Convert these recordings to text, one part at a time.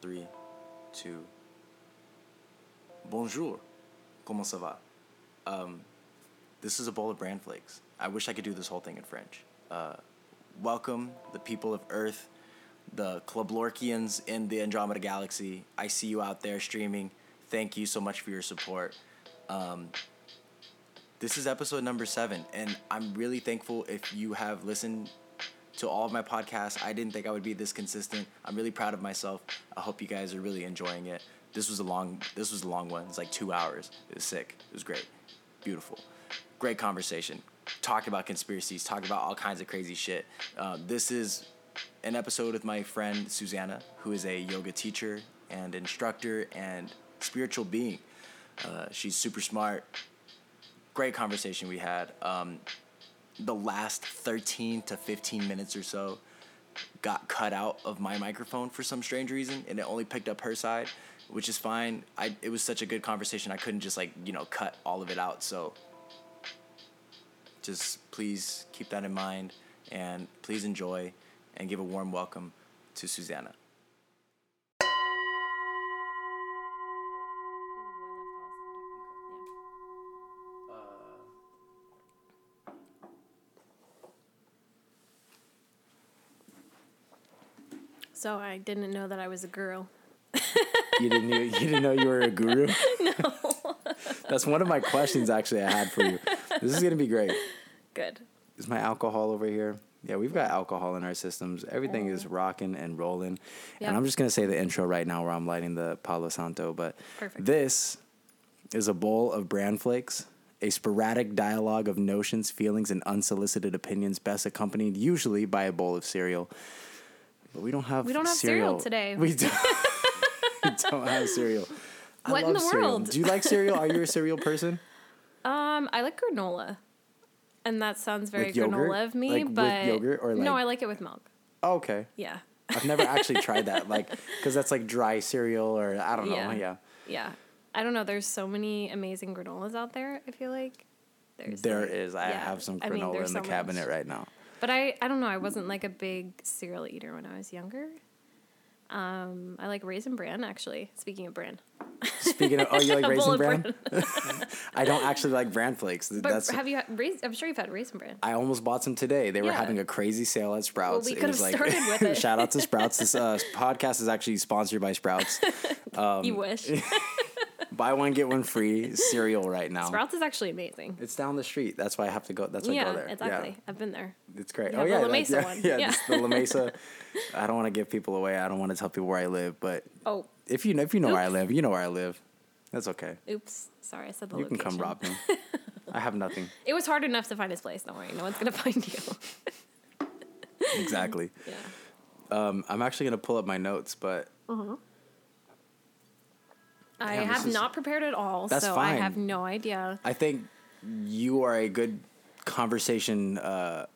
Three, two. Bonjour. Comment ça va? Um, this is a bowl of bran flakes. I wish I could do this whole thing in French. Uh, welcome, the people of Earth, the Clublorkians in the Andromeda Galaxy. I see you out there streaming. Thank you so much for your support. Um, this is episode number seven, and I'm really thankful if you have listened to all of my podcasts. I didn't think I would be this consistent. I'm really proud of myself. I hope you guys are really enjoying it. This was a long this was a long one. It's like two hours. It was sick. It was great. Beautiful. Great conversation. Talk about conspiracies, talk about all kinds of crazy shit. Uh, this is an episode with my friend Susanna, who is a yoga teacher and instructor and spiritual being. Uh, she's super smart. Great conversation we had. Um, the last 13 to 15 minutes or so got cut out of my microphone for some strange reason and it only picked up her side which is fine. I it was such a good conversation i couldn't just like you know cut all of it out so just please keep that in mind and please enjoy and give a warm welcome to susanna So I didn't know that I was a guru. you didn't know, you didn't know you were a guru? No. That's one of my questions actually i had for you. This is going to be great. Good. is my alcohol over here? Yeah we've got alcohol in our systems. Everything is oh. rocking and rolling. Yeah. and i'm just going to say the intro right now where i'm lighting the palo santo but Perfect. this is a bowl of bran flakes a sporadic dialogue of notions feelings and unsolicited opinions best accompanied usually by a bowl of cereal but we don't have We don't have cereal today. we don't, we don't have cereal I What in love the cereal. world? do you like cereal are you a cereal person Um, I like granola, and that sounds very granola of me. Like with but yogurt or like... no, I like it with milk. oh, okay Yeah, I've never actually tried that, like, because that's like dry cereal or I don't know. Yeah. Yeah, yeah. I don't know. There's so many amazing granolas out there. I feel like there's there like- is. I yeah. have some I mean, granola in the so cabinet much. right now. But I, I don't know. I wasn't like a big cereal eater when I was younger. Um, I like raisin bran actually. Speaking of bran, Speaking of, oh, you like raisin bran? I don't actually like bran flakes. but That's. have you had raisin? I'm sure you've had raisin bran. I almost bought some today. They were Yeah. having a crazy sale at Sprouts. Well, we It could was have like- started with it. Shout out to Sprouts. This uh, podcast is actually sponsored by Sprouts. Um, you wish. Buy one get one free cereal right now. Sprouts is actually amazing. It's down the street. That's why I have to go. That's why I go there. exactly. I've been there. It's great. You oh have the yeah, La Mesa yeah, one. yeah, Yeah. the La Mesa. I don't want to give people away. I don't want to tell people where I live, but Oh, if you know if you know where I live, you know where I live. That's okay. oops. Sorry, I said the You can come rob me. I have nothing. It was hard enough to find his place. Don't worry, no one's gonna find you. Exactly. yeah. Um, I'm actually gonna pull up my notes, but I this have is- not prepared at all, so I have no idea. I think you are a good conversation uh,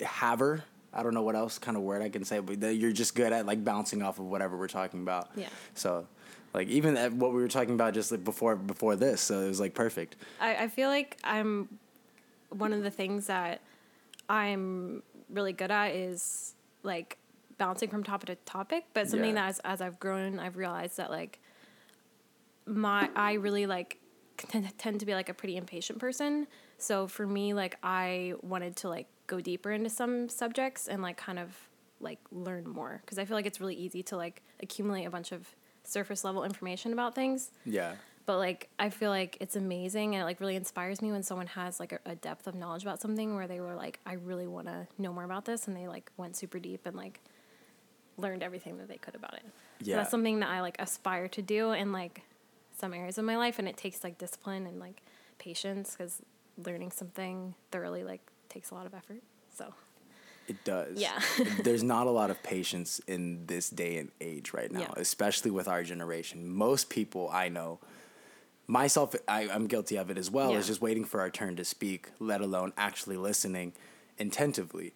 haver. I don't know what else kind of word I can say, but you're just good at like bouncing off of whatever we're talking about. Yeah. So, like even at what we were talking about just like before before this, so it was like perfect. I, I feel like I'm one of the things that I'm really good at is like bouncing from topic to topic, but something Yeah. that as, as I've grown, I've realized that like my I really like tend, tend to be like a pretty impatient person. So for me, like I wanted to like go deeper into some subjects and like kind of like learn more because I feel like it's really easy to like accumulate a bunch of surface level information about things Yeah. but like i feel like it's amazing and it like really inspires me when someone has like a, a depth of knowledge about something where they were like i really want to know more about this and they like went super deep and like learned everything that they could about it so Yeah. that's something that i like aspire to do in like some areas of my life and it takes like discipline and like patience because learning something thoroughly like takes a lot of effort so It does. Yeah. There's not a lot of patience in this day and age right now, Yeah. especially with our generation. Most people I know, myself, I, I'm guilty of it as well, Yeah. is just waiting for our turn to speak, let alone actually listening intentively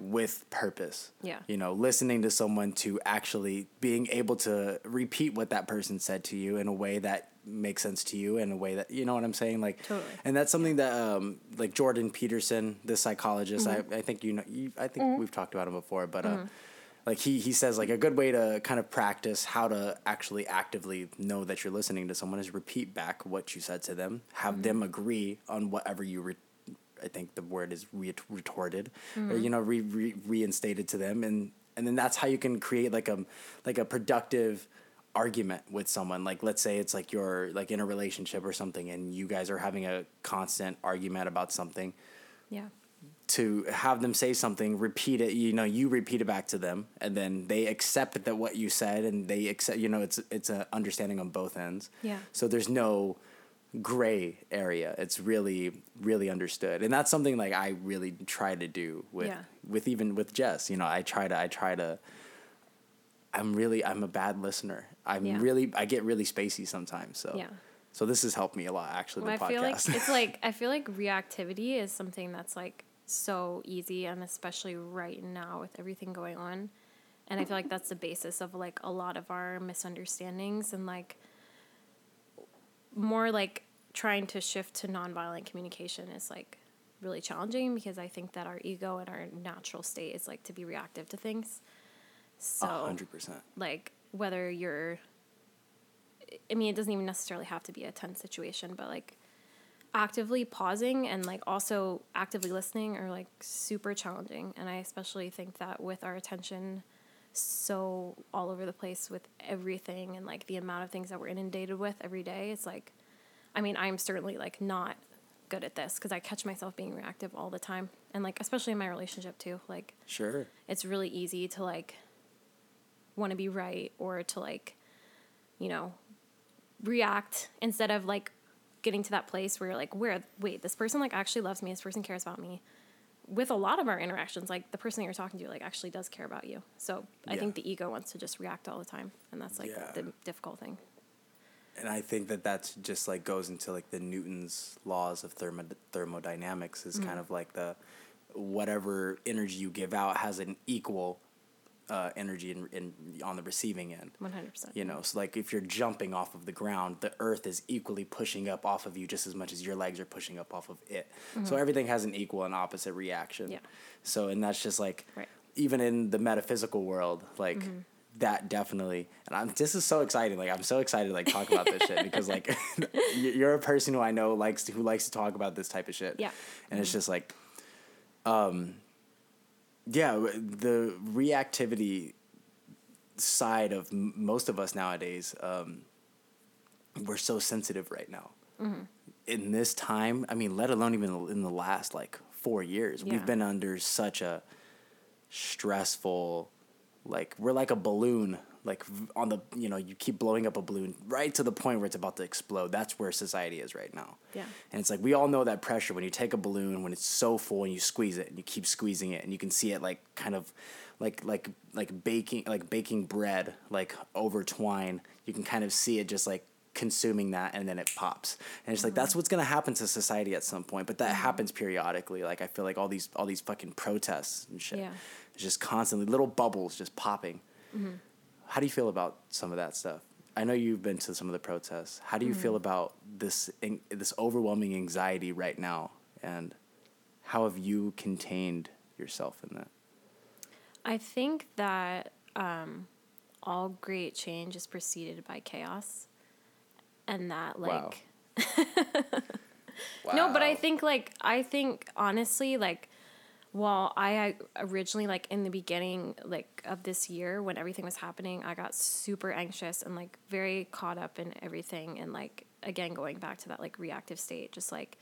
with purpose. Mm-hmm. Yeah. You know, listening to someone to actually being able to repeat what that person said to you in a way that makes sense to you in a way that you know what I'm saying like Totally. and that's something that um like Jordan Peterson the psychologist I, I think you know you, I think we've talked about him before but uh like he he says like a good way to kind of practice how to actually actively know that you're listening to someone is repeat back what you said to them have Mm-hmm. them agree on whatever you re- i think the word is re- retorted or Mm-hmm. you know re- re- reinstated to them and and then that's how you can create like a like a productive argument with someone like let's say it's like you're like in a relationship or something and you guys are having a constant argument about something Yeah. to have them say something, repeat it. You know, you repeat it back to them, and then they accept that what you said, and they accept. You know, it's it's a understanding on both ends. Yeah. So there's no gray area. It's really really understood, and that's something like I really try to do with Yeah. with even with Jess. You know, I try to I try to. I'm really I'm a bad listener. I'm Yeah. really I get really spacey sometimes. So Yeah. So this has helped me a lot actually. Well, the I feel like it's like I feel like reactivity is something that's like so easy, and especially right now with everything going on, and I feel like that's the basis of like a lot of our misunderstandings and like more like trying to shift to nonviolent communication is like really challenging because I think that our ego and our natural state is like to be reactive to things. So hundred percent. like whether you're I mean, it doesn't even necessarily have to be a tense situation, but like actively pausing and like also actively listening are like super challenging. And I especially think that with our attention so all over the place with everything and like the amount of things that we're inundated with every day, it's like, I mean, I'm certainly like not good at this because I catch myself being reactive all the time. And like, especially in my relationship too, like, Sure. it's really easy to like want to be right or to like you know react instead of like getting to that place where you're like where wait this person like actually loves me this person cares about me with a lot of our interactions like the person that you're talking to like actually does care about you so i Yeah. think the ego wants to just react all the time and that's like Yeah. the difficult thing and I think that that's just like goes into like the Newton's laws of thermo- thermodynamics is Mm-hmm. kind of like the whatever energy you give out has an equal uh, energy in, in on the receiving end. 100% You know, so like if you're jumping off of the ground, the earth is equally pushing up off of you just as much as your legs are pushing up off of it. So everything has an equal and opposite reaction. Mm-hmm. Yeah. So and that's just like Right. even in the metaphysical world, like Mm-hmm. That definitely. And I'm this is so exciting. Like I'm so excited to like talk about this shit because like you- you're a person who I know likes to, who likes to talk about this type of shit. Yeah. And it's just like, um, yeah, the reactivity side of m- most of us nowadays, um, we're so sensitive right now. Mm-hmm. In this time, I mean, let alone even in the last like four years, Yeah. we've been under such a stressful, like we're like a balloon, like on the you know you keep blowing up a balloon right to the point where it's about to explode. That's where society is right now. Yeah. And it's like we all know that pressure when you take a balloon when it's so full and you squeeze it and you keep squeezing it and you can see it like kind of like like like baking like baking bread like over twine. You can kind of see it just like consuming that and then it pops. And it's like mm-hmm. that's what's going to happen to society at some point, but that mm-hmm. happens periodically. Like I feel like all these all these fucking protests and shit. Yeah. It's just constantly little bubbles just popping. Mm-hmm. How do you feel about some of that stuff? I know you've been to some of the protests. How do you feel about this this overwhelming anxiety right now, and how have you contained yourself in that? I think that um, all great change is preceded by chaos, and that Wow. like no, but I think like I think honestly like while I originally like in the beginning like of this year when everything was happening, I got super anxious and like very caught up in everything and like again going back to that like reactive state, just like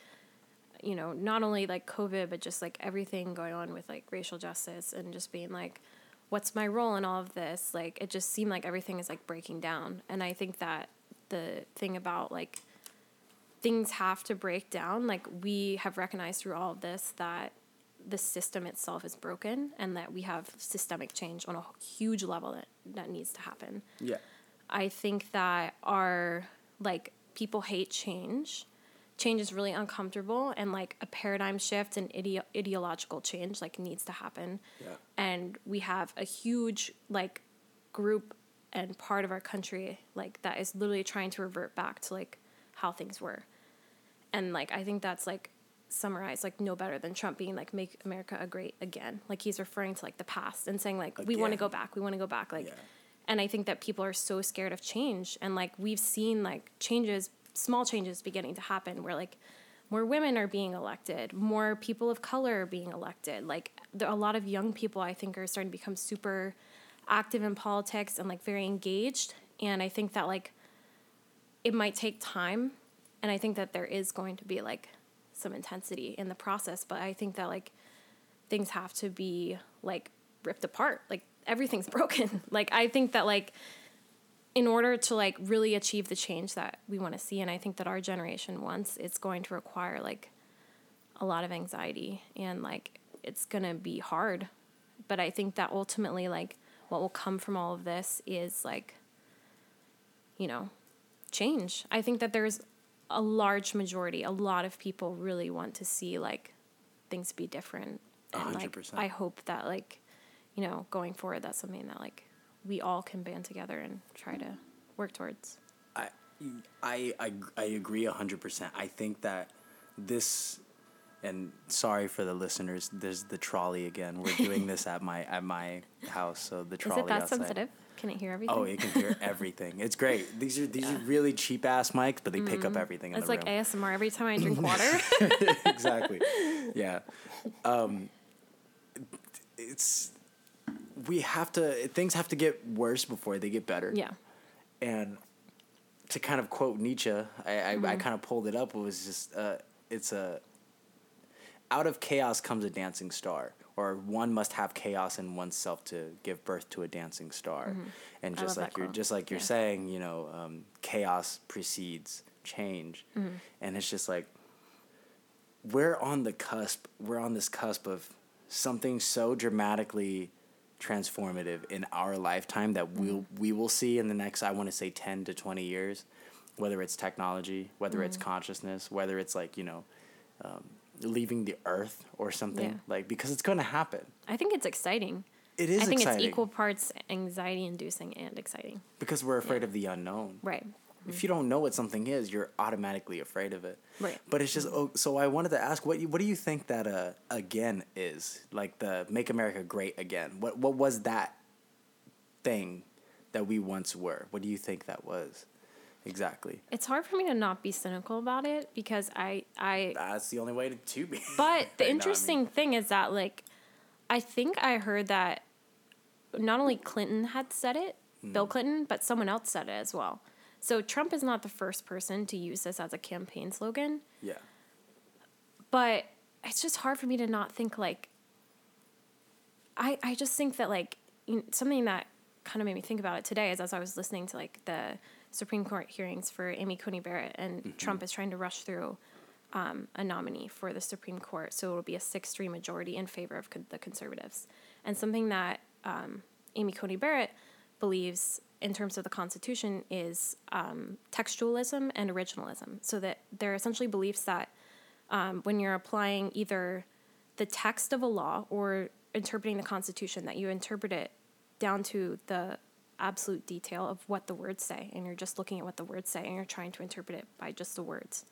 you know, not only like COVID, but just like everything going on with like racial justice and just being like, what's my role in all of this? Like, it just seemed like everything is like breaking down. And I think that the thing about like things have to break down, like, we have recognized through all of this that the system itself is broken and that we have systemic change on a huge level that, that needs to happen. Yeah. I think that our like people hate change. Change is really uncomfortable and like a paradigm shift and ideo- ideological change like needs to happen. Yeah. And we have a huge like group and part of our country like that is literally trying to revert back to like how things were. And like I think that's like summarize like no better than Trump being like make America a great again. Like he's referring to like the past and saying like we want to go back, we want to go back like Yeah. and I think that people are so scared of change and like we've seen like changes small changes beginning to happen where like more women are being elected, more people of color are being elected. Like there, a lot of young people I think are starting to become super active in politics and like very engaged and I think that like it might take time and i think that there is going to be like some intensity in the process but i think that like things have to be like ripped apart. Like everything's broken. Like i think that like in order to like really achieve the change that we want to see and i think that our generation wants it's going to require like a lot of anxiety and like it's going to be hard. But i think that ultimately like what will come from all of this is like you know change. I think that there's a large majority, a lot of people really want to see like things be different. And hundred like percent. I hope that like, you know, going forward that's something that like we all can band together and try to work towards. I, I, I, I agree 100%. I think that this, and sorry for the listeners, there's the trolley again. We're doing this at my at my house, so the trolley. Is it that outside. sensitive? Can it hear everything? Oh, it can hear everything. It's great. These are these are really cheap ass mics, but they pick up everything in Mm-hmm. it's the like room. ASMR every time I drink water. exactly. Yeah. Um, it's we have to things have to get worse before they get better. yeah. And to kind of quote Nietzsche, I I, Mm-hmm. I kind of pulled it up. It was just uh, it's a out of chaos comes a dancing star, or one must have chaos in oneself to give birth to a dancing star. And Mm-hmm. I just like you're quote. just like you're Yeah. saying, you know, um, chaos precedes change, Mm-hmm. and it's just like we're on the cusp. We're on this cusp of something so dramatically transformative in our lifetime that we'll we will see in the next I want to say 10 to 20 years whether it's technology whether it's consciousness whether it's like you know um, leaving the earth or something Yeah. like because it's going to happen I think it's exciting. it is I think exciting it's equal parts anxiety inducing and exciting. because we're afraid of the unknown Right. if you don't know what something is you're automatically afraid of it Right. but it's just oh, so i wanted to ask what you, what do you think that uh again is like the make america great again what what was that thing that we once were what do you think that was exactly It's hard for me to not be cynical about it because I I that's the only way to, to be But the no, I mean- interesting thing is that like I think I heard that not only Clinton had said it, Hmm. Bill Clinton, but someone else said it as well. So Trump is not the first person to use this as a campaign slogan, yeah but it's just hard for me to not think like I I just think that like you know, something that kind of made me think about it today is as I was listening to like the Supreme Court hearings for Amy Coney Barrett and Trump is trying to rush through um, a nominee for the Supreme Court, so it'll be a six-three majority in favor of con- the conservatives. And something that um, Amy Coney Barrett believes in terms of the Constitution is um, textualism and originalism. So that they're essentially beliefs that um, when you're applying either the text of a law or interpreting the Constitution, that you interpret it down to the absolute detail of what the words say, and you're just looking at what the words say, and you're trying to interpret it by just the words.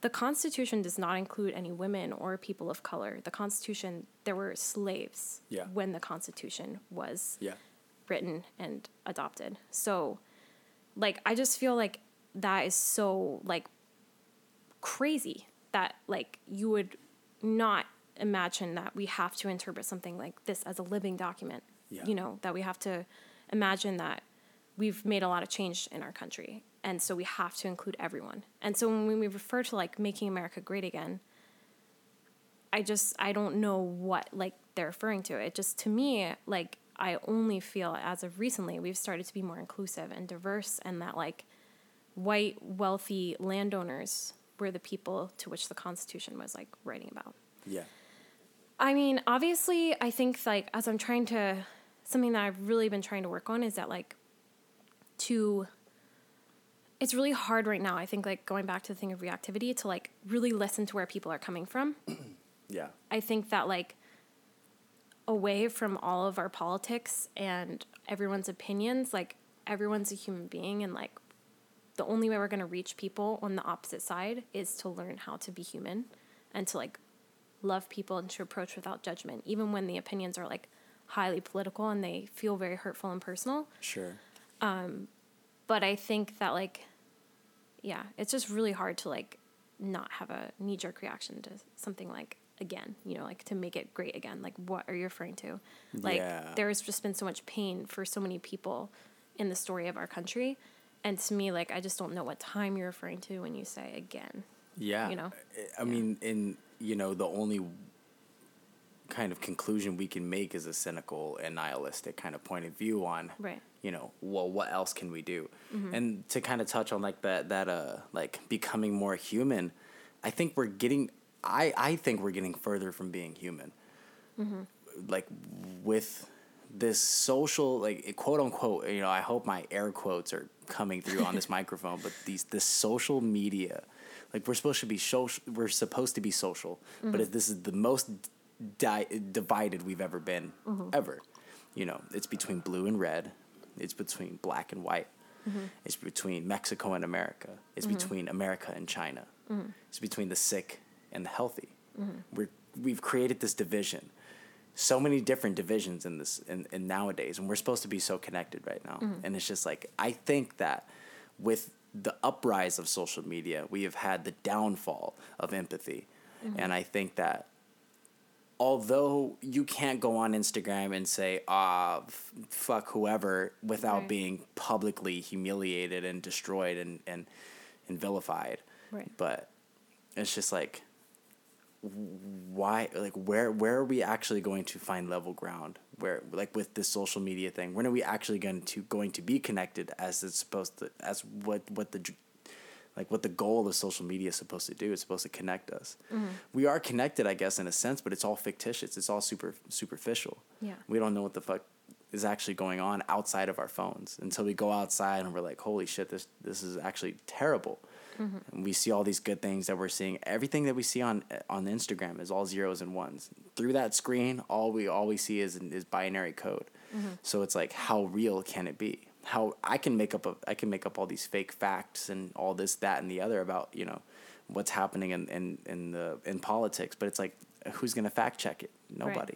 The Constitution does not include any women or people of color. The Constitution, there were slaves Yeah. when the Constitution was yeah written and adopted. So, like, I just feel like that is so, like, crazy that, like, you would not imagine that we have to interpret something like this as a living document. Yeah. You know, that we have to imagine that we've made a lot of change in our country. And so we have to include everyone. And so when we refer to, like, making America great again, I just I don't know what like they're referring to. It just to me like I only feel as of recently we've started to be more inclusive and diverse and that like white wealthy landowners were the people to which the constitution was like writing about. yeah I mean, obviously I think like as I'm trying to something that I've really been trying to work on is that like to it's really hard right now. I think like going back to the thing of reactivity to like really listen to where people are coming from. yeah I think that like away from all of our politics and everyone's opinions, like everyone's a human being and like the only way we're going to reach people on the opposite side is to learn how to be human and to like love people and to approach without judgment, even when the opinions are like highly political and they feel very hurtful and personal. Sure. Um, but I think that like, yeah, it's just really hard to like not have a knee jerk reaction to something like again, you know, like to make it great again. Like, what are you referring to? Like, Yeah. there's just been so much pain for so many people in the story of our country. And to me, like, I just don't know what time you're referring to when you say again. Yeah. You know? I mean, in you know, the only kind of conclusion we can make is a cynical and nihilistic kind of point of view on Right. you know, well, what else can we do? Mm-hmm. And to kind of touch on like that that uh like becoming more human, I think we're getting I I think we're getting further from being human. Mm-hmm. Like with this social like quote unquote, you know, I hope my air quotes are coming through on this microphone, but these this social media like we're supposed to be social we're supposed to be social, but mm-hmm. if this is the most di- divided we've ever been mm-hmm. ever. You know, it's between blue and red. It's between black and white. Mm-hmm. It's between Mexico and America. It's mm-hmm. between America and China. It's between the sick and the healthy. We're we've created this division. So many different divisions in this in, in nowadays, and we're supposed to be so connected right now. And it's just like I think that with the uprise of social media, we have had the downfall of empathy. And I think that although you can't go on Instagram and say, ah, f- fuck whoever, without Right. being publicly humiliated and destroyed and, and, and vilified. Right. But it's just like, why, like, where, where are we actually going to find level ground? Where, like, with this social media thing, when are we actually going to, going to be connected as it's supposed to, as what, what the, like what the goal of social media is supposed to do. It's supposed to connect us. Mm-hmm. We are connected, I guess, in a sense, but it's all fictitious. It's all super superficial. Yeah. We don't know what the fuck is actually going on outside of our phones until we go outside and we're like, holy shit, this this is actually terrible. Mm-hmm. And we see all these good things that we're seeing. Everything that we see on on Instagram is all zeros and ones. Through that screen, all we all we see is is binary code. Mm-hmm. So it's like, how real can it be? How I can make up a I can make up all these fake facts and all this that and the other about you know what's happening in in in the in politics, but it's like, who's gonna fact check it? Nobody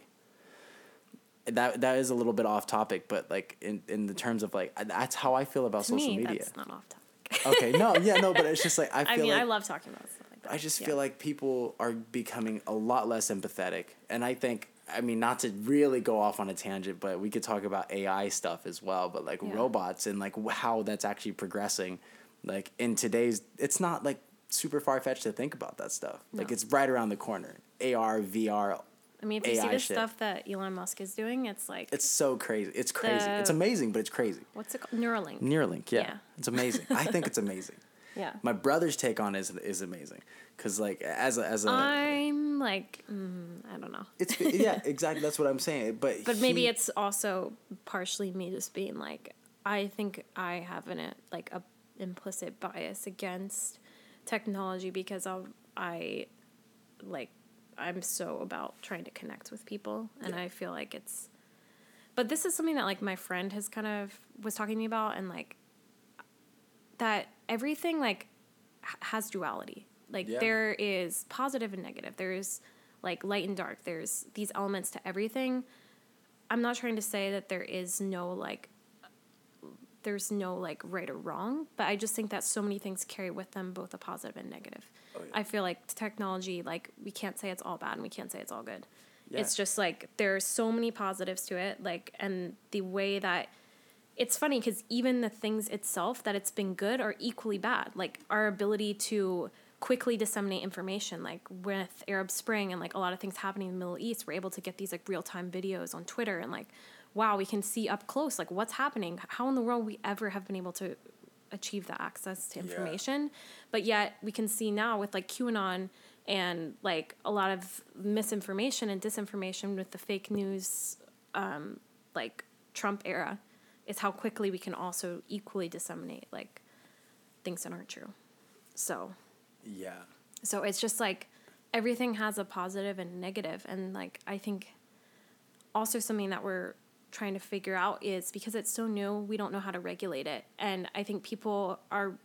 that that is a little bit off topic, but like in in the terms of like that's how I feel about To social me, media. that's not off topic. okay, no, yeah, no, but it's just like I feel I mean, like I love talking about stuff like that. I just Yeah. feel like people are becoming a lot less empathetic, and I think I mean not to really go off on a tangent, but we could talk about AI stuff as well, but like Yeah. robots and like how that's actually progressing, like in today's it's not like super far fetched to think about that stuff. Like it's right around the corner. AR, VR, I mean, if you see the shit. stuff that Elon Musk is doing, it's like it's so crazy. It's crazy. it's amazing, but it's crazy. what's it called? Neuralink. Neuralink, yeah. Yeah. It's amazing. I think it's amazing. yeah. My brother's take on it is is amazing cuz like as a as a I'm like, mm, I don't know. it's yeah, exactly that's what I'm saying. But But maybe it's also partially me just being like, I think I have an like a implicit bias against technology because I'll, I like I'm so about trying to connect with people and Yeah. I feel like it's but this is something that like my friend has kind of was talking to me about and like that everything like has duality. Like Yeah. there is positive and negative. There's like light and dark. There's these elements to everything. I'm not trying to say that there is no like there's no like right or wrong, but I just think that so many things carry with them both a positive and negative. Oh, yeah. I feel like technology like we can't say it's all bad and we can't say it's all good. Yeah. It's just like there's so many positives to it like and the way that it's funny because even the things itself that it's been good are equally bad. Like our ability to quickly disseminate information, like with Arab Spring and like a lot of things happening in the Middle East, we're able to get these like real time videos on Twitter and like, wow, we can see up close like what's happening. How in the world we ever have been able to achieve the access to Yeah. information? But yet we can see now with like QAnon and like a lot of misinformation and disinformation with the fake news um, like Trump era is how quickly we can also equally disseminate like things that aren't true. So yeah. so it's just like everything has a positive and negative and like I think also something that we're trying to figure out is because it's so new, we don't know how to regulate it. And I think people are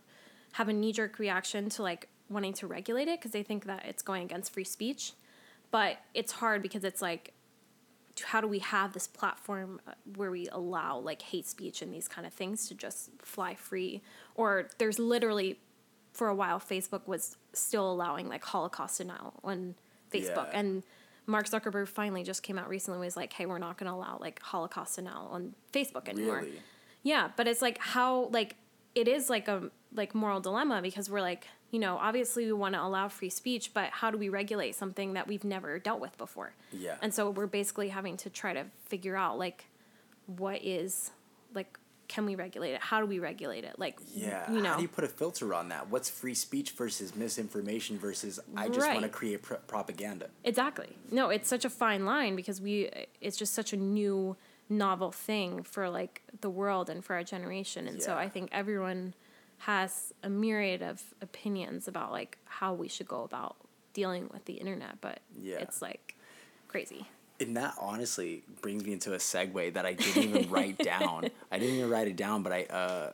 have a knee jerk reaction to like wanting to regulate it because they think that it's going against free speech. But it's hard because it's like, how do we have this platform uh, where we allow like hate speech and these kind of things to just fly free? Or there's literally, for a while, Facebook was still allowing like Holocaust denial on Facebook. Yeah. And Mark Zuckerberg finally just came out recently was like, hey, we're not going to allow like Holocaust denial on Facebook anymore. Really? Yeah, but it's like how like it is like a like moral dilemma because we're like, you know, obviously we want to allow free speech, but how do we regulate something that we've never dealt with before? Yeah. And so we're basically having to try to figure out like what is like can we regulate it? How do we regulate it? Like Yeah. you know. How do you put a filter on that? What's free speech versus misinformation versus I just want to create pr- propaganda? Exactly. No, it's such a fine line because we it's just such a new novel thing for like the world and for our generation. And so I think everyone has a myriad of opinions about like how we should go about dealing with the internet, but Yeah. it's like crazy. And that honestly brings me into a segue that I didn't even write down. I didn't even write it down, but I uh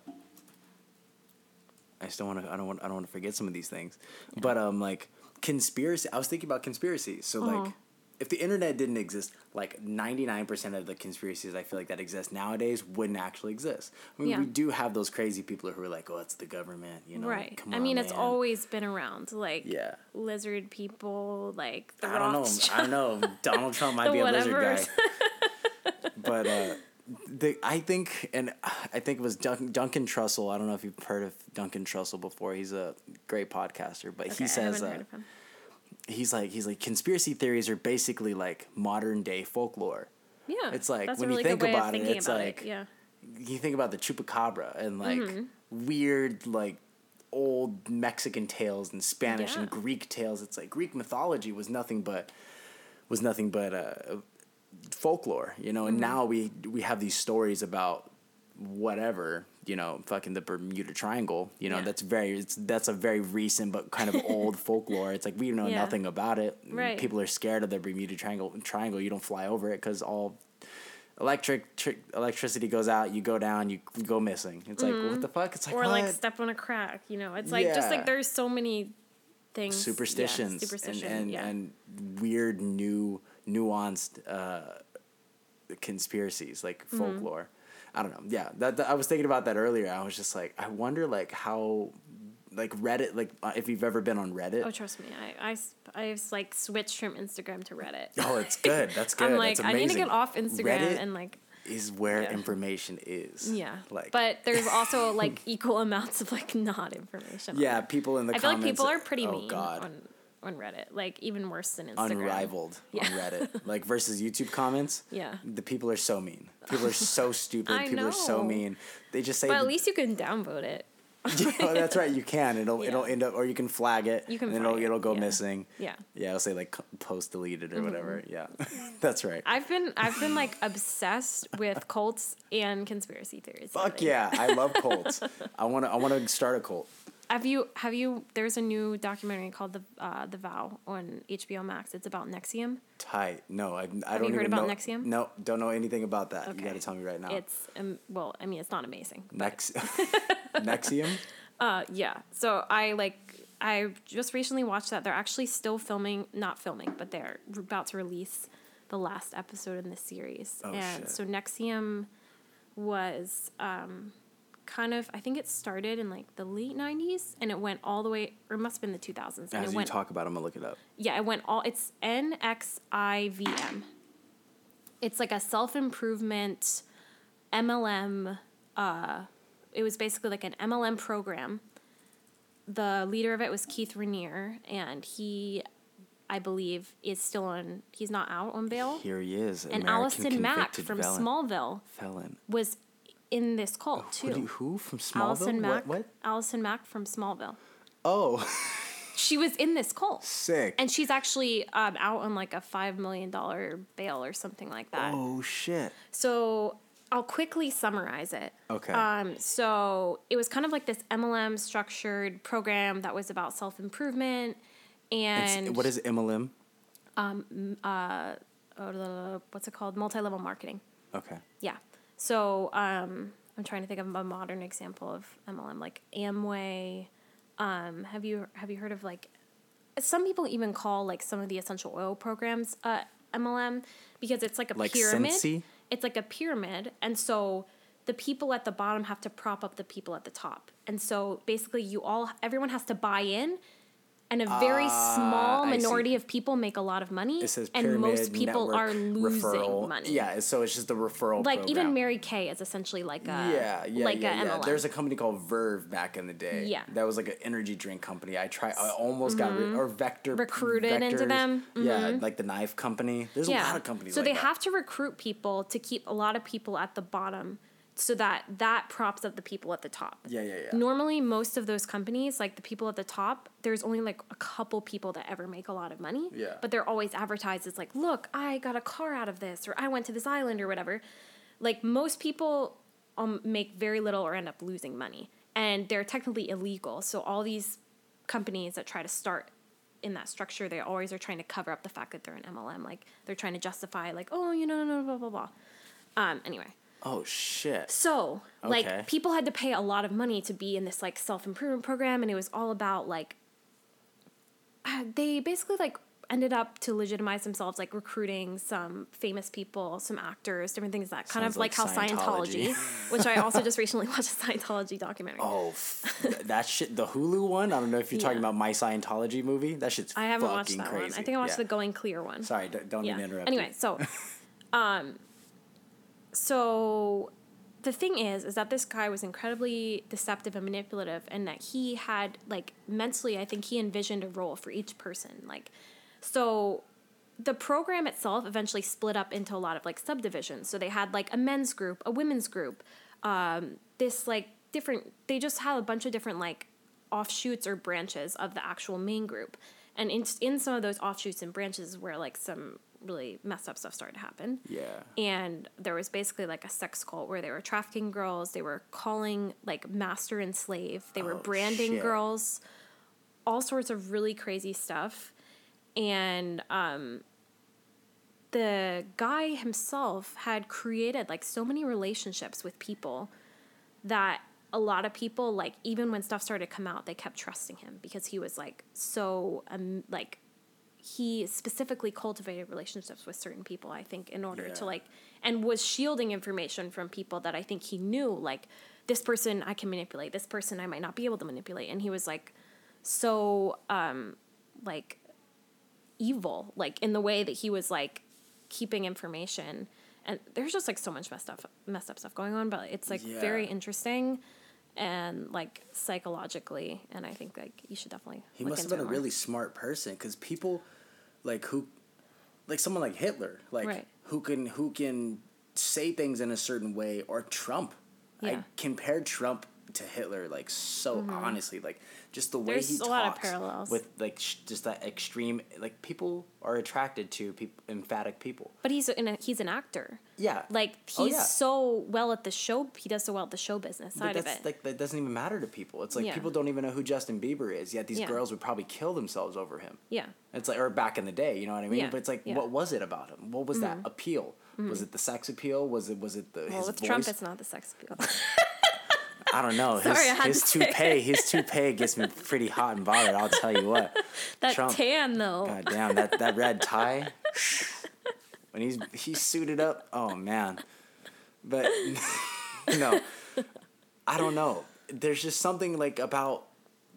I still want to I don't want I don't want to forget some of these things. But um like conspiracy I was thinking about conspiracies. So Uh-huh. like if the internet didn't exist, like 99% of the conspiracies I feel like that exist nowadays wouldn't actually exist. I mean, Yeah. we do have those crazy people who are like, "Oh, it's the government," you know. right. I on, mean, it's man. always been around. Like Yeah. lizard people, like the I don't know. I don't know. Donald Trump might be a lizard guy. but uh, the I think, and I think it was Dun- Duncan Trussell. I don't know if you've heard of Duncan Trussell before. He's a great podcaster, but Okay, he I says haven't uh, heard of him. He's like he's like conspiracy theories are basically like modern day folklore. Yeah. it's like, when a you think about it, it's about like- it. Yeah. You think about the chupacabra and like Mm-hmm. weird like old Mexican tales and Spanish and Greek tales. It's like Greek mythology was nothing but was nothing but uh, folklore, you know. Mm-hmm. And now we we have these stories about whatever, you know, fucking the Bermuda Triangle. You know, Yeah. that's very it's, that's a very recent but kind of old folklore. It's like we know Yeah. nothing about it. Right. People are scared of the Bermuda Triangle. Triangle. You don't fly over it because all electric tr- electricity goes out. You go down. You go missing. It's like what the fuck? It's like Mm-hmm. or like step on a crack. You know, it's like just like there's so many things. yeah, superstitions superstition. and and, yeah. and weird new nuanced uh, conspiracies like Mm-hmm. I don't know. Yeah, that, that- I was thinking about that earlier. I was just like, I wonder like how like Reddit like uh, if you've ever been on Reddit. oh, trust me, I I I've like switched from Instagram to Reddit. Oh, it's good. That's good. I'm like I need to get off Instagram Reddit and like is where Yeah. information is. yeah. Like but there's also like equal amounts of like not information. yeah, people in the I feel like people are pretty oh, mean God. on on Reddit, like even worse than Instagram. unrivaled Yeah. on Reddit. Like versus YouTube comments. Yeah. The people are so mean. People are so stupid. I people are so mean. They just say But at least you can downvote it. oh, that's right. You can. It'll it'll end up, or you can flag it. You can And it'll it, it'll go yeah. missing. Yeah. Yeah, it'll say like post deleted or whatever. Mm-hmm. Yeah, that's right. I've been I've been like obsessed with cults and conspiracy theories. Fuck lately. yeah, I love cults. I want to I want to start a cult. Have you have you? There's a new documentary called the uh, the Vow on HBO Max. It's about NXIVM. Tight. No, I, I don't you heard about know. NXIVM? No, don't know anything about that. You Okay. got to tell me right now. It's um, well, I mean, it's not amazing. Nex NXIVM. Uh, yeah. So I like I just recently watched that. They're actually still filming, not filming, but they're about to release the last episode in the series. Oh, and shit. so NXIVM was um, kind of I think it started in like the late '90s and it went all the way, or it must have been the 2000s. And As it you went talk about, it, I'm gonna look it up. Yeah, it went all. It's NXIVM. It's like a self improvement MLM. Uh, it was basically like an MLM program. The leader of it was Keith Raniere, and he, I believe, is still on. He's not out on bail. Here he is. and American Allison Mack convicted from felon. Smallville felon. was in this cult too. Who, you- who from Smallville? Allison Mack. What? what? Allison Mack from Smallville. Oh, She was in this cult. sick. And she's actually um, out on like a five million dollar bail or something like that. oh shit. So I'll quickly summarize it. Okay. Um, so it was kind of like this MLM structured program that was about self improvement, It's- and what is MLM? Um, uh, what's it called? Multi level marketing. Okay. Yeah. So um, I'm trying to think of a modern example of MLM, like Amway. Um, have you have you heard of like some people even call like some of the essential oil programs uh, MLM because it's like a Like pyramid. Scentsy? It's like a pyramid, and so the people at the bottom have to prop up the people at the top, and so basically you all everyone has to buy in. And a very small I see. minority of people make a lot of money, It says and most people are losing referral. money. Yeah, so it's just the referral. like program. even Mary Kay is essentially like a Yeah, yeah, like yeah, a yeah. MLM. There's a company called Verve back in the day. Yeah. that was like an energy drink company. I tried. I almost got rid, or Vector Mm-hmm. Recruited into them. Mm-hmm. Yeah, like the knife company. There's a lot of companies. So like they that. have to recruit people to keep a lot of people at the bottom so that that props up the people at the top. Yeah, yeah, yeah. Normally most of those companies, like the people at the top, there's only like a couple people that ever make a lot of money. Yeah. But they're always advertised as like, look, I got a car out of this or I went to this island or whatever. Like most people um, make very little or end up losing money. And they're technically illegal. So all these companies that try to start in that structure, they always are trying to cover up the fact that they're an MLM. Like they're trying to justify, like, oh, you know, no, blah blah blah. Um. Anyway, Oh shit. so Okay. like people had to pay a lot of money to be in this like self improvement program, and it was all about like. uh, They basically like ended up to legitimize themselves, like recruiting some famous people, some actors, different things. That kind Sounds of like, like how Scientology. Scientology, which I also just recently watched a Scientology documentary. Oh, f- that shit. The Hulu one. I don't know if you're talking about my Scientology movie. That shit's I haven't fucking watched that crazy. one. I think I watched Yeah. the Going Clear one. Sorry, d- don't yeah. even interrupt. Anyway, you. so, um, so the thing is, is that this guy was incredibly deceptive and manipulative, and that he had like mentally, I think he envisioned a role for each person. Like, so the program itself eventually split up into a lot of like subdivisions. So they had like a men's group, a women's group, um, this like different. They just had a bunch of different like offshoots or branches of the actual main group. And in, in some of those offshoots and branches is where like some really messed up stuff started to happen. Yeah. And there was basically like a sex cult where they were trafficking girls, they were calling like master and slave, they were Oh, branding shit. girls, all sorts of really crazy stuff. And um, the guy himself had created like so many relationships with people that a lot of people like even when stuff started to come out they kept trusting him because he was like so um, like he specifically cultivated relationships with certain people i think in order Yeah. to like and was shielding information from people that i think he knew like this person i can manipulate this person i might not be able to manipulate and he was like so um like evil like in the way that he was like keeping information and there's just like so much messed up messed up stuff going on but it's like Yeah. very interesting and like psychologically and i think like you should definitely He look must have been a more. really smart person because people, like who, like someone like Hitler, like Right. who can who can say things in a certain way, or Trump. I Yeah. compared Trump to Hitler, like so honestly, like just the way Mm-hmm. There's he a talks lot of parallels. with like sh- just that extreme. Like people are attracted to peop- emphatic people. but he's in a, he's an actor Yeah, like Oh, he's yeah. so well at the show he does so well at the show business side of it like that doesn't even matter to people. It's like Yeah. people don't even know who Justin Bieber is. Yet these Yeah. girls would probably kill themselves over him. yeah It's like, or back in the day, you know what I mean? But it's like. Mm-hmm. what was it about him? What was that appeal? Was it the sex appeal? Was it was it the well his with voice? trump it's not the sex appeal I don't know. Sorry, I his had his toupee, his toupee gets me pretty hot and bothered. I'll tell you what. that Trump. tan though God damn that that red tie. when he's he's suited up, oh man. But no, I don't know. There's just something like about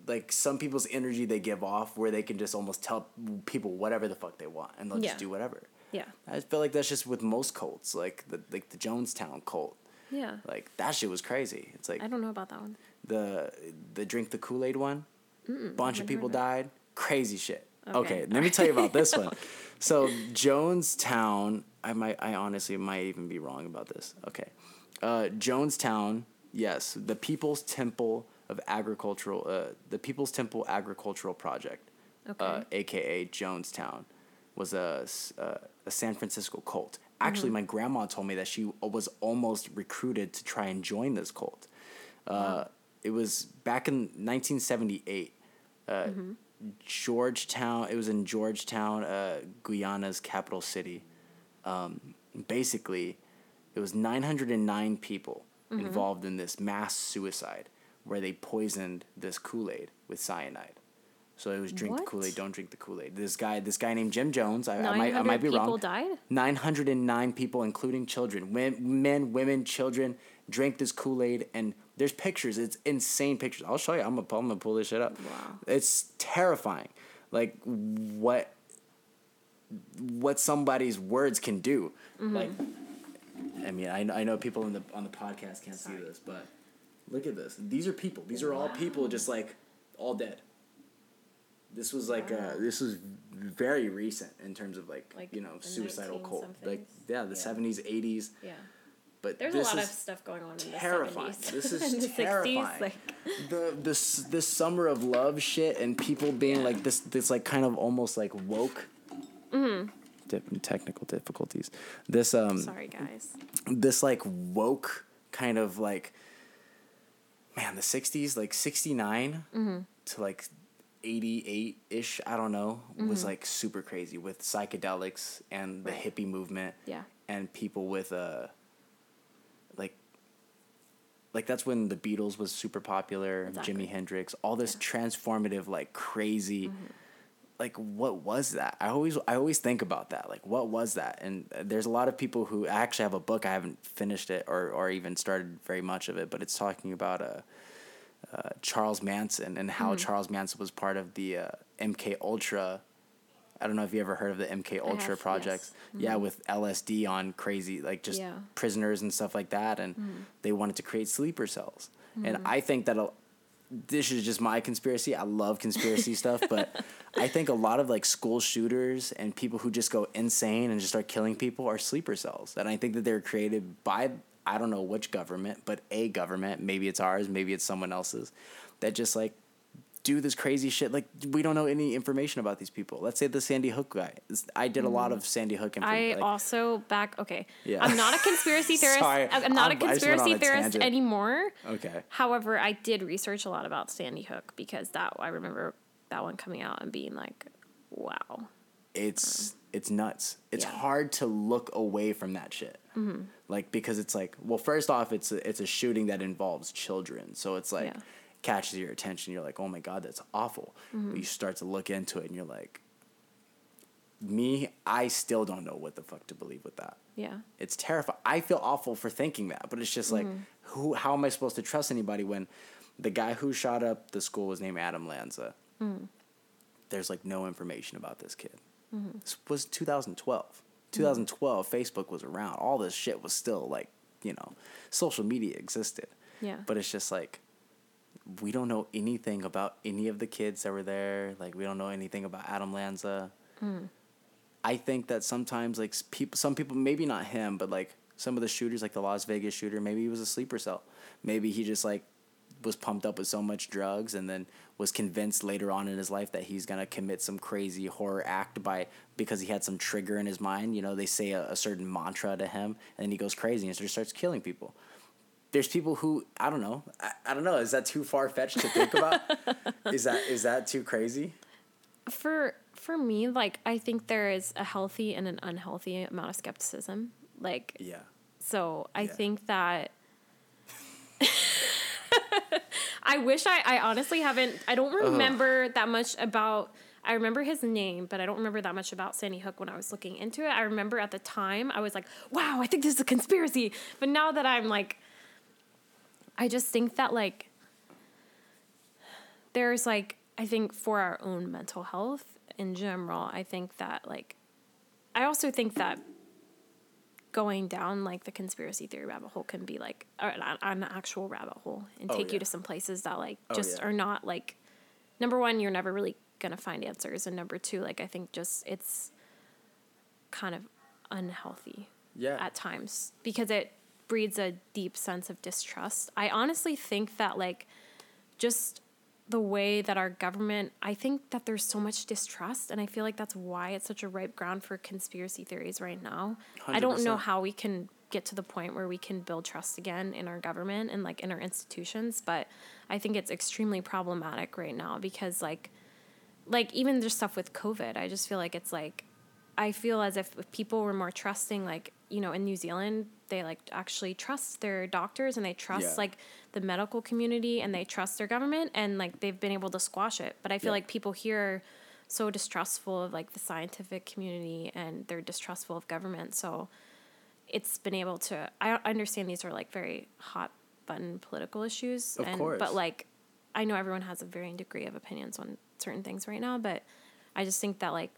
like some people's energy they give off where they can just almost tell people whatever the fuck they want and they'll Yeah. just do whatever. yeah I feel like that's just with most cults, like the like the Jonestown cult. Yeah Like that shit was crazy. It's like i don't know about that one the the drink the Kool Aid one. Bunch of people died. Crazy shit. Okay. Okay, let me tell you about this one. So Jonestown, I might, I honestly might even be wrong about this. Okay, uh, Jonestown, yes, the People's Temple of Agricultural, uh, the People's Temple Agricultural Project, uh, Okay. aka Jonestown, was a s- uh, a San Francisco cult. Actually, Mm-hmm. my grandma told me that she was almost recruited to try and join this cult. Uh, it was back in 1978. Uh, Mm-hmm. Georgetown. It was in Georgetown, uh, Guyana's capital city. Um, basically, it was 909 people Mm-hmm. involved in this mass suicide, where they poisoned this Kool Aid with cyanide. So it was drink the Kool Aid, don't drink the Kool Aid. This guy, this guy named Jim Jones. I, I might, I might be people wrong. died? 909 people, including children, men, men women, children, drank this Kool Aid, and there's pictures. It's insane pictures. I'll show you. I'm gonna, I'm gonna pull this shit up. Wow. It's terrifying. Like what what somebody's words can do. Mm-hmm. Like, I mean, I know, I know people in the on the podcast can't see this, but look at this. These are people. These are all people just like all dead. This was like uh, this was very recent in terms of like, Like you know suicidal cult like yeah the Yeah. seventies eighties Yeah. but There's this a lot of stuff going on in terrifying. the 70s. This is the terrifying. 60s. Like, the this this summer of love shit and people being like this this like kind of almost like woke Dip- technical difficulties this um sorry, guys. this like woke kind of like man the 60s like 69 Mm-hmm. to like 88 ish i don't know Mm-hmm. was like super crazy with psychedelics and the Right. hippie movement Yeah. and people with uh like like that's when the beatles was super popular Exactly. jimi hendrix all this transformative like crazy Mm-hmm. like what was that i always i always think about that like what was that and uh, there's a lot of people who I actually have a book i haven't finished it or or even started very much of it but it's talking about uh uh, Charles Manson and how Charles Manson was part of the uh, MK Ultra. I don't know if you ever heard of the MK Ultra have, projects. yes. Yeah, with LSD on crazy like just Yeah. prisoners and stuff like that, and they wanted to create sleeper cells. And Mm-hmm. I think that a, this is just my conspiracy. I love conspiracy stuff, but I think a lot of like school shooters and people who just go insane and just start killing people are sleeper cells. And I think that they're created by I don't know which government, but a government, maybe it's ours, maybe it's someone else's, that just like do this crazy shit. Like we don't know any information about these people. Let's say the Sandy Hook guy. I did a lot of Sandy Hook Mm-hmm. I information. Like, also back okay. Yeah. I'm not a conspiracy theorist. Sorry, I'm not I'm- a I just went on conspiracy a theorist tangent. anymore. okay. However, I did research a lot about Sandy Hook because that I remember that one coming out and being like, wow. it's it's nuts. It's Yeah. hard to look away from that shit. Mm-hmm. Like because it's like, well, first off, it's a, it's a shooting that involves children, so it's like Yeah. catches your attention. You're like, oh my god, that's awful. But you start to look into it, and you're like, me, I still don't know what the fuck to believe with that. Yeah. It's terrifying. I feel awful for thinking that, but it's just like, mm-hmm. who? How am I supposed to trust anybody when the guy who shot up the school was named Adam Lanza? Mm. There's like no information about this kid. This was 2012. Mm-hmm. 2012, Facebook was around. All this shit was still like, you know, social media existed. Yeah. But it's just like, we don't know anything about any of the kids that were there. Like, we don't know anything about Adam Lanza. Mm. I think that sometimes like people, some people, maybe not him, but like some of the shooters, like the Las Vegas shooter, maybe he was a sleeper cell. Maybe he just like was pumped up with so much drugs and then was convinced later on in his life that he's gonna commit some crazy horror act by because he had some trigger in his mind. You know, they say a, a certain mantra to him, and then he goes crazy and just starts killing people. There's people who I don't know. I, I don't know. Is that too far fetched to think about? is that is that too crazy? for for me like i think there is a healthy and an unhealthy amount of skepticism like Yeah. so i Yeah. think that i wish i i honestly haven't i don't remember that much about I remember his name, but I don't remember that much about Sandy Hook when I was looking into it. I remember at the time I was like, "Wow, I think this is a conspiracy." But now that I'm like I just think that like there's like I think for our own mental health in general, I think that like I also think that going down like the conspiracy theory rabbit hole can be like an, an actual rabbit hole and Oh, take yeah. you to some places that like Oh, just yeah. are not like number one you're never really gonna find answers and number two like I think just it's kind of unhealthy Yeah. at times because it breeds a deep sense of distrust. I honestly think that like just the way that our government, I think that there's so much distrust and I feel like that's why it's such a ripe ground for conspiracy theories right now. I don't know how we can get to the point where we can build trust again in our government and like in our institutions, but I think it's extremely problematic right now because like like even just stuff with COVID, I just feel like it's like I feel as if if people were more trusting, like you know, in New Zealand, they like actually trust their doctors and they trust Yeah. like the medical community and they trust their government and like they've been able to squash it. But I feel Yeah. like people here are so distrustful of like the scientific community and they're distrustful of government. So it's been able to I understand these are like very hot button political issues Of and course. but like I know everyone has a varying degree of opinions on certain things right now, but I just think that like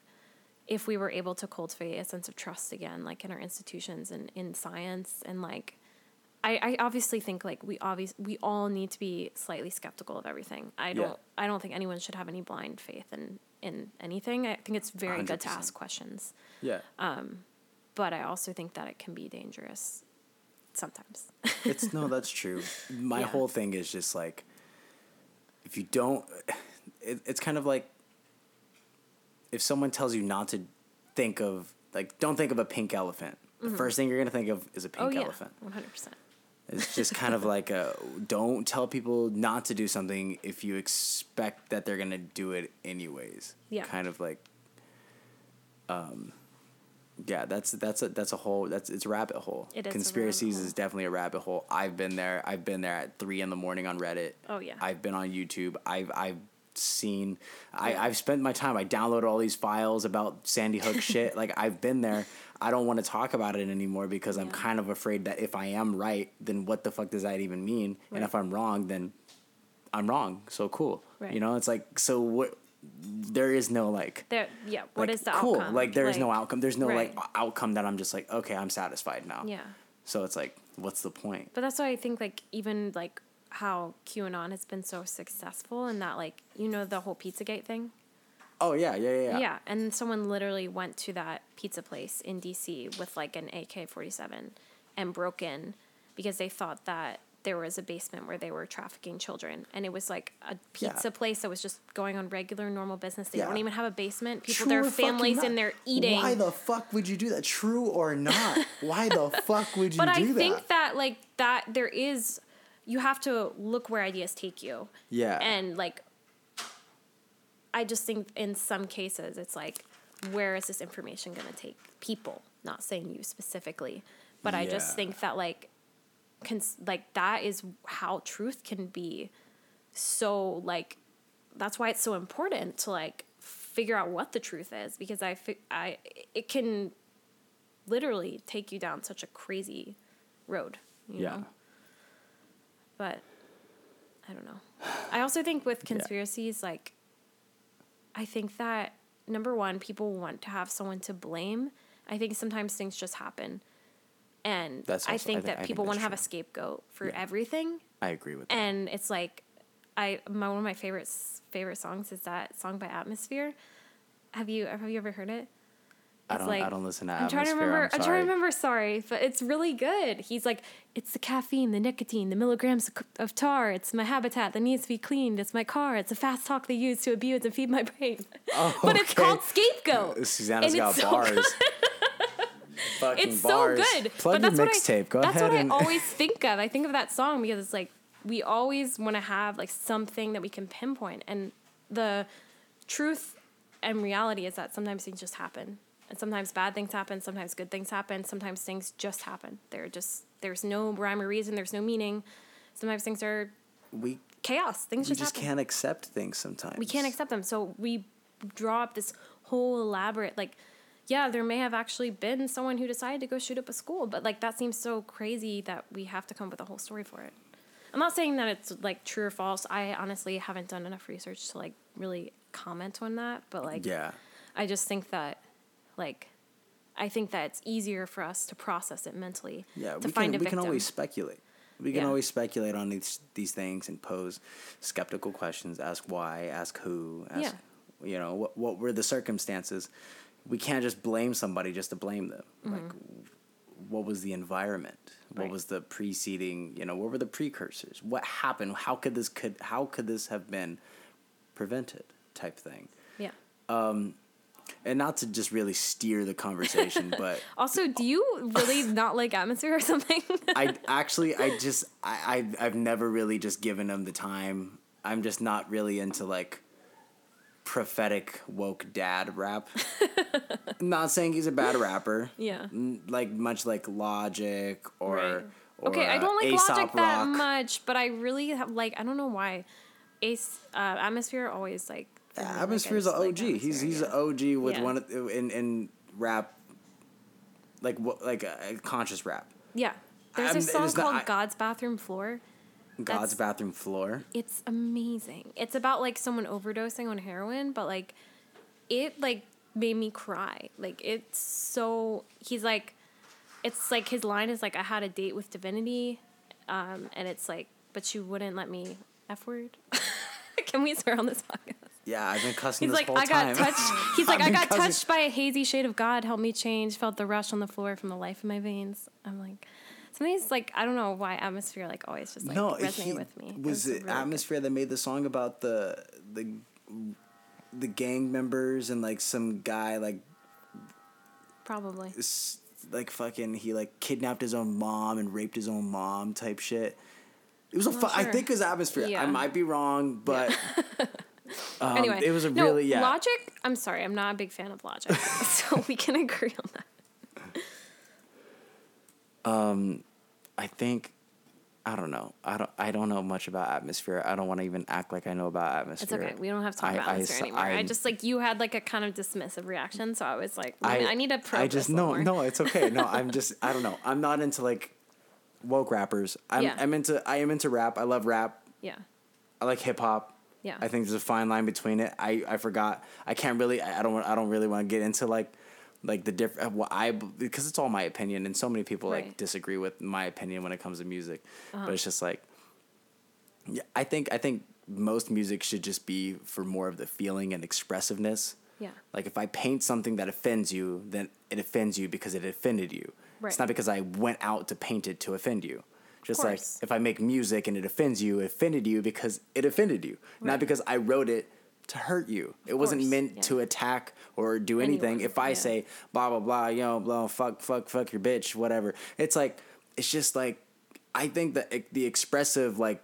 if we were able to cultivate a sense of trust again, like in our institutions and in science and like I, I obviously think like we obvious we all need to be slightly skeptical of everything. I don't I don't think anyone should have any blind faith in in anything. I think it's very good to ask questions. Yeah. Um, But I also think that it can be dangerous sometimes. it's no, that's true. My Yeah. whole thing is just like, if you don't, it, it's kind of like if someone tells you not to think of like, don't think of a pink elephant. The first thing you're gonna think of is a pink oh yeah. elephant. One hundred percent. It's just kind of like a don't tell people not to do something if you expect that they're gonna do it anyways. Yeah. Kind of like, um, yeah. That's that's a that's a whole that's it's a rabbit hole. It is Conspiracies hole. is definitely a rabbit hole. I've been there. I've been there at three in the morning on Reddit. Oh, yeah. I've been on YouTube. I've I've seen. I I've spent my time. I downloaded all these files about Sandy Hook shit. Like I've been there. I don't want to talk about it anymore because I'm Yeah. kind of afraid that if I am right, then what the fuck does that even mean? And Right. if I'm wrong, then I'm wrong. So cool. Right. You know, it's like so what there is no like There yeah, What like, is the cool. outcome? Like there is no outcome. There's no right. like outcome that I'm just like, okay, I'm satisfied now. Yeah. So it's like, what's the point? But that's why I think like even like how QAnon has been so successful and that like you know the whole Pizzagate thing? Oh yeah, yeah, yeah. Yeah. yeah. and someone literally went to that pizza place in DC with like an AK forty seven and broke in because they thought that there was a basement where they were trafficking children and it was like a Yeah. pizza place that was just going on regular normal business. They Yeah. don't even have a basement. People True their families in there eating. Why the fuck would you do that? True or not? Why the fuck would you but do I that? think that like that there is you have to look where ideas take you. Yeah. And like I just think in some cases it's like where is this information going to take people? Not saying you specifically, but I just think that like cons- like that is how truth can be so like that's why it's so important to like figure out what the truth is because I fi- I it can literally take you down such a crazy road, you yeah. know. But I don't know. I also think with conspiracies like I think that number one, people want to have someone to blame. I think sometimes things just happen. And I also- I think thi- I that think people want to have a scapegoat for Yeah. everything. I agree with that. And it's like I my one of my favorite favorite songs is that song by Atmosphere. Have you have you ever heard it? I don't like- I don't listen to I'm trying to remember. I'm I'm, trying to remember. Sorry, but it's really good. He's like, it's the caffeine, the nicotine, the milligrams of- tar. It's my habitat that needs to be cleaned. It's my car. It's the fast talk they use to abuse and feed my brain. Oh, but it's called Scapegoat. Susanna's And got it's so bars. Fucking It's bars. so good. Plug but your mixtape. Go that's ahead what and I always think of. I think of that song because it's like we always want to have like something that we can pinpoint, and the truth and reality is that sometimes things just happen, and sometimes bad things happen, sometimes good things happen, sometimes things just happen. They're just there's no rhyme or reason, there's no meaning. Sometimes things are we chaos. Things we just, just happen can't accept things sometimes. we can't accept them. So we draw up this whole elaborate like yeah, there may have actually been someone who decided to go shoot up a school, but like that seems so crazy that we have to come up with a whole story for it. I'm not saying that it's like true or false. I honestly haven't done enough research to like really comment on that, but like Yeah. I just think that like I think that it's easier for us to process it mentally. Yeah, to we find can a we can always speculate. We can Yeah. always speculate on these these things and pose skeptical questions. Ask why. Ask who. Ask you know what what were the circumstances. We can't just blame somebody just to blame them. Like, what was the environment? What Mm-hmm. Right. was the preceding? You know, what were the precursors? What happened? How could this could how could this have been prevented? Type thing. yeah. And not to just really steer the conversation, but Also, do you really not like atmosphere or something? I actually, I just, I, I, I've never really just given them the time. I'm just not really into like prophetic woke dad rap. not saying he's a bad rapper. Yeah. Like much like Logic or. Right. or okay, I uh, don't like Aesop Logic that Rock. much, but I really have like I don't know why. Ace uh, Atmosphere always like. Me, like, Atmosphere's an OG. he's Atmosphere, he's yeah. an OG with Yeah. one of, in in rap. Like? Like a, a conscious rap. Yeah. There's I'm- a song it's not- called I- God's Bathroom Floor. God's That's- bathroom floor. It's amazing. It's about like someone overdosing on heroin, but like it like made me cry. Like it's so he's like it's like his line is like I had a date with divinity um and it's like but you wouldn't let me F word. Can we swear on this podcast? Yeah, I've been cussing He's this like, whole I time. got touched. He's like, I got cussing- touched by a hazy shade of God. Help me change. Felt the rush on the floor from the life in my veins. I'm like, some of these like I don't know why atmosphere like always just like no, resonate he- with me. Was It's it really good. Atmosphere that made the song about the the the gang members and like some guy like Probably. like fucking he like kidnapped his own mom and raped his own mom type shit. It was a fu- not I think it was Atmosphere. I might be wrong, but um, anyway, it was a no, really yeah. Logic. I'm sorry, I'm not a big fan of Logic, so we can agree on that. Um, I think I don't know. I don't. I don't know much about atmosphere. I don't want to even act like I know about atmosphere. It's okay. We don't have to talk I- about I atmosphere s- anymore. I, I- just like you had like a kind of dismissive reaction, so I was like, I, I need to I just no, more. no. It's okay. No, I'm just. I don't know. I'm not into like woke rappers. I'm. Yeah. I'm into. I am into rap. I love rap. Yeah, I like hip hop. Yeah. I think there's a fine line between it. I, I forgot. I can't really. I don't. I don't really want to get into like, like the different. What I because it's all my opinion, and so many people like Right. Uh-huh. disagree with my opinion when it comes to music. But it's just like, yeah. I think I think most music should just be for more of the feeling and expressiveness. yeah, Like if I paint something that offends you, then it offends you because it offended you. Right. It's not because I went out to paint it to offend you. Just like if I make music and it offends you, it offended you because it offended you, not because I wrote it to hurt you. it wasn't course, meant yeah. to attack or do anything. Anyone, if I yeah. say blah blah blah, you know, blah fuck fuck fuck your bitch, whatever. It's like it's just like I think that the expressive like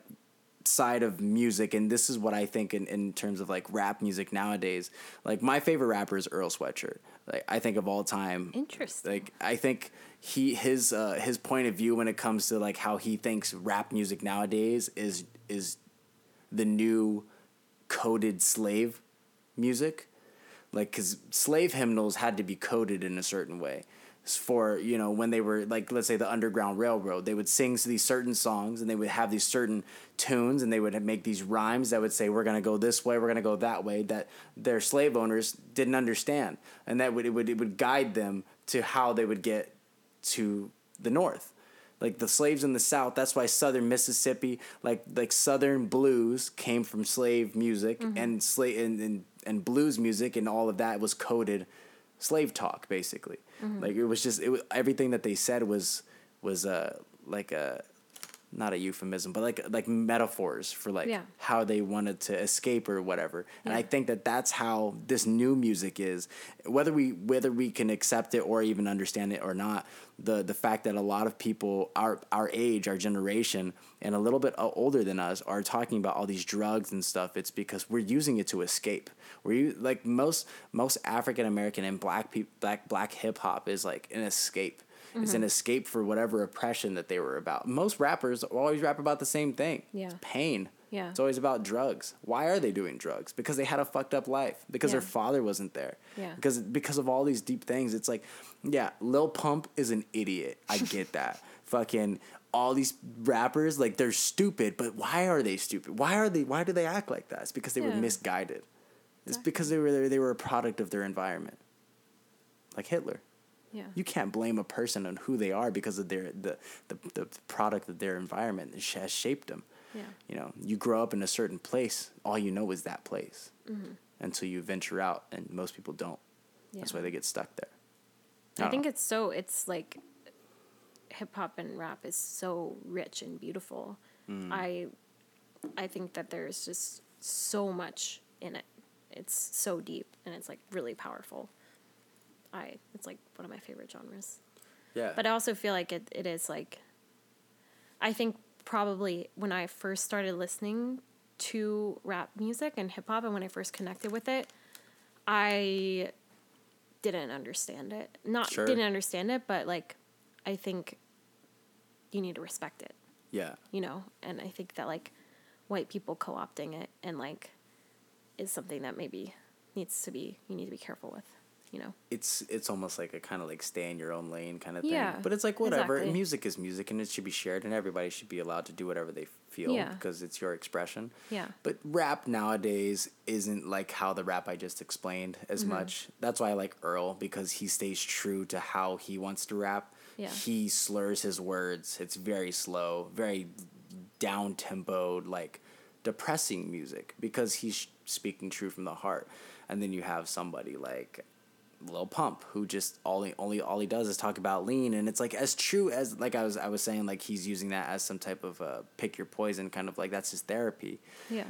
side of music and this is what i think in, in terms of like rap music nowadays like my favorite rapper is earl sweatshirt like i think of all time Interesting. like i think he his uh his point of view when it comes to like how he thinks rap music nowadays is is the new coded slave music. Like because slave hymnals had to be coded in a certain way. For you know when they were like let's say the underground railroad they would sing these certain songs and they would have these certain tunes and they would make these rhymes that would say we're going to go this way we're going to go that way that their slave owners didn't understand. And that would it would it would guide them to how they would get to the north. Like the slaves in the south that's why southern mississippi like like southern blues came from slave music and slave and, and and blues music and all of that was coded slave talk basically. Like it was just it was everything that they said was was uh like a not a euphemism but like like metaphors for like Yeah. how they wanted to escape or whatever. And i think that that's how this new music is. Whether we whether we can accept it or even understand it or not the the fact that a lot of people our our age our generation and a little bit uh, older than us are talking about all these drugs and stuff it's because we're using it to escape. We're like most most african american and black people black black hip hop is like an escape it's Mm-hmm. an escape for whatever oppression that they were about most rappers always rap about the same thing Yeah. It's pain Yeah. it's always about drugs. Why are they doing drugs? Because they had a fucked up life. Because their father wasn't there. Yeah. Because because of all these deep things. It's like, yeah, Lil Pump is an idiot. I get that. Fucking all these rappers, like they're stupid, but why are they stupid? Why are they why do they act like that? It's because they were misguided. It's because they were they were a product of their environment. Like Hitler. Yeah, You can't blame a person on who they are because of their the, the, the product of their environment that has shaped them. yeah, You know, you grow up in a certain place, all you know is that place Mm-hmm. until you venture out, and most people don't. Yeah. That's why they get stuck there. I don't think know. it's so it's like hip hop and rap is so rich and beautiful. Mm. I I think that there's just so much in it. It's so deep and it's like really powerful. I it's like one of my favorite genres. yeah. But I also feel like it, it is like I think probably when I first started listening to rap music and hip hop and when I first connected with it, I didn't understand it. Not Sure. didn't understand it, but like I think you need to respect it, Yeah. you know? And I think that like white people co-opting it and like is something that maybe needs to be you need to be careful with, you know. it's it's almost like a kind of like stay in your own lane kind of thing. Yeah. But it's like whatever. exactly. Music is music, and it should be shared, and everybody should be allowed to do whatever they feel Yeah. because it's your expression. Yeah. But rap nowadays isn't like how the rap I just explained as Mm-hmm. much. That's why I like Earl because he stays true to how he wants to rap. Yeah. He slurs his words. It's very slow, very down tempoed, like depressing music because he's speaking true from the heart. And then you have somebody like Lil Pump who just all he, only all he does is talk about lean and it's like as true as like I was I was saying like he's using that as some type of uh, pick your poison kind of like that's his therapy. Yeah.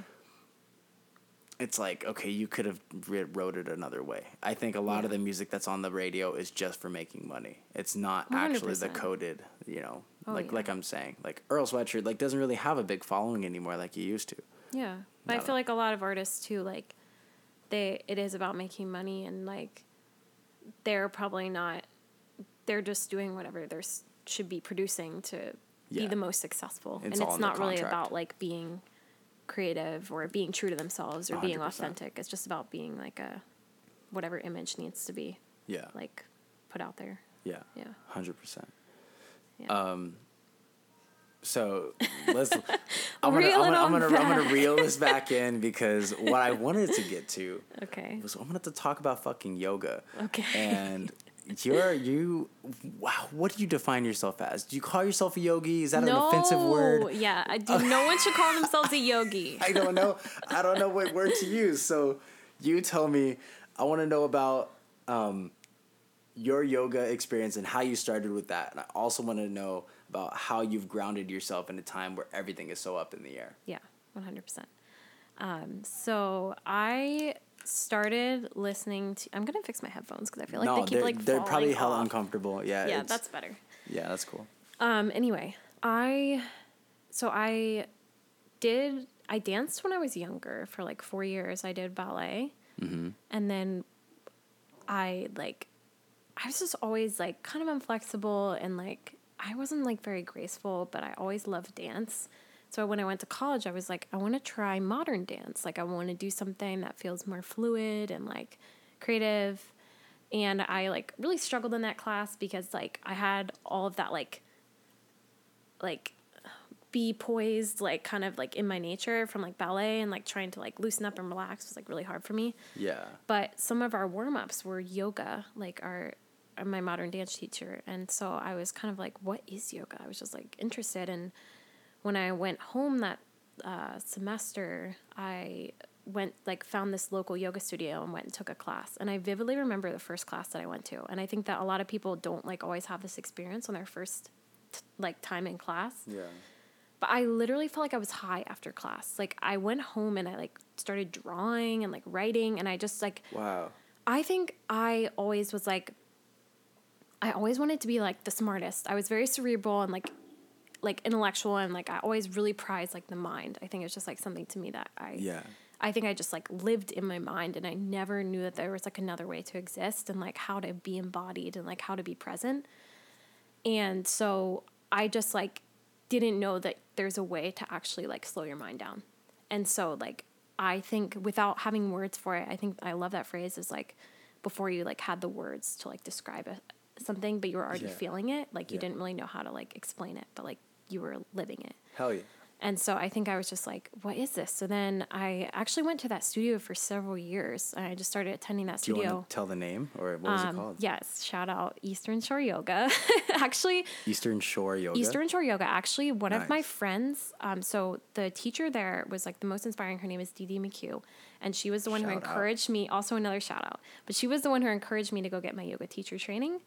It's like okay you could have wrote it another way. I think a lot of the music that's on the radio is just for making money. It's not actually the coded, you know. Oh, like yeah. like I'm saying, like Earl Sweatshirt like doesn't really have a big following anymore like he used to. Yeah. But I a- feel like a lot of artists too, like they it is about making money and like they're probably not they're just doing whatever they should be producing to be the most successful. It's and it's not really about like being creative or being true to themselves or being 100%. authentic. It's just about being like a whatever image needs to be Yeah. like put out there. Yeah. Yeah. Hundred percent. Yeah. Um. So let's. I'm gonna, Reel I'm gonna, I'm gonna, I'm gonna reel this back in because what I wanted to get to okay. was I wanted to talk about fucking yoga. Okay. And you're you. Wow. What do you define yourself as? Do you call yourself a yogi? Is that an offensive word? Yeah, I do. no one should call themselves a yogi. I don't know. I don't know what word to use. So you tell me. I want to know about um, your yoga experience and how you started with that. And I also want to know about how you've grounded yourself in a time where everything is so up in the air. Yeah, one hundred percent. Um, so I started listening to. I'm gonna fix my headphones because I feel like no, they keep like they're probably hella uncomfortable. Yeah. Yeah, that's better. yeah, that's cool. Um. Anyway, I so I did I danced when I was younger for like four years. I did ballet, Mm-hmm. and then I like I was just always like kind of inflexible and like I wasn't like very graceful, but I always loved dance. So when I went to college, I was like, I want to try modern dance. Like I want to do something that feels more fluid and like creative. And I like really struggled in that class because like I had all of that like like be poised like kind of like in my nature from like ballet and like trying to like loosen up and relax was like really hard for me Yeah. but some of our warm-ups were yoga like our my modern dance teacher and so i was kind of like what is yoga i was just like interested and when i went home that uh, semester i went like found this local yoga studio and went and took a class and i vividly remember the first class that i went to and i think that a lot of people don't like always have this experience on their first t- like time in class Yeah. but I literally felt like I was high after class. Like I went home and I like started drawing and like writing and I just like Wow. I think I always was like I always wanted to be like the smartest. I was very cerebral and like like intellectual and like I always really prized like the mind. I think it's just like something to me that I Yeah. I think I just like lived in my mind and I never knew that there was like another way to exist and like how to be embodied and like how to be present. And so I just like didn't know that there's a way to actually like slow your mind down. And so like I think without having words for it, I think I love that phrase is like before you like had the words to like describe it, something, but you were already Yeah. feeling it. Like you Yeah. didn't really know how to like explain it, but like you were living it. Hell yeah. And so I think I was just like, what is this? So then I actually went to that studio for several years and I just started attending that Do you studio. want to tell the name or what was it Um, called? Yes, shout out Eastern Shore Yoga. actually, Eastern Shore Yoga. Eastern Shore Yoga. Actually, one of my friends. Um, so the teacher there was like the most inspiring. Her name is Dee Dee McHugh, and she was the one who Shout out. encouraged me. Also, another shout out. But she was the one who encouraged me to go get my yoga teacher training.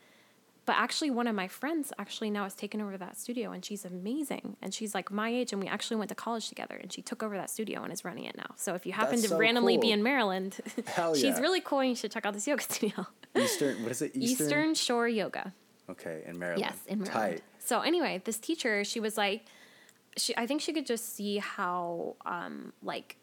But actually, one of my friends actually now has taken over that studio, and she's amazing. And she's like my age, and we actually went to college together. And she took over that studio and is running it now. So if you happen That's to so randomly be in Maryland, she's really cool. And you should check out this yoga studio. Eastern. What is it? Eastern. Eastern Shore Yoga. Okay, in Maryland. Yes, in Maryland. Tight. So anyway, this teacher, she was like, she I think she could just see how um like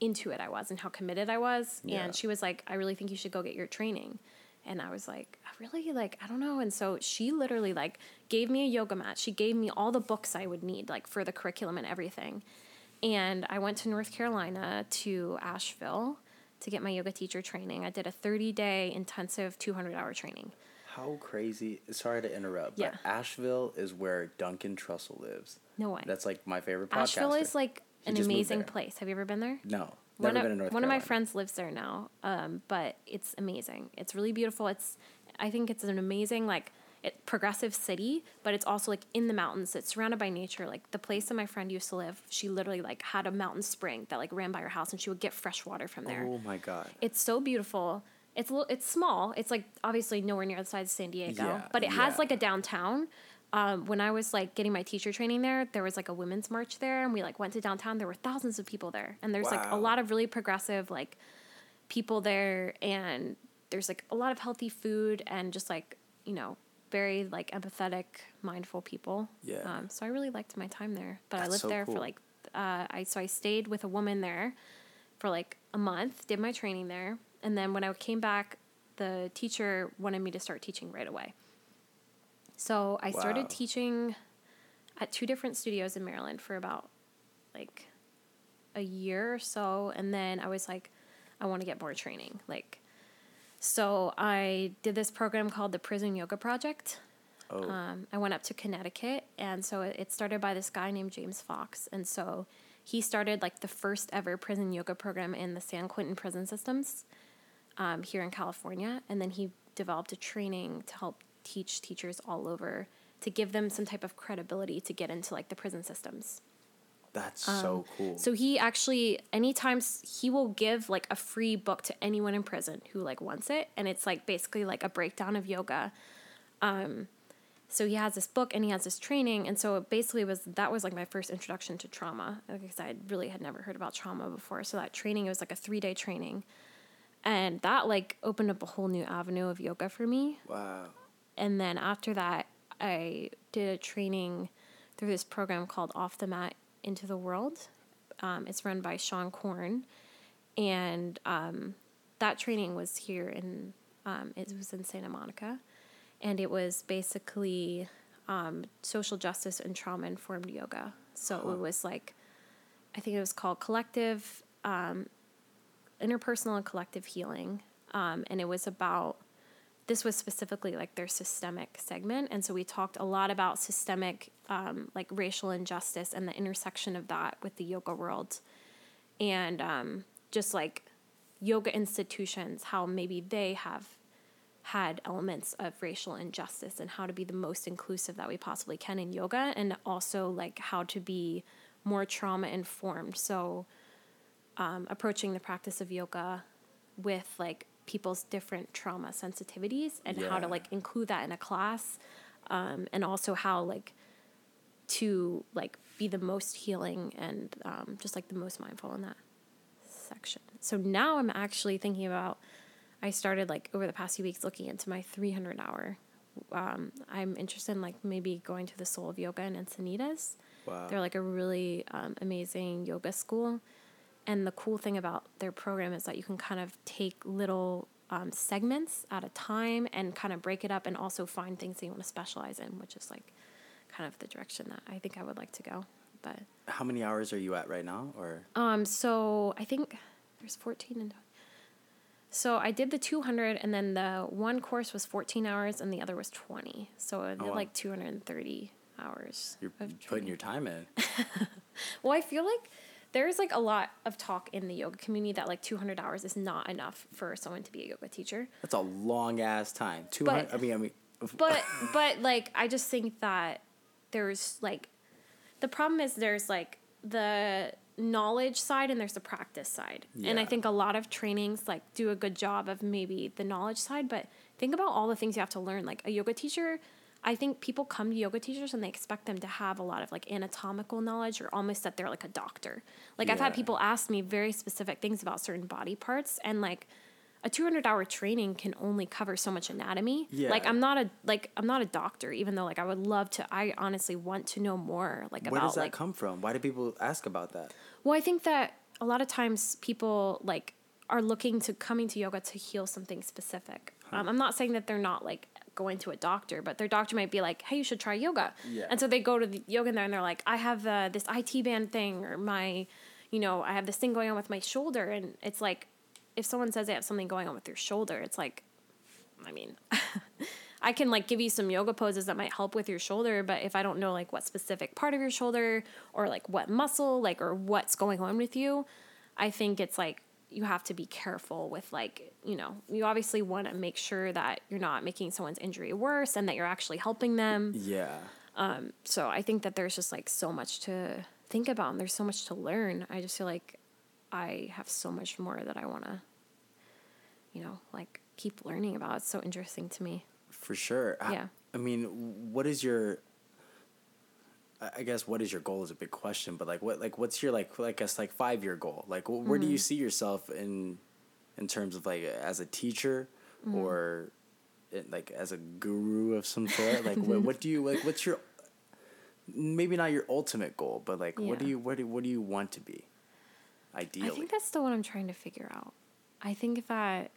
into it I was and how committed I was. Yeah. And she was like, I really think you should go get your training. And I was like, "I really like I don't know. And so she literally like gave me a yoga mat. She gave me all the books I would need like for the curriculum and everything. And I went to North Carolina to Asheville to get my yoga teacher training. I did a 30 day intensive 200 hour training. How crazy! Sorry to interrupt, Yeah. but Asheville is where Duncan Trussell lives. No way. That's like my favorite podcaster. Asheville is like He an amazing place. Have you ever been there? No, one never of, been in North one of my friends lives there now, um, but it's amazing. It's really beautiful. It's I think it's an amazing like it, progressive city, but it's also like in the mountains. It's surrounded by nature. Like the place that my friend used to live, she literally like had a mountain spring that like ran by her house, and she would get fresh water from there. Oh my god! It's so beautiful. It's a little, it's small. It's like obviously nowhere near the size of San Diego, Yeah, but it has yeah. like a downtown. Um, when I was like getting my teacher training there, there was like a women's march there, and we like went to downtown. There were thousands of people there, and there's like a lot of really progressive like people there, and there's like a lot of healthy food and just like you know very like empathetic, mindful people. Yeah. Um, so I really liked my time there, but I lived so there cool. for like uh, I so I stayed with a woman there for like a month, did my training there, and then when I came back, the teacher wanted me to start teaching right away. So I Wow. started teaching at two different studios in Maryland for about like a year or so, and then I was like, I want to get more training, like. So I did this program called the Prison Yoga Project. Oh, Um, I went up to Connecticut, and so it it started by this guy named James Fox, and so he started like the first ever prison yoga program in the San Quentin prison systems um, here in California, and then he developed a training to help teach teachers all over to give them some type of credibility to get into like the prison systems. That's so cool. um, So he actually, anytime he will give like a free book to anyone in prison who like wants it, and it's like basically like a breakdown of yoga. Um, so he has this book and he has this training, and so it basically was that was like my first introduction to trauma because I really had never heard about trauma before. So that training it was like a three day training, and that like opened up a whole new avenue of yoga for me wow. and then after that i did a training through this program called off the mat into the world. Um, it's run by Seane Corn and um, that training was here in um, it was in santa monica. And it was basically um, social justice and trauma informed yoga. So it was like i think it was called collective um, interpersonal and collective healing. Um, and it was about this was specifically like their systemic segment and so we talked a lot about systemic um, like racial injustice and the intersection of that with the yoga world. And um, just like yoga institutions how maybe they have had elements of racial injustice and how to be the most inclusive that we possibly can in yoga and also like how to be more trauma informed so um, approaching the practice of yoga with like people's different trauma sensitivities and how to like include that in a class um, and also how like to like be the most healing and um, just like the most mindful in that section so now i'm actually thinking about i started like over the past few weeks looking into my 300 hour um, i'm interested in like maybe going to the soul of yoga in encinitas Wow. they're like a really um, amazing yoga school. And the cool thing about their program is that you can kind of take little um, segments at a time and kind of break it up and also find things that you want to specialize in, which is like kind of the direction that I think I would like to go. But How many hours are you at right now? Or um, so I think there's 14 and so I did the 200 and then the one course was 14 hours and the other was 20. So I did wow. like 230 hours. you're putting your time in. Well, I feel like there's like a lot of talk in the yoga community that like 200 hours is not enough for someone to be a yoga teacher. That's a long ass time. Two hundred. I mean, I mean. But but like I just think that there's like the problem is there's like the knowledge side and there's the practice side. And I think a lot of trainings like do a good job of maybe the knowledge side, but think about all the things you have to learn. Like a yoga teacher, I think people come to yoga teachers and they expect them to have a lot of like anatomical knowledge or almost that they're like a doctor. Like I've had people ask me very specific things about certain body parts and like a 200 hour training can only cover so much anatomy. Yeah. Like I'm not a like I'm not a doctor even though like I would love to I honestly want to know more like Where about does that like come from? Why do people ask about that? well, I think that a lot of times people like are looking to coming to yoga to heal something specific. Um, I'm not saying that they're not like going to a doctor, but their doctor might be like, "Hey, you should try yoga." Yeah. And so they go to the yoga there and they're like, "I have uh, this IT band thing, or my, you know, I have this thing going on with my shoulder," and it's like, if someone says they have something going on with their shoulder, it's like, I mean. I can like give you some yoga poses that might help with your shoulder, but if I don't know like what specific part of your shoulder or like what muscle, like or what's going on with you, I think it's like you have to be careful with like, you know, you obviously want to make sure that you're not making someone's injury worse and that you're actually helping them. Yeah. um, So I think that there's just like so much to think about and there's so much to learn. I just feel like I have so much more that I want to you know, like keep learning about. It's so interesting to me. For sure. I- Yeah. I mean, what is your? I guess what is your goal is a big question, but like what like what's your like I guess like five year goal? Like wh- where do Mm-hmm. you see yourself in, in terms of like as a teacher, Mm-hmm. or, it, like as a guru of some sort? Like what what do you like? What's your? Maybe not your ultimate goal, but like what do you what do what do you want to be? Ideally. I think that's still what I'm trying to figure out. I think that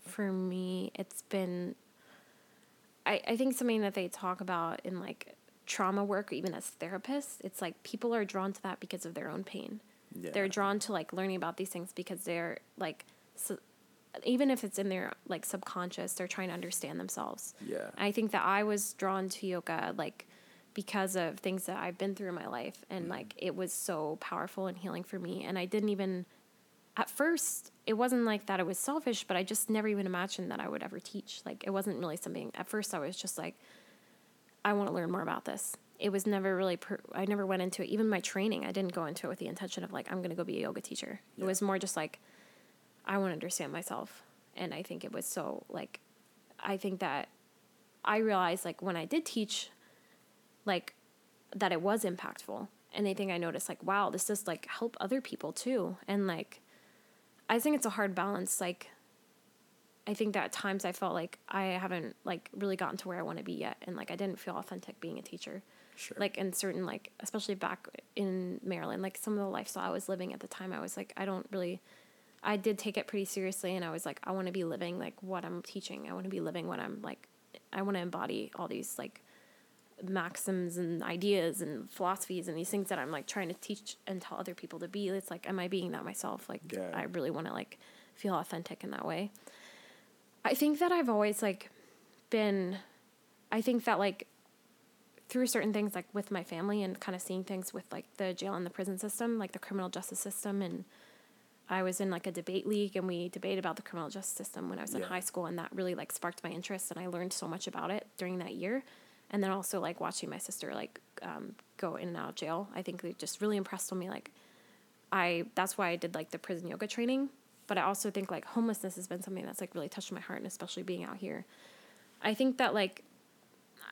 for me, it's been. I, I think something that they talk about in like trauma work, or even as therapists, it's like people are drawn to that because of their own pain. Yeah. They're drawn to like learning about these things because they're like, so, even if it's in their like subconscious, they're trying to understand themselves. Yeah. I think that I was drawn to yoga like because of things that I've been through in my life and mm. like it was so powerful and healing for me and I didn't even at first it wasn't like that it was selfish but I just never even imagined that I would ever teach like it wasn't really something at first I was just like I want to learn more about this it was never really per, I never went into it even my training I didn't go into it with the intention of like I'm going to go be a yoga teacher it was more just like I want to understand myself and I think it was so like I think that I realized like when I did teach, like that it was impactful. And I think I noticed like, wow, this does like help other people too. And like I think it's a hard balance. Like I think that at times I felt like I haven't like really gotten to where I want to be yet. And like I didn't feel authentic being a teacher. Sure. Like in certain like especially back in Maryland, like some of the lifestyle I was living at the time, I was like, I don't really I did take it pretty seriously and I was like, I want to be living like what I'm teaching. I want to be living what I'm like I want to embody all these like maxims and ideas and philosophies and these things that I'm like trying to teach and tell other people to be. It's like, am I being that myself? Like, Yeah. I really want to like feel authentic in that way. I think that I've always like been, I think that like through certain things like with my family and kind of seeing things with like the jail and the prison system, like the criminal justice system and I was in like a debate league and we debated about the criminal justice system when I was in high school and that really like sparked my interest and I learned so much about it during that year. And then also like watching my sister like um, go in and out of jail, I think it just really impressed on me. Like I that's why I did like the prison yoga training. But I also think like homelessness has been something that's like really touched my heart and especially being out here. I think that like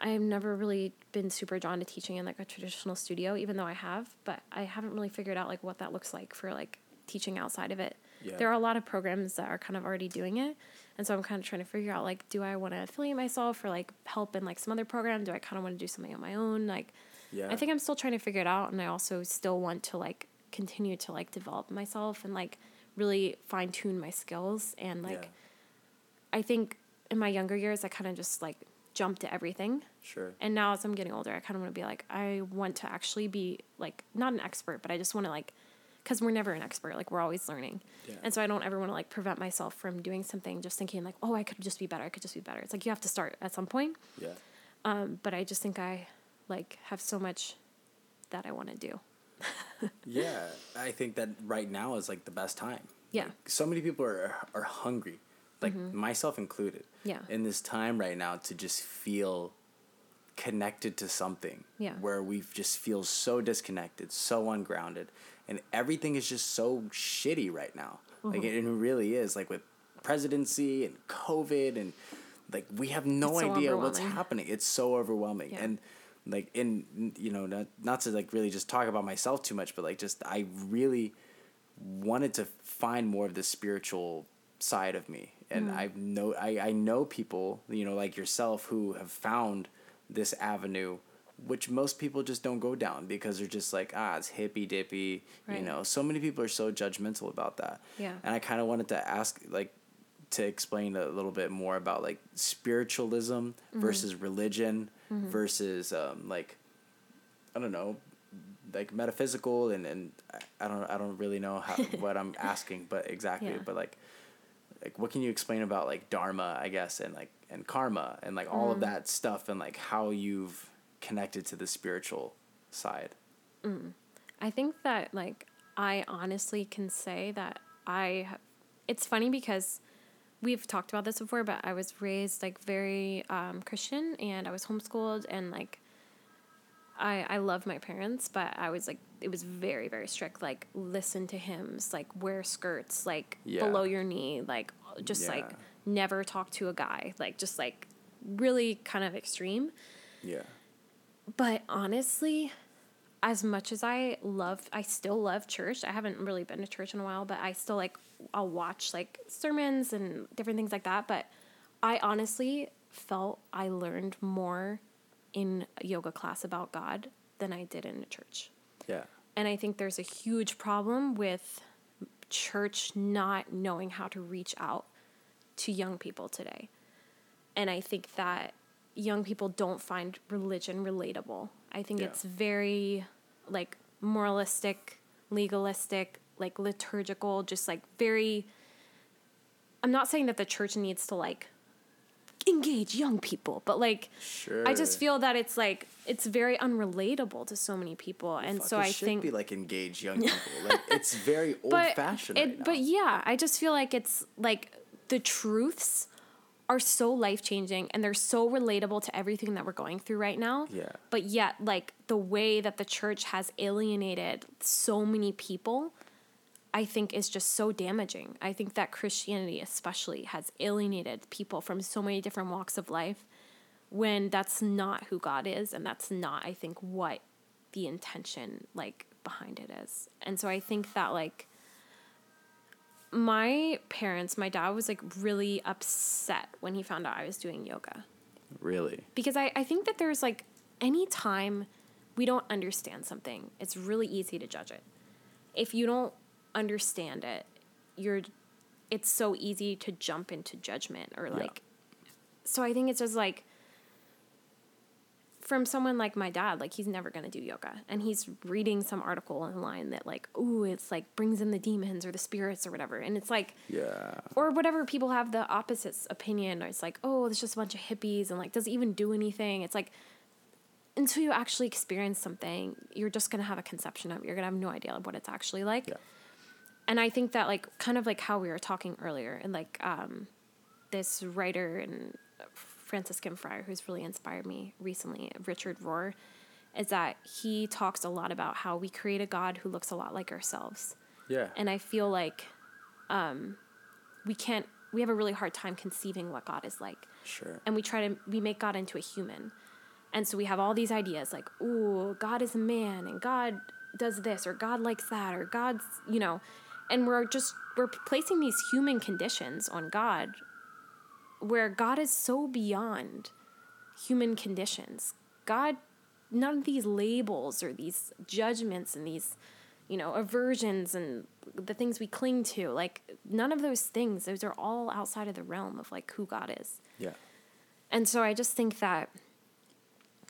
I've never really been super drawn to teaching in like a traditional studio, even though I have, but I haven't really figured out like what that looks like for like teaching outside of it. Yeah. There are a lot of programs that are kind of already doing it. And so I'm kind of trying to figure out like, do I want to affiliate myself or like help in like some other program? Do I kind of want to do something on my own? Like, Yeah. I think I'm still trying to figure it out. And I also still want to like continue to like develop myself and like really fine tune my skills. And like, Yeah. I think in my younger years, I kind of just like jumped to everything. Sure. And now as I'm getting older, I kind of want to be like, I want to actually be like, not an expert, but I just want to like, because we're never an expert. Like we're always learning. Yeah. And so I don't ever want to like prevent myself from doing something just thinking like, oh, I could just be better. I could just be better. It's like you have to start at some point. Yeah. Um, but I just think I like have so much that I want to do. Yeah, I think that right now is like the best time. Yeah. Like, so many people are are hungry, like myself included. Mm-hmm. Yeah. In this time right now to just feel connected to something. Yeah. Where we just feel so disconnected, so ungrounded, and everything is just so shitty right now. Like Mm-hmm. it, it really is. Like with presidency and COVID and like we have no so idea what's happening. It's so overwhelming Yeah. and like in you know not not to like really just talk about myself too much but like just i really wanted to find more of the spiritual side of me, and Mm-hmm. I know I, I know people you know like yourself who have found this avenue, which most people just don't go down because they're just like ah it's hippy dippy, you know. So many people are so judgmental about that. Yeah. And I kind of wanted to ask like to explain a little bit more about like spiritualism Mm-hmm. versus religion versus um, like I don't know like metaphysical and and I- don't I don't really know how what I'm asking but exactly Yeah. but like like what can you explain about like dharma I guess and like and karma and like all of Mm. that stuff and like how you've connected to the spiritual side I think that like I honestly can say that I have, it's funny because we've talked about this before, but I was raised like very um, Christian and I was homeschooled and like I I love my parents, but I was like it was very very strict like listen to hymns, like wear skirts like Yeah. below your knee, like just like never talk to a guy, like just like really kind of extreme. yeah But honestly, as much as I love, I still love church. I haven't really been to church in a while, but I still like, I'll watch like sermons and different things like that. But I honestly felt I learned more in a yoga class about God than I did in a church. yeah And I think there's a huge problem with church not knowing how to reach out to young people today. And I think that young people don't find religion relatable. I think Yeah. it's very like moralistic, legalistic, like liturgical, just like very I'm not saying that the church needs to like engage young people, but like sure I just feel that it's like it's very unrelatable to so many people, and Fuck, so it I should think. be like engage young people like it's very old but fashioned it, right but yeah, I just feel like it's like the truths are so life changing and they're so relatable to everything that we're going through right now. Yeah. But yet, like the way that the church has alienated so many people, I think is just so damaging. I think that Christianity, especially, has alienated people from so many different walks of life when that's not who God is and that's not, I think, what the intention like behind it is. And so I think that like my parents, my dad was like really upset when he found out I was doing yoga really because I, I think that there's like any time we don't understand something it's really easy to judge it if you don't understand it you're it's so easy to jump into judgment or like so i think it's just like from someone like my dad like he's never going to do yoga and he's reading some article online that like ooh it's like brings in the demons or the spirits or whatever and it's like yeah. or whatever people have the opposite opinion or it's like oh it's just a bunch of hippies and like does it even do anything it's like until you actually experience something you're just going to have a conception of it you're going to have no idea of what it's actually like. Yeah and i think that like kind of like how we were talking earlier and like um this writer and franciscan friar who's really inspired me recently richard rohr is that he talks a lot about how we create a god who looks a lot like ourselves. Yeah. And I feel like um, we can't. We have a really hard time conceiving what God is like, sure. And we try to we make God into a human, and so we have all these ideas like, ooh, God is a man, and God does this, or God likes that, or God's you know, and we're just we're placing these human conditions on God, where God is so beyond human conditions. God, none of these labels or these judgments and these, you know, aversions and the things we cling to, like none of those things, those are all outside of the realm of like who God is. yeah And so I just think that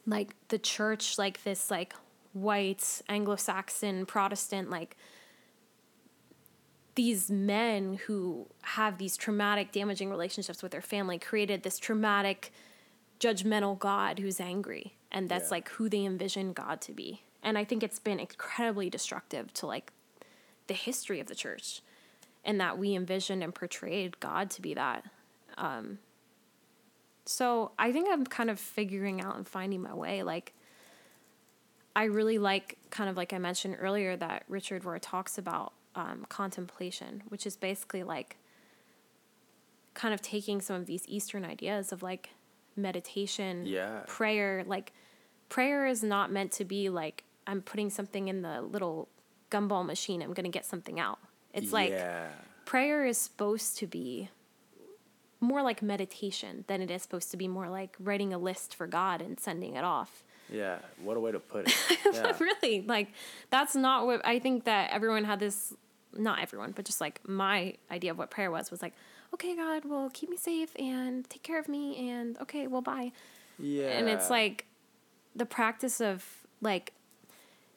like the church, like this like white Anglo-Saxon Protestant, like these men who have these traumatic, damaging relationships with their family created this traumatic, judgmental God who's angry. And that's Yeah. like who they envision God to be. And I think it's been incredibly destructive to like the history of the church and that we envisioned and portrayed God to be that. Um, so I think I'm kind of figuring out and finding my way. Like, I really like, kind of like I mentioned earlier, that Richard Rohr talks about um, contemplation, which is basically like kind of taking some of these Eastern ideas of like meditation, Yeah. prayer. Like, prayer is not meant to be like, I'm putting something in the little gumball machine, I'm going to get something out. It's like, yeah prayer is supposed to be more like meditation than it is supposed to be more like writing a list for God and sending it off. Yeah, what a way to put it. Yeah. really, like that's not what I think that everyone had this not everyone, but just like my idea of what prayer was was like, okay, God, well, keep me safe and take care of me and okay, well, bye. yeah. And it's like the practice of like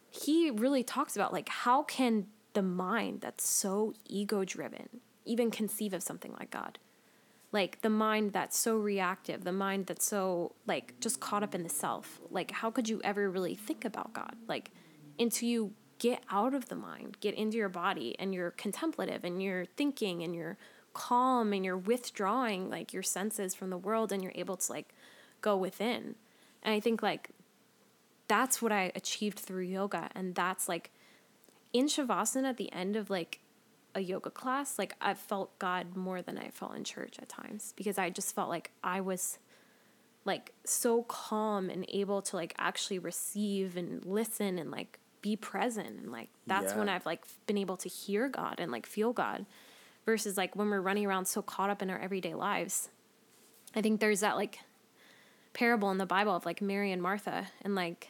he really talks about like how can the mind that's so ego driven even conceive of something like God? Like the mind that's so reactive, the mind that's so like just caught up in the self. Like how could you ever really think about God? Like until you get out of the mind, get into your body and you're contemplative and you're thinking and you're calm and you're withdrawing like your senses from the world and you're able to like go within. And I think like that's what I achieved through yoga. And that's like in Shavasana at the end of like a yoga class, like I felt God more than I felt in church at times because I just felt like I was like so calm and able to like actually receive and listen and like be present and like that's when I've like been able to hear God and like feel God versus like when we're running around so caught up in our everyday lives. I think there's that like parable in the Bible of like Mary and Martha and like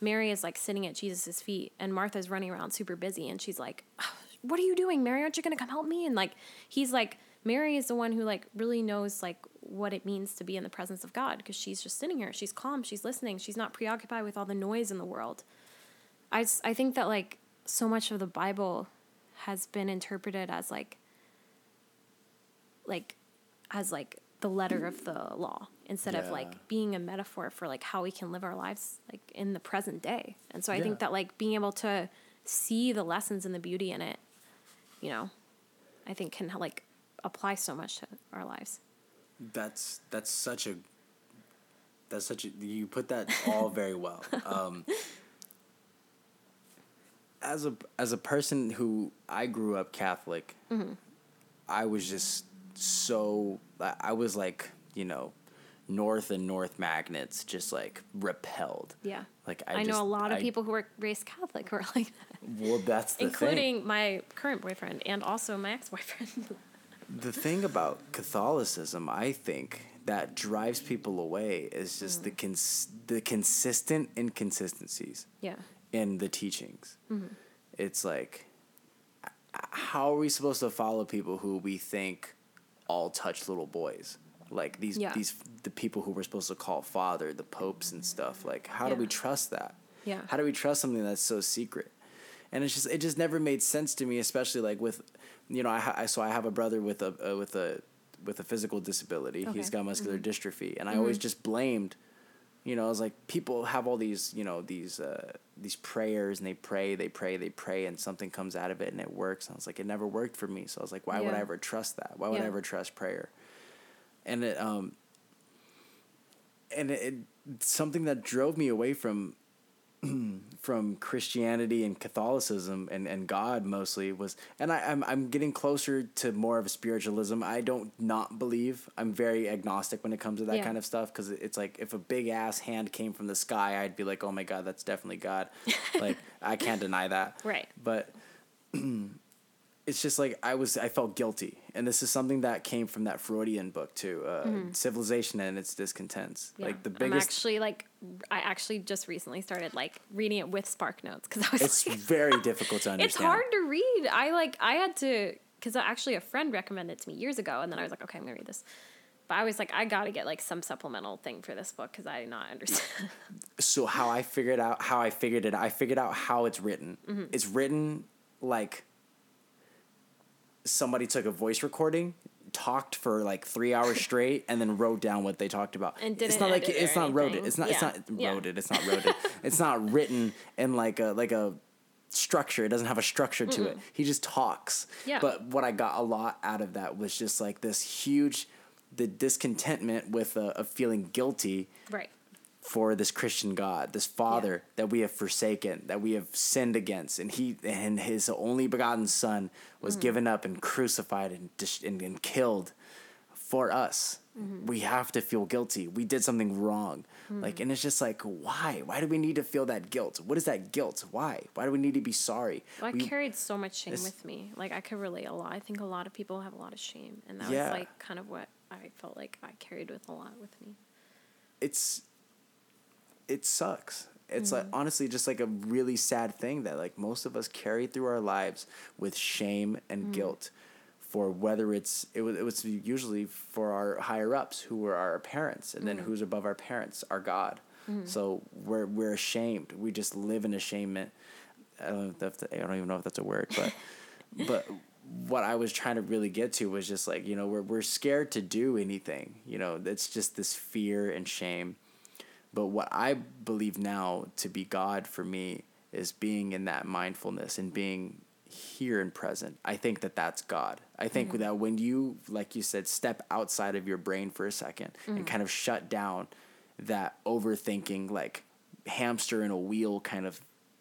Mary is like sitting at Jesus' feet and Martha's running around super busy and she's like, "Ah, What are you doing, Mary? Aren't you gonna come help me? And like he's like, Mary is the one who like really knows like what it means to be in the presence of God because she's just sitting here. She's calm, she's listening, she's not preoccupied with all the noise in the world. I, I think that like so much of the Bible has been interpreted as like like as like the letter of the law instead of like being a metaphor for like how we can live our lives like in the present day. And so I Yeah. think that like being able to see the lessons and the beauty in it, you know, I think can like apply so much to our lives. that's that's such a that's such a you put that all very well um as a as a person who i grew up catholic i was just so I- i was like you know north and north magnets just like repelled Yeah. like I, i, know a lot of I- people who are raised Catholic who are like well that's the thing including my current boyfriend and also my ex boyfriend. The thing about Catholicism, I think, that drives people away is just the cons- the consistent inconsistencies yeah. in the teachings. Mm-hmm. It's like, how are we supposed to follow people who we think all touch little boys? Like these Yeah. these the people who we're supposed to call father, the popes and stuff. Like, how do we trust that? Yeah. How do we trust something that's so secret? And it's just it just never made sense to me, especially like with, you know, I, ha- I so I have a brother with a uh, with a with a physical disability. He's Okay. Mm-hmm. got muscular dystrophy, and I always just blamed. You know, I was like, people have all these, you know, these uh, these prayers, and they pray, they pray, they pray, and something comes out of it, and it works. And I was like, it never worked for me. So I was like, why would I ever trust that? Why would I ever trust prayer? And it, um, and it, it something that drove me away from from Christianity and Catholicism and, and God mostly was and I, I'm I'm getting closer to more of a spiritualism. I don't not believe. I'm very agnostic when it comes to that Yeah. kind of stuff because it's like if a big ass hand came from the sky, I'd be like, oh my god, that's definitely God. like I can't deny that. Right. But it's just like I was I felt guilty, and this is something that came from that Freudian book too, uh, Civilization and its Discontents. Mm-hmm. Yeah. Like the biggest. I'm actually like I actually just recently started like reading it with Spark Notes because I was it's like, very difficult to understand. it's hard to read. I like I had to because actually a friend recommended it to me years ago, and then I was like, okay, I'm gonna read this. But I was like, I gotta get like some supplemental thing for this book because I did not understand. so how I figured out how I figured it I figured out how it's written. Mm-hmm. It's written like somebody took a voice recording, talked for like three hours straight, and then wrote down what they talked about. And it's didn't not like it it's not wrote it. It's not it's not Yeah. wrote it. It's not wrote it. It's not written in like a like a structure. It doesn't have a structure to it. He just talks. Yeah. But what I got a lot out of that was just like this huge the discontentment with a, of feeling guilty right. For this Christian God, this Father that we have forsaken, that we have sinned against, and He and His only begotten Son was Mm-hmm. given up and crucified and, dis- and and killed for us. We have to feel guilty. We did something wrong. Like, and it's just like, why? Why do we need to feel that guilt? What is that guilt? Why? Why do we need to be sorry? Well, I We- carried so much shame it's- with me. Like I could relate a lot. I think a lot of people have a lot of shame, and that Yeah. was like kind of what I felt like I carried with a lot with me. it's it sucks. It's Mm-hmm. like honestly just like a really sad thing that like most of us carry through our lives with shame and Mm. guilt for whether it's it was it was usually for our higher ups who were our parents and Mm. then who's above our parents our God. So we're we're ashamed. We just live in ashamed. I don't know I don't even know if that's a word, but but what I was trying to really get to was just like you know we're we're scared to do anything. You know, it's just this fear and shame. But what I believe now to be God for me is being in that mindfulness and being here and present. I think that that's God. I think mm. that when you, like you said, step outside of your brain for a 2nd and mm. kind of shut down that overthinking, like hamster in a wheel kind of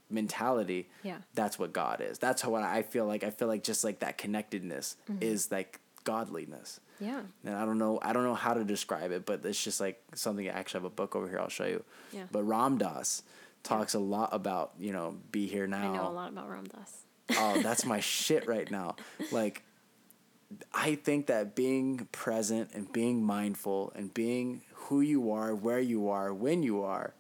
mentality, Yeah. that's what God is. That's how I feel like. I feel like just like that connectedness mm-hmm. is like godliness Yeah. and I don't know I don't know how to describe it, but it's just like something. I actually have a book over here. I'll show you. Yeah. But Ram Dass talks a lot about you know be here now. I know a lot about Ram Dass. oh, that's my shit right now. Like, I think that being present and being mindful and being who you are, where you are, when you are,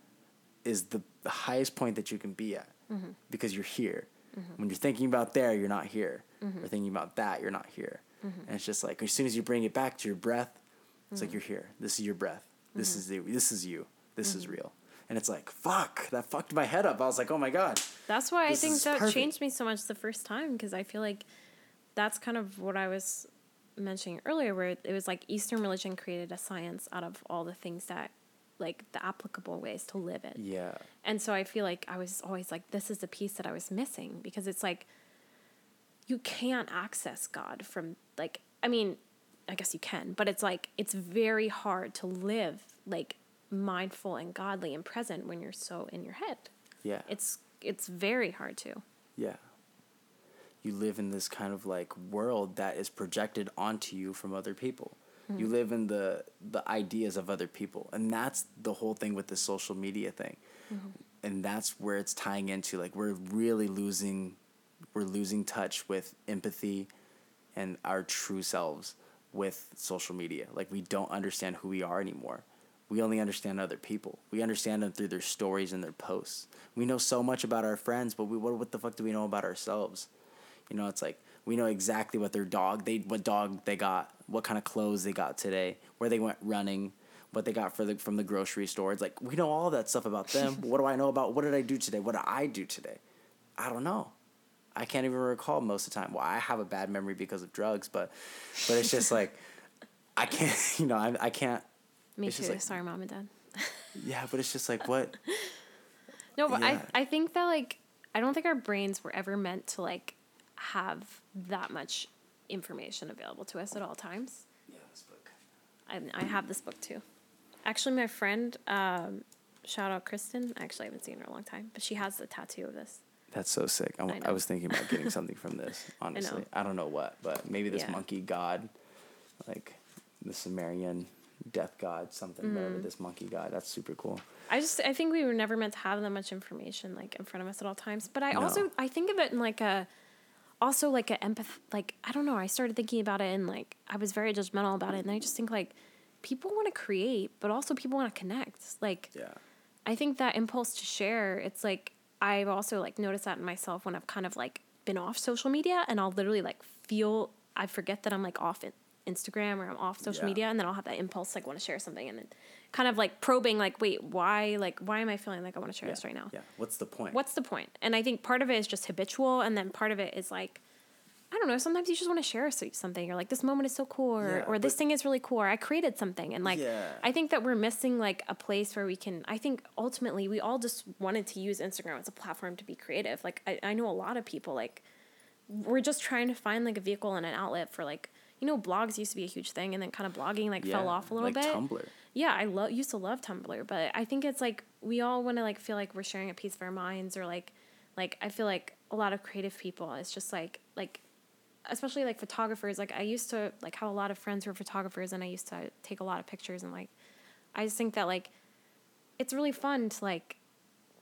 is the, the highest point that you can be at Mm-hmm. because you're here. When you're thinking about there, you're not here. Or thinking about that, you're not here. Mm-hmm. And it's just like as soon as you bring it back to your breath, it's like you're here. This is your breath. This Mm-hmm. is the, this is you. This is real. And it's like fuck that fucked my head up. I was like, oh my god. That's why I think that perfect. changed me so much the first time because I feel like that's kind of what I was mentioning earlier, where it was like Eastern religion created a science out of all the things that, like the applicable ways to live it. Yeah. And so I feel like I was always like, this is the piece that I was missing because it's like, you can't access God from, like, I mean, I guess you can, but it's like, it's very hard to live like mindful and godly and present when you're so in your head. Yeah. It's, it's very hard to. Yeah. You live in this kind of like world that is projected onto you from other people. You mm. live in the the ideas of other people. And that's the whole thing with the social media thing. Mm-hmm. And that's where it's tying into like we're really losing we're losing touch with empathy and our true selves with social media. Like we don't understand who we are anymore. We only understand other people. We understand them through their stories and their posts. We know so much about our friends, but we what, what the fuck do we know about ourselves? You know, it's like we know exactly what their dog they what dog they got, what kind of clothes they got today, where they went running, what they got for the from the grocery store. It's like we know all that stuff about them. what do I know about what did I do today? What did I do today? I don't know. I can't even recall most of the time. Well, I have a bad memory because of drugs, but but it's just like I can't, you know, I, I can't. Me It's too. just like- Sorry, mom and dad. Yeah, but it's just like what? No, but Yeah. I I think that like I don't think our brains were ever meant to like have that much information available to us at all times. Yeah, this book. I I have this book too. Actually, my friend, um, shout out Kristen. Actually, I haven't seen her in a long time, but she has the tattoo of this. That's so sick. I, I I was thinking about getting something from this. Honestly, I, don't know what, but maybe this Yeah. monkey god, like the Sumerian death god, something. Mm. Whatever this monkey god. That's super cool. I just I think we were never meant to have that much information like in front of us at all times. But I No. also I think of it in like a also like a empath like I don't know, I started thinking about it and like I was very judgmental about it and I just think like people want to create, but also people want to connect. Like Yeah. I think that impulse to share, it's like I've also like noticed that in myself when I've kind of like been off social media and I'll literally like feel I forget that I'm like off in Instagram or I'm off social Yeah. media and then I'll have that impulse like want to share something and then kind of like probing like wait why like why am I feeling like I want to share yeah. this right now? Yeah. What's the point? What's the point? And I think part of it is just habitual and then part of it is like I don't know. Sometimes you just want to share something. You're like, this moment is so cool, or, Yeah, or this thing is really cool, or I created something. And like, Yeah. I think that we're missing like a place where we can. I think ultimately we all just wanted to use Instagram as a platform to be creative. Like, I, I know a lot of people like we're just trying to find like a vehicle and an outlet for like you know blogs used to be a huge thing and then kind of blogging like fell off a little like bit. Tumblr. Yeah, I love used to love Tumblr, but I think it's like we all want to like feel like we're sharing a piece of our minds or like like I feel like a lot of creative people it's just like like especially like photographers. Like I used to like have a lot of friends who are photographers, and I used to take a lot of pictures. And like, I just think that like, it's really fun to like,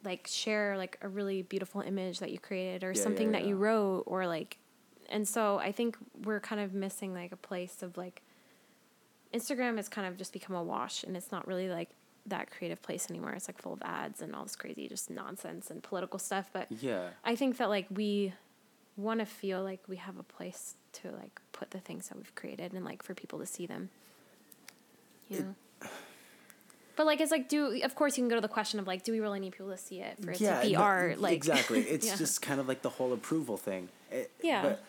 like share like a really beautiful image that you created or Yeah, something yeah, that you wrote or like, and so I think we're kind of missing like a place of like. Instagram has kind of just become a wash, and it's not really like that creative place anymore. It's like full of ads and all this crazy just nonsense and political stuff. But Yeah. I think that like we want to feel like we have a place to like put the things that we've created and like for people to see them. You know. But like it's like do of course you can go to the question of like do we really need people to see it for it to be art like exactly. It's Yeah. just kind of like the whole approval thing. It- Yeah. but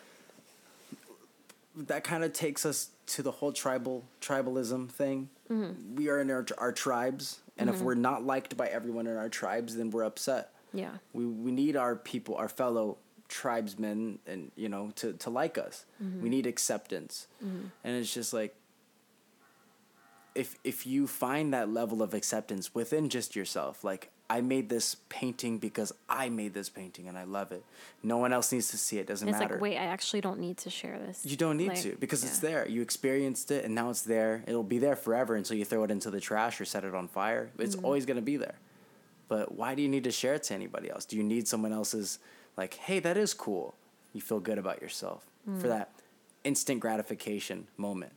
that kind of takes us to the whole tribal tribalism thing. Mm-hmm. We are in our, our tribes, and if we're not liked by everyone in our tribes, then we're upset. yeah We we need our people, our fellow tribesmen, and you know to to like us. Mm-hmm. We need acceptance, and it's just like if if you find that level of acceptance within just yourself, like I made this painting because I made this painting and I love it. No one else needs to see it. Doesn't it's matter. like wait I actually don't need to share this You don't need Like, to because it's there. You experienced it and now it's there. It'll be there forever until you throw it into the trash or set it on fire. It's Mm-hmm. always going to be there. But why do you need to share it to anybody else? Do you need someone else's like, "Hey, that is cool." You feel good about yourself Mm. for that instant gratification moment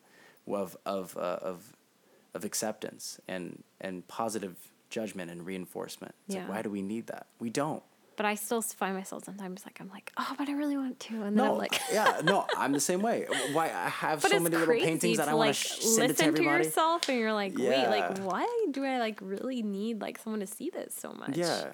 of of uh, of of acceptance and and positive judgment and reinforcement. It's like Yeah. why do we need that? We don't. but I still find myself sometimes like I'm like oh but I really want to and then No, I'm like yeah, no, I'm the same way. Why I have But so many little paintings that I want like to sh- send to listen to, yourself, and you're like, wait, like why do I like really need like someone to see this so much? Yeah,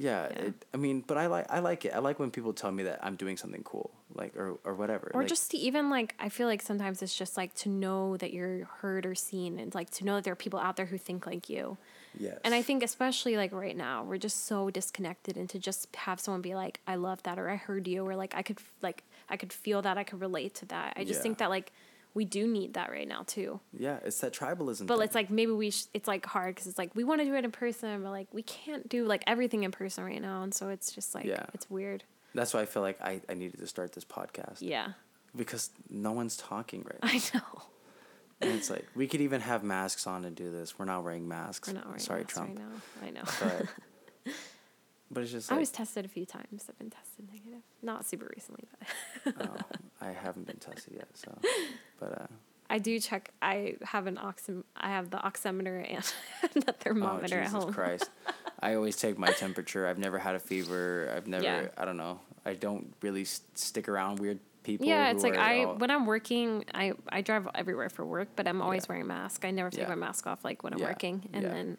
yeah. Yeah. It, I mean, but I like I like it. I like when people tell me that I'm doing something cool, like or or whatever. Or like, just to even like, I feel like sometimes it's just like to know that you're heard or seen, and like to know that there are people out there who think like you. yes. And I think especially like right now, we're just so disconnected, and to just have someone be like, "I love that," or "I heard you," or like I could like I could feel that, I could relate to that. I just Yeah. think that like we do need that right now too. yeah, it's that tribalism. But thing. it's like maybe we sh- it's like hard because it's like we want to do it in person, but like we can't do like everything in person right now, and so it's just like Yeah. it's weird. that's why I feel like I, I needed to start this podcast Yeah, because no one's talking right. now. I know. and it's like we could even have masks on and do this. We're not wearing masks. We're not wearing Sorry, masks Trump. right now. I know. But but it's just I was tested a few times. I've been tested negative. Not super recently, but oh, I haven't been tested yet. So, but uh, I do check. I have an oxym. I have the oximeter and the oh thermometer Jesus at home. Jesus Christ! I always take my temperature. I've never had a fever. I've never. Yeah. I don't know. I don't really stick around weird people. yeah, it's like I all- when I'm working, I I drive everywhere for work, but I'm always Yeah. wearing a mask. I never take Yeah. my mask off like when I'm working, and Yeah. then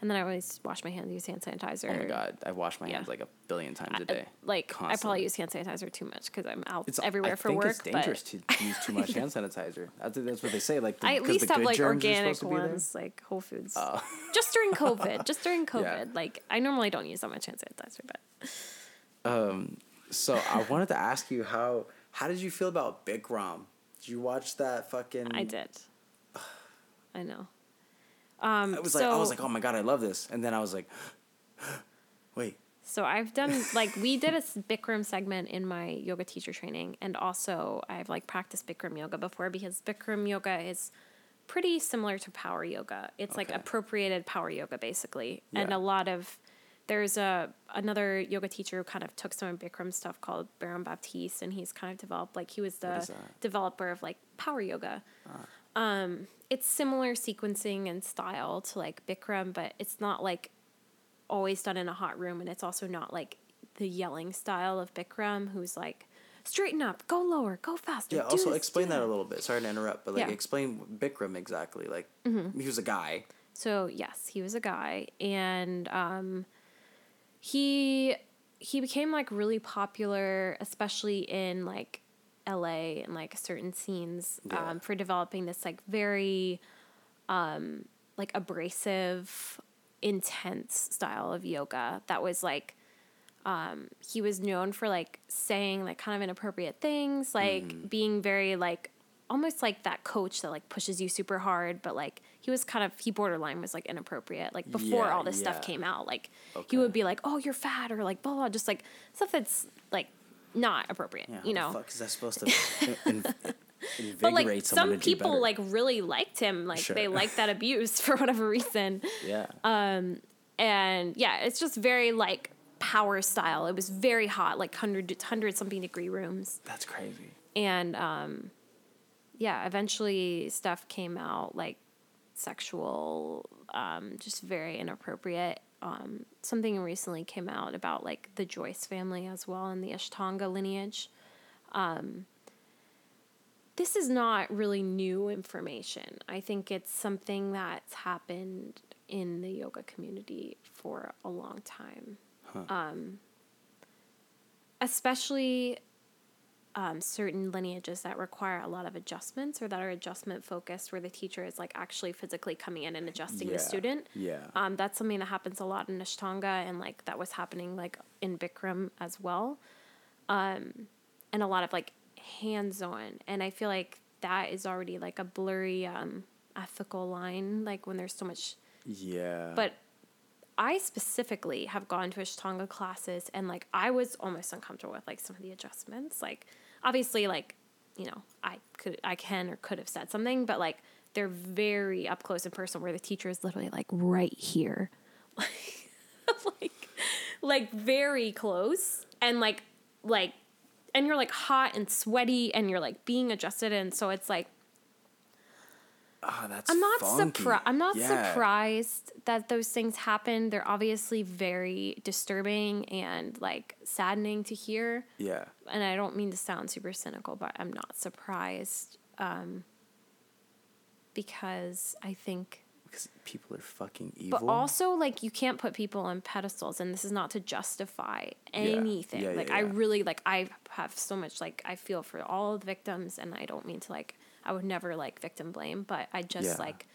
and then I always wash my hands, use hand sanitizer. Oh my god! I wash my Yeah. hands like a billion times a day. like I probably use hand sanitizer too much because I'm out It's everywhere I for work. It's dangerous to use too much hand sanitizer. I that's what they say. Like the, I at least the have like organic supposed to be there. ones, like Whole Foods. Oh. Just during COVID. just during COVID. Yeah. Like I normally don't use that much hand sanitizer, but Um, so I wanted to ask you how how did you feel about Bikram? Did you watch that fucking? I did. I know. Um, I was so, like, I was like, oh my god, I love this, and then I was like, wait, So I've done like we did a Bikram segment in my yoga teacher training, and also I've like practiced Bikram yoga before because Bikram yoga is pretty similar to power yoga. It's like appropriated power yoga basically, and a lot of there's a another yoga teacher who kind of took some of Bikram stuff called Baron Baptiste, and he's kind of developed like he was the developer of like power yoga. Ah. Um, it's similar sequencing and style to like Bikram, but it's not like always done in a hot room, and it's also not like the yelling style of Bikram, who's like, straighten up, go lower, go faster. yeah. Also, this, explain that a little bit. Sorry to interrupt, but like, Yeah. Mm-hmm. explain Bikram exactly. Like, he was a guy. So yes, he was a guy, and um, he he became like really popular, especially in like L.A. and like certain scenes Yeah. um, for developing this like very um, like abrasive, intense style of yoga that was like um, he was known for like saying like kind of inappropriate things, like Mm-hmm. being very like almost like that coach that like pushes you super hard, but like he was kind of he borderline was like inappropriate. Like before Yeah, all this stuff came out, like Okay. he would be like, "Oh, you're fat," or like blah blah, just like stuff that's like not appropriate. Yeah, you know. fuck is that supposed to in, but like some people like really liked him like Sure. they liked that abuse for whatever reason yeah, and yeah it's just very like power style it was very hot like 100 100 something degree rooms that's crazy. and um yeah eventually stuff came out like sexual um just very inappropriate um something recently came out about like the Jois family as well and the ashtanga lineage. Um this is not really new information. I think it's something that's happened in the yoga community for a long time. Um especially um, certain lineages that require a lot of adjustments or that are adjustment focused where the teacher is like actually physically coming in and adjusting Yeah, the student. yeah. um, that's something that happens a lot in ashtanga and like that was happening like in bikram as well. Um, and a lot of like hands-on. And i feel like that is already like a blurry um, ethical line like when there's so much Yeah, but I specifically have gone to Ashtanga classes and like I was almost uncomfortable with like some of the adjustments. Like obviously like, you know, I could I can or could have said something, but like they're very up close and personal where the teacher is literally like right here. like like very close and like like and you're like hot and sweaty and you're like being adjusted and so it's like oh, that's I'm not surprised. I'm not Yeah. surprised that those things happen. They're obviously very disturbing and like saddening to hear. Yeah, And I don't mean to sound super cynical, but I'm not surprised um, because I think. because people are fucking evil. But also, like, you can't put people on pedestals, and this is not to justify anything. Yeah, yeah, like, I really like. I have so much like I feel for all the victims, and I don't mean to like. I would never like victim blame, but I just Yeah. like.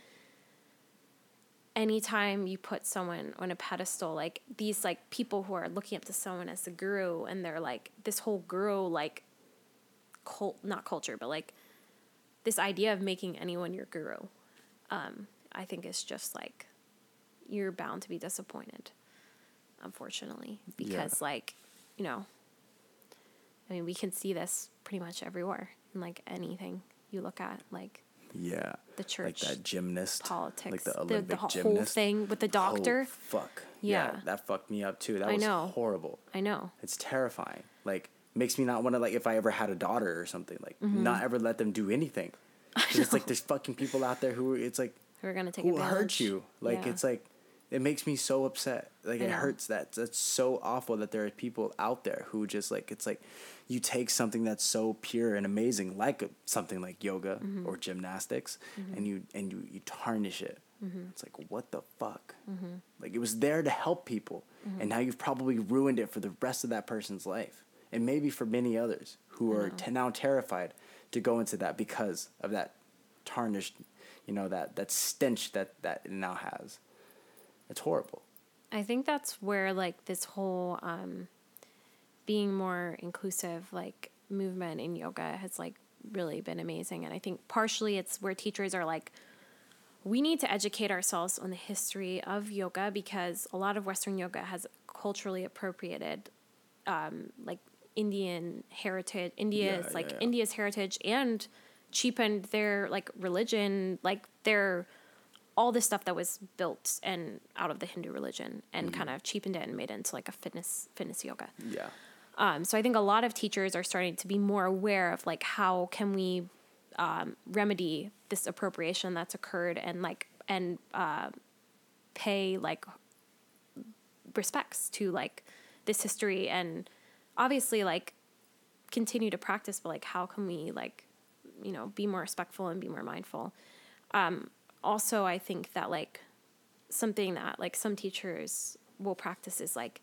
Anytime you put someone on a pedestal, like these like people who are looking up to someone as a guru, and they're like this whole guru like cult, not culture, but like this idea of making anyone your guru. Um, I think is just like you're bound to be disappointed, unfortunately, because like, you know, I mean, we can see this pretty much everywhere in like anything you look at, like yeah, the church, like that gymnast, politics, like the the, Olympic the whole gymnast thing with the doctor. Oh, fuck. Yeah. Yeah. that fucked me up too. That I was know. horrible. I know. It's terrifying. Like makes me not want to like if I ever had a daughter or something like Mm-hmm. not ever let them do anything. It's like there's fucking people out there who it's like Who are gonna take who advantage? hurt you. Like Yeah. it's like it makes me so upset. Like it hurts that that's so awful that there are people out there who just like it's like you take something that's so pure and amazing like a, something like yoga Mm-hmm. or gymnastics and you and you you tarnish it. Mm-hmm. It's like what the fuck? Like it was there to help people and now you've probably ruined it for the rest of that person's life and maybe for many others who are t- now terrified to go into that because of that tarnished you know that that stench that that it now has it's horrible I think that's where like this whole um, being more inclusive like movement in yoga has like really been amazing, and I think partially it's where teachers are like, we need to educate ourselves on the history of yoga because a lot of Western yoga has culturally appropriated um, like Indian heritage, India's Yeah, like yeah, yeah. India's heritage and cheapened their like religion, like their all this stuff that was built and out of the Hindu religion and Mm-hmm. kind of cheapened it and made it into like a fitness fitness yoga. yeah Um, so I think a lot of teachers are starting to be more aware of like how can we um, remedy this appropriation that's occurred and like and uh, pay like respects to like this history and obviously like continue to practice but like how can we like you know be more respectful and be more mindful um also i think that like something that like some teachers will practice is like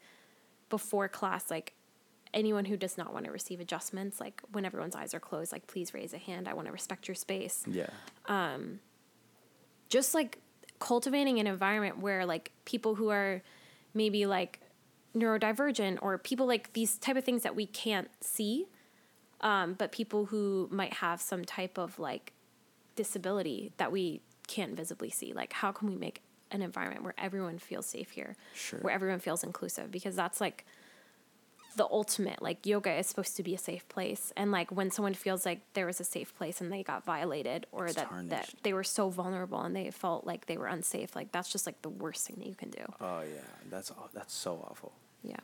before class like anyone who does not want to receive adjustments like when everyone's eyes are closed like please raise a hand i want to respect your space. Yeah. Um just like cultivating an environment where like people who are maybe like neurodivergent or people like these type of things that we can't see um, but people who might have some type of like disability that we can't visibly see. Like how can we make an environment where everyone feels safe here? Sure. where everyone feels inclusive? Because that's like the ultimate like yoga is supposed to be a safe place. And like when someone feels like there was a safe place and they got violated or It's that that they were so vulnerable and they felt like they were unsafe like that's just like the worst thing that you can do. Oh yeah, that's that's so awful. yeah.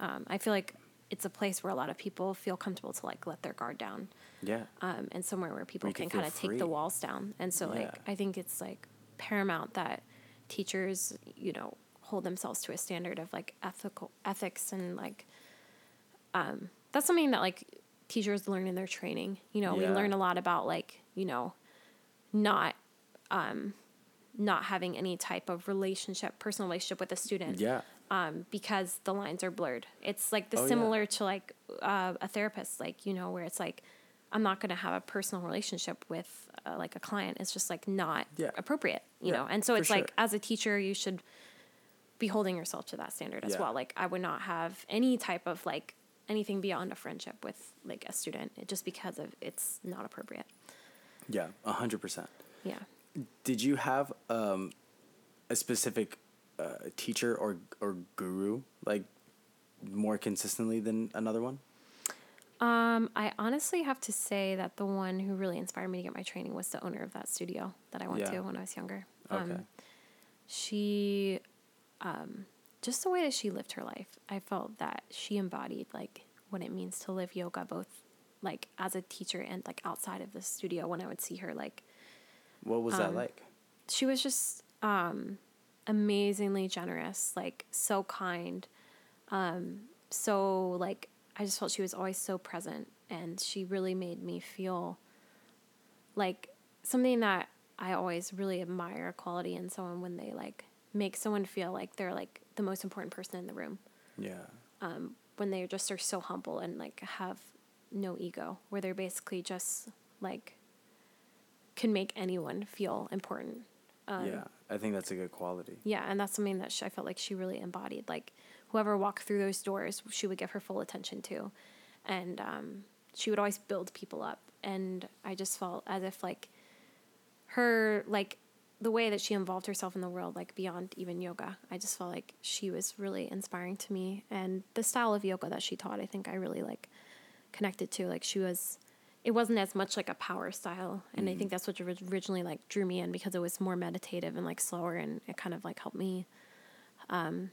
Um, i feel like it's a place where a lot of people feel comfortable to like let their guard down Yeah. um, and somewhere where people can can kind of take the walls down. And so, like, I think it's like paramount that teachers, you know, hold themselves to a standard of like ethical ethics and like, um, that's something that like teachers learn in their training. You know, we learn a lot about like, you know, not, um, not having any type of relationship, personal relationship with a student yeah. Um, because the lines are blurred. It's like the Oh, yeah. similar to like uh, a therapist, like you know, where it's like I'm not going to have a personal relationship with uh, like a client. It's just like not Yeah. appropriate, you Yeah, know. And so it's like sure. as a teacher, you should be holding yourself to that standard as Yeah. well. Like I would not have any type of like anything beyond a friendship with like a student just because of it's not appropriate. Yeah. A hundred percent. Yeah. Did you have um, a specific uh, teacher or or guru like more consistently than another one? Um, I honestly have to say that the one who really inspired me to get my training was the owner of that studio that I went Yeah. to when I was younger. Okay. Um, she, um, just the way that she lived her life, I felt that she embodied like what it means to live yoga, both like as a teacher and like outside of the studio. When I would see her, like What was Um, that like? she was just um, amazingly generous, like so kind, um, so like I just felt she was always so present, and she really made me feel like something that I always really admire quality in someone when they like make someone feel like they're like the most important person in the room Yeah. um, when they just are so humble and like have no ego, where they're basically just like can make anyone feel important. Um, yeah. I think that's a good quality. Yeah, and that's something that she, I felt like she really embodied. Like whoever walked through those doors, she would give her full attention to, and um, she would always build people up. And I just felt as if like her like the way that she involved herself in the world, like beyond even yoga. I just felt like she was really inspiring to me, and the style of yoga that she taught, I think I really like connected to. Like she was. It wasn't as much like a power style, and I think that's what originally like drew me in because it was more meditative and like slower, and it kind of like helped me um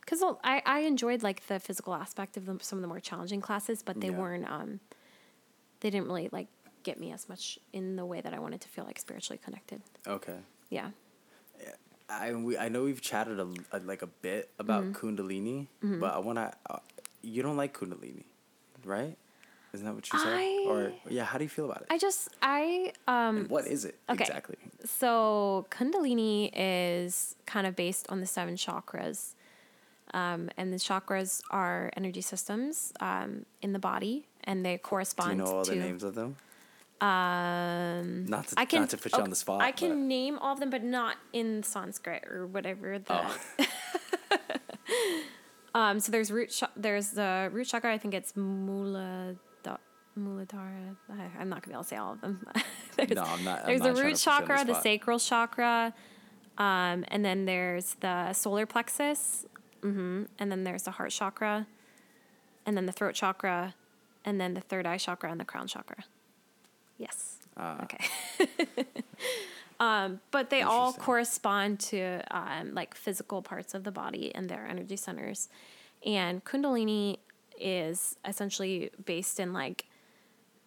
because I, I enjoyed like the physical aspect of them, some of the more challenging classes, but they Yeah. weren't um, they didn't really like get me as much in the way that I wanted to feel like spiritually connected. Okay. Yeah. I we I know we've chatted a, a- like a bit about Mm-hmm. Kundalini, but I wanna. Uh, you don't like Kundalini, right? Isn't that what you said? I- Or yeah, how do you feel about it? I just I um And what is it okay. exactly? so Kundalini is kind of based on the seven chakras. Um, and the chakras are energy systems um, in the body, and they Do you correspond know all to the names of them? Um, Not to I can not to put you on the spot. I can but- name all of them, but not in Sanskrit or whatever. The Oh. um, so there's root. Cha- there's the root chakra. I think it's Mula. Muladhara. I'm not gonna be able to say all of them. there's, No, I'm not- I'm there's not the root to on the chakra, the, sacral chakra, um, and then there's the solar plexus, mm-hmm. and then there's the heart chakra, and then the throat chakra, and then the third eye chakra and the crown chakra. Yes. Ah. Okay. um, but they all correspond to um, like physical parts of the body and their energy centers. And Kundalini is essentially based in like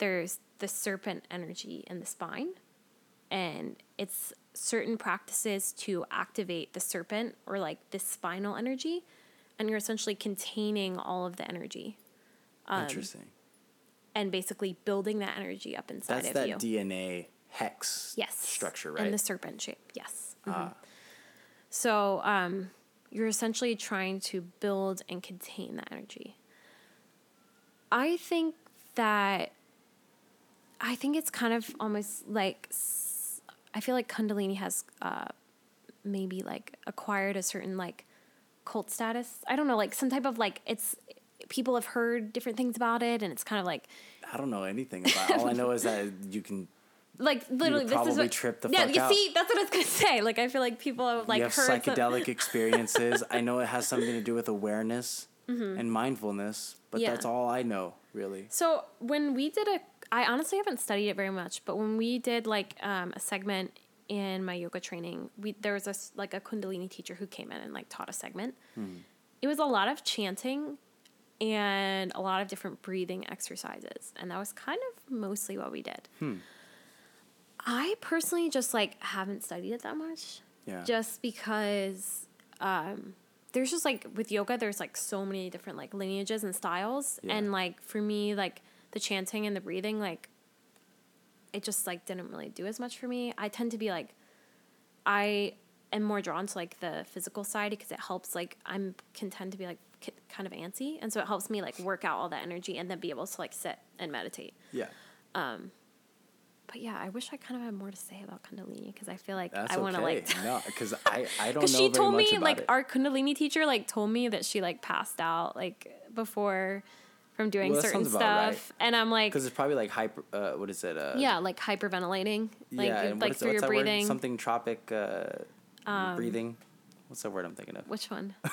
there's the serpent energy in the spine, and it's certain practices to activate the serpent or like the spinal energy, and you're essentially containing all of the energy um, Interesting. and basically building that energy up inside That's of that you. DNA hex yes. structure, right? In the serpent shape, yes. Mhm. Ah. So um, you're essentially trying to build and contain that energy. I think that I think it's kind of almost like I feel like Kundalini has uh, maybe like acquired a certain like cult status. I don't know, like some type of like it's people have heard different things about it, and it's kind of like I don't know anything about. it. All I know is that you can. like literally this is what trip the yeah you out. see that's what I was gonna say. Like I feel like people have like you have heard psychedelic experiences. I know it has something to do with awareness. and mindfulness, but Mm-hmm. Yeah. that's all I know really. So when we did a, I honestly haven't studied it very much, but when we did like um, a segment in my yoga training, we there was a like a Kundalini teacher who came in and like taught a segment. It was a lot of chanting and a lot of different breathing exercises, and that was kind of mostly what we did. I personally just like haven't studied it that much Yeah. just because um, there's just like with yoga there's like so many different like lineages and styles Yeah. and like for me like the chanting and the breathing like it just like didn't really do as much for me i tend to be like i am more drawn to like the physical side because it helps like i'm can tend to be like ki- kind of antsy and so it helps me like work out all that energy and then be able to like sit and meditate Yeah. Um but yeah i wish i kind of had more to say about kundalini because i feel like That's i want to okay. like no, because I I don't know because she told me like it. our kundalini teacher like told me that she like passed out like before from doing Well, certain stuff and i'm like because it's probably like hyper. Uh, what is it? Uh, yeah like hyperventilating like yeah. and like is- through what's your that word? Um, Something tropic. Uh, breathing. What's the word I'm thinking of? which one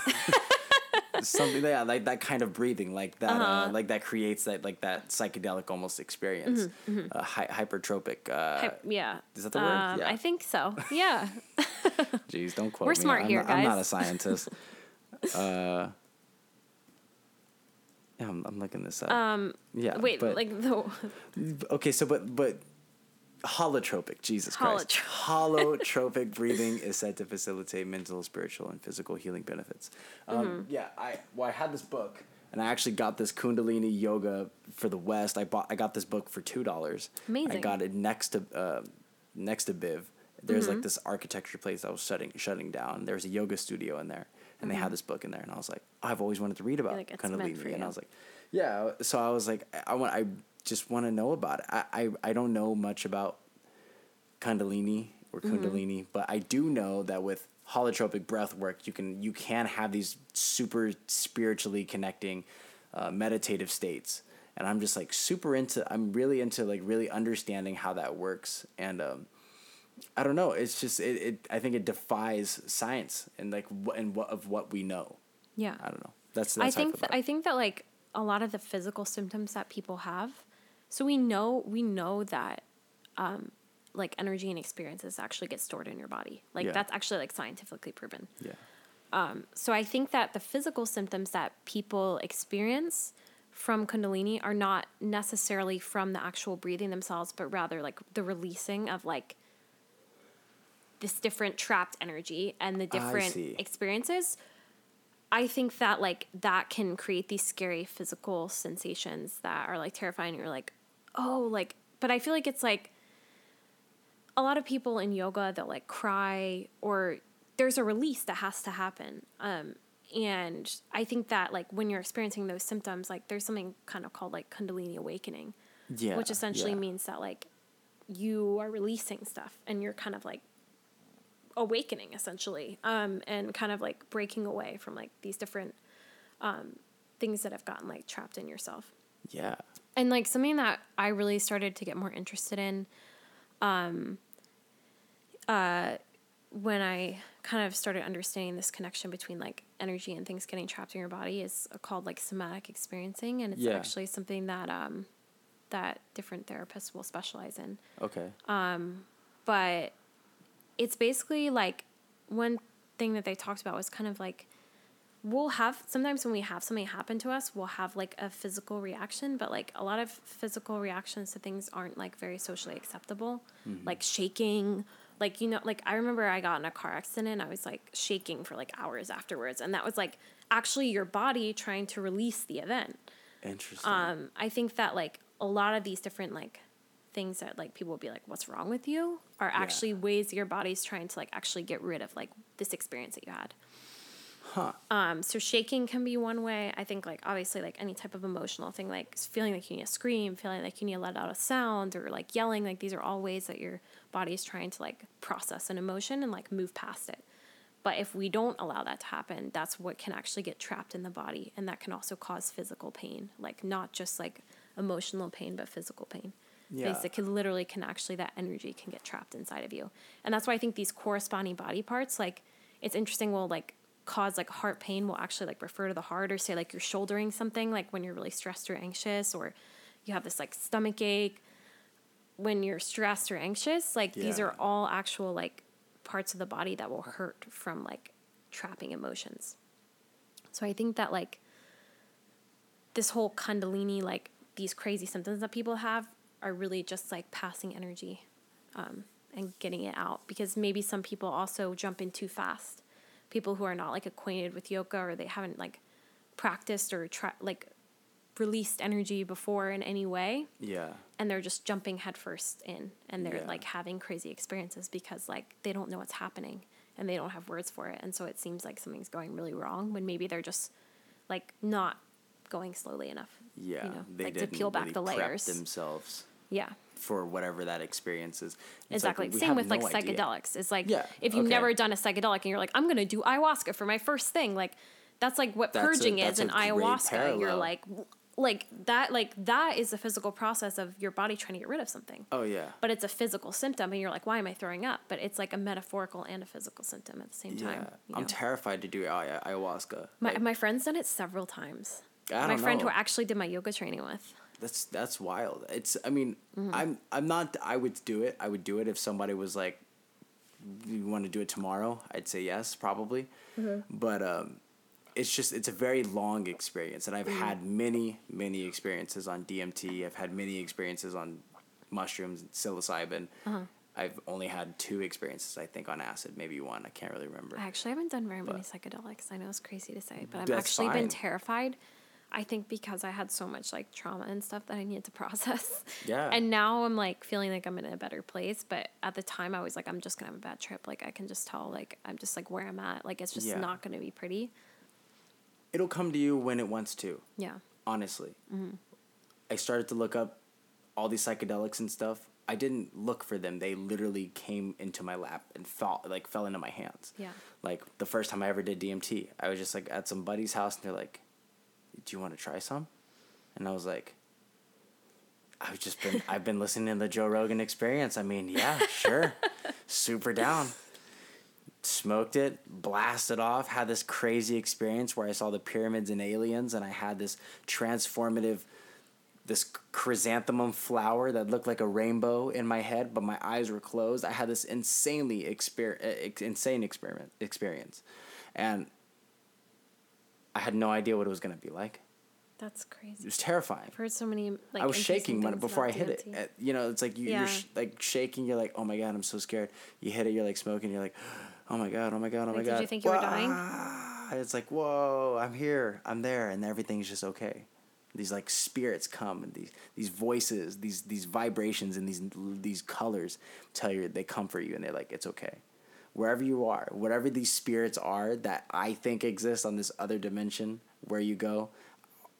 something yeah like that kind of breathing like that uh Uh-huh. like that creates that like that psychedelic almost experience Mm-hmm, Uh, hy- hypertropic uh yeah is that the word? um, Yeah. i think so yeah Jeez, don't quote me. We're smart I'm here, not, I'm not a guys. scientist. yeah, I'm, I'm looking this up. Um, yeah. wait but, like the okay, so but but holotropic, Jesus Christ. Holotropic breathing is said to facilitate mental, spiritual, and physical healing benefits. Um, Mm-hmm. Yeah, I well, I had this book, and I actually got this Kundalini yoga for the West. I bought, I got this book for two dollars. Amazing. I got it next to uh, next to Biv. There's Mm-hmm. like this architecture place that was shutting shutting down. There's a yoga studio in there, and they had this book in there, and I was like, I've always wanted to read about Mm-hmm. like, meant Kundalini, and. I was like, yeah. So I was like, I want, I just want to know about it. I, I, I don't know much about Kundalini or Mm-hmm. Kundalini, but I do know that with holotropic breath work, you can you can have these super spiritually connecting, uh, meditative states. And I'm just like super into. I'm really into like really understanding how that works. And um, I don't know. It's just it, it. I think it defies science and like what and what of what we know. Yeah I don't know. That's, I that's how think that. I think that like a lot of the physical symptoms that people have, so we know we know that um, like energy and experiences actually get stored in your body. Like Yeah. that's actually like scientifically proven. yeah. So I think that the physical symptoms that people experience from Kundalini are not necessarily from the actual breathing themselves, but rather like the releasing of like this different trapped energy and the different experiences. I think that like that can create these scary physical sensations that are like terrifying. You're like, oh, like, but I feel like it's like a lot of people in yoga they'll like cry or there's a release that has to happen. Um, and I think that like when you're experiencing those symptoms, like there's something kind of called like Kundalini awakening, Yeah. which essentially yeah. means that like you are releasing stuff and you're kind of like awakening essentially um, and kind of like breaking away from like these different um, things that have gotten like trapped in yourself Yeah. and like something that I really started to get more interested in, um, uh, when I kind of started understanding this connection between like energy and things getting trapped in your body is called like somatic experiencing, and it's Yeah. actually something that um, that different therapists will specialize in Okay. but it's basically like one thing that they talked about was kind of like we'll have sometimes when we have something happen to us we'll have like a physical reaction but like a lot of physical reactions to things aren't like very socially acceptable. Like shaking like you know like i remember i got in a car accident and i was like shaking for like hours afterwards and that was like actually your body trying to release the event. Interesting. um, I think that like a lot of these different like things that like people will be like, "What's wrong with you?" are actually ways your body's trying to like actually get rid of like this experience that you had. huh. Um, so shaking can be one way. I think like obviously like any type of emotional thing, like feeling like you need to scream, feeling like you need to let out a sound, or like yelling. Like these are all ways that your body is trying to like process an emotion and like move past it. But if we don't allow that to happen, that's what can actually get trapped in the body, and that can also cause physical pain, like not just like emotional pain, but physical pain. Yeah. Things that can literally can actually that energy can get trapped inside of you, and that's why I think these corresponding body parts, like it's interesting. Well, like cause like heart pain will actually like refer to the heart or say like you're shouldering something like when you're really stressed or anxious or you have this like stomach ache when you're stressed or anxious like these are all actual like parts of the body that will hurt from like trapping emotions so i think that like this whole kundalini like these crazy symptoms that people have are really just like passing energy um, and getting it out because maybe some people also jump in too fast people who are not like acquainted with yoga or they haven't like practiced or tra- like released energy before in any way Yeah. and they're just jumping headfirst in and they're Yeah. like having crazy experiences because like they don't know what's happening and they don't have words for it and so it seems like something's going really wrong when maybe they're just like not going slowly enough Yeah. you know they like to didn't peel back really the layers themselves yeah for whatever that experience is. It's exactly we same with like idea. psychedelics it's like Yeah, if you've okay. never done a psychedelic and you're like i'm gonna do ayahuasca for my first thing like that's like what That's purging that's is in a ayahuasca you're like like that like that is a physical process of your body trying to get rid of something Oh yeah. but it's a physical symptom and you're like why am i throwing up but it's like a metaphorical and a physical symptom at the same Yeah. time you I'm terrified to do ay- ayahuasca. my, Like, my friend's done it several times I my friend who know. actually did my yoga training with That's that's wild. It's I mean, Mm-hmm. I'm I'm not I would do it. I would do it if somebody was like you want to do it tomorrow, I'd say yes, probably. Mm-hmm. But um it's just it's a very long experience and I've Mm-hmm. had many many experiences on DMT. I've had many experiences on mushrooms, psilocybin. Uh-huh. I've only had two experiences I think on acid, maybe one, I can't really remember. I actually haven't done very many psychedelics. I know it's crazy to say, but I've actually fine. been terrified. I think because I had so much like trauma and stuff that I needed to process. Yeah. And now I'm like feeling like I'm in a better place. But at the time I was like, I'm just gonna have a bad trip. Like I can just tell like I'm just like where I'm at. Like it's just Yeah. not gonna be pretty. It'll come to you when it wants to. Yeah. honestly. Mm-hmm. I started to look up all these psychedelics and stuff. I didn't look for them. They literally came into my lap and fell like fell into my hands. Yeah. Like the first time I ever did DMT, I was just like at some buddy's house and they're like, "Do you want to try some?" And I was like, "I've just been I've been listening to the Joe Rogan Experience. I mean, yeah, sure, super down." smoked it, blasted off, had this crazy experience where I saw the pyramids and aliens, and I had this transformative, this chrysanthemum flower that looked like a rainbow in my head, but my eyes were closed. I had this insanely exper- uh, insane experiment experience, and I had no idea what it was gonna be like. That's crazy. It was terrifying. I've heard so many like I was shaking when before I hit it. DMT. Uh, You know, it's like you, Yeah. you're sh- like shaking. You're like, oh my god, I'm so scared. You hit it. You're like smoking. You're like, oh my god, oh my god, oh my Like, did god. you think you were dying? It's like, whoa, I'm here, I'm there, and everything's just okay. These like spirits come and these these voices, these these vibrations and these these colors tell you they comfort you and they're like, it's okay. Wherever you are, whatever these spirits are that I think exist on this other dimension where you go,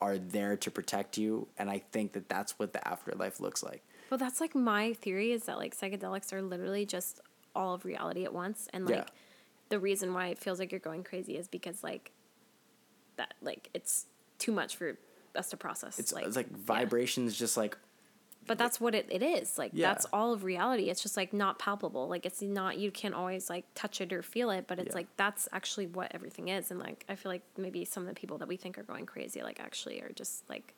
are there to protect you, and I think that that's what the afterlife looks like. Well, that's like my theory is that like psychedelics are literally just all of reality at once, and like Yeah. the reason why it feels like you're going crazy is because like that like it's too much for us to process. It's like, it's like yeah. vibrations, just like But that's what it, it is. Like Yeah. that's all of reality. It's just like not palpable. Like it's not you can't always like touch it or feel it, but it's Yeah. like that's actually what everything is. And like I feel like maybe some of the people that we think are going crazy like actually are just like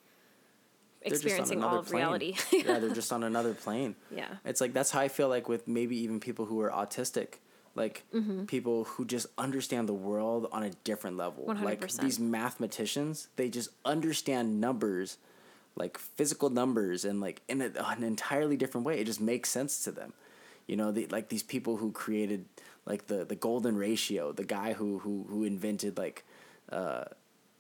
they're just on experiencing all of plane. reality. yeah, they're just on another plane. Yeah. It's like that's how I feel like with maybe even people who are autistic. Like Mm-hmm. people who just understand the world on a different level. Like 100%. these mathematicians, they just understand numbers, like physical numbers, and like in a, an entirely different way. It just makes sense to them. You know, the, like these people who created like the the golden ratio, the guy who who who invented like, uh,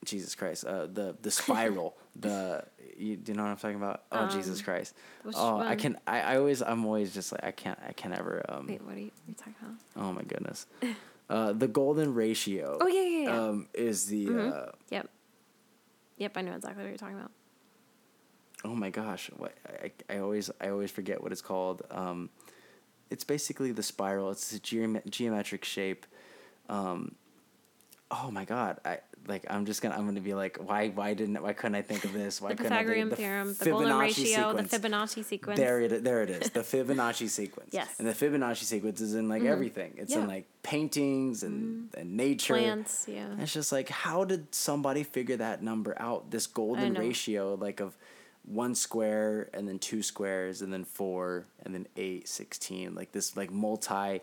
Jesus Christ, uh, the the spiral, the you, do you know what I'm talking about? Oh Jesus Christ! Um, Oh, I can I, I always I'm always just like I can't I can never um Wait, what are you, what are you talking about? oh my goodness, uh, the golden ratio. Oh, yeah, yeah, yeah. Um, is the uh, Yep. Yep, I know exactly what you're talking about. Oh my gosh, what I, I always I always forget what it's called. Um, it's basically the spiral. It's a geom- geometric shape. Um, oh my god, I like I'm just gonna I'm gonna be like why why didn't why couldn't I think of this why The couldn't I Pythagorean think theorem, the golden ratio, the Fibonacci sequence. there it there it is the Fibonacci sequence Yes. and the Fibonacci sequence is in like everything it's in like paintings and, and nature Plants, yeah. And it's just like how did somebody figure that number out this golden ratio like of one square and then two squares and then four and then eight, 16, like this like multi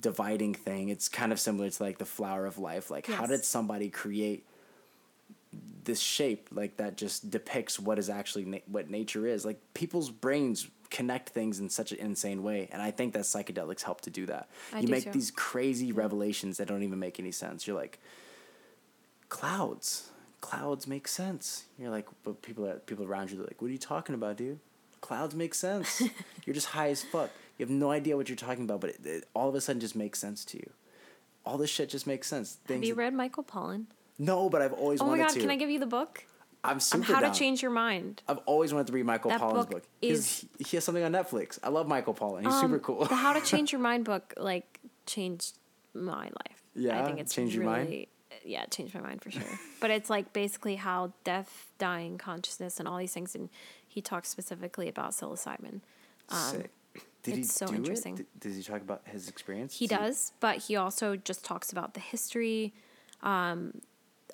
dividing thing. It's kind of similar to like the flower of life. Like how did somebody create this shape like that just depicts what is actually na- what nature is. Like people's brains connect things in such an insane way and I think that psychedelics help to do that. I you do make too. these crazy revelations that don't even make any sense. You're like clouds. Clouds make sense. You're like, but people that people around you are like, what are you talking about, dude? Clouds make sense. you're just high as fuck. You have no idea what you're talking about, but it, it all of a sudden just makes sense to you. All this shit just makes sense. Have you read Michael Pollan? No, but I've always Oh my wanted god, to. can I give you the book? I'm On super how down. to change your mind. I've always wanted to read Michael That Pollan's book book. Is- he, he has something on Netflix. I love Michael Pollan. He's super Um, cool. the How to Change Your Mind book like changed my life. Yeah? I think it's Changed your really, mind? Yeah, it changed my mind for sure. but it's like basically how death, dying, consciousness, and all these things, and he talks specifically about psilocybin. Sick. Did he it's so do interesting. it? Did, does he talk about his experience? He Does does, but he also just talks about the history um,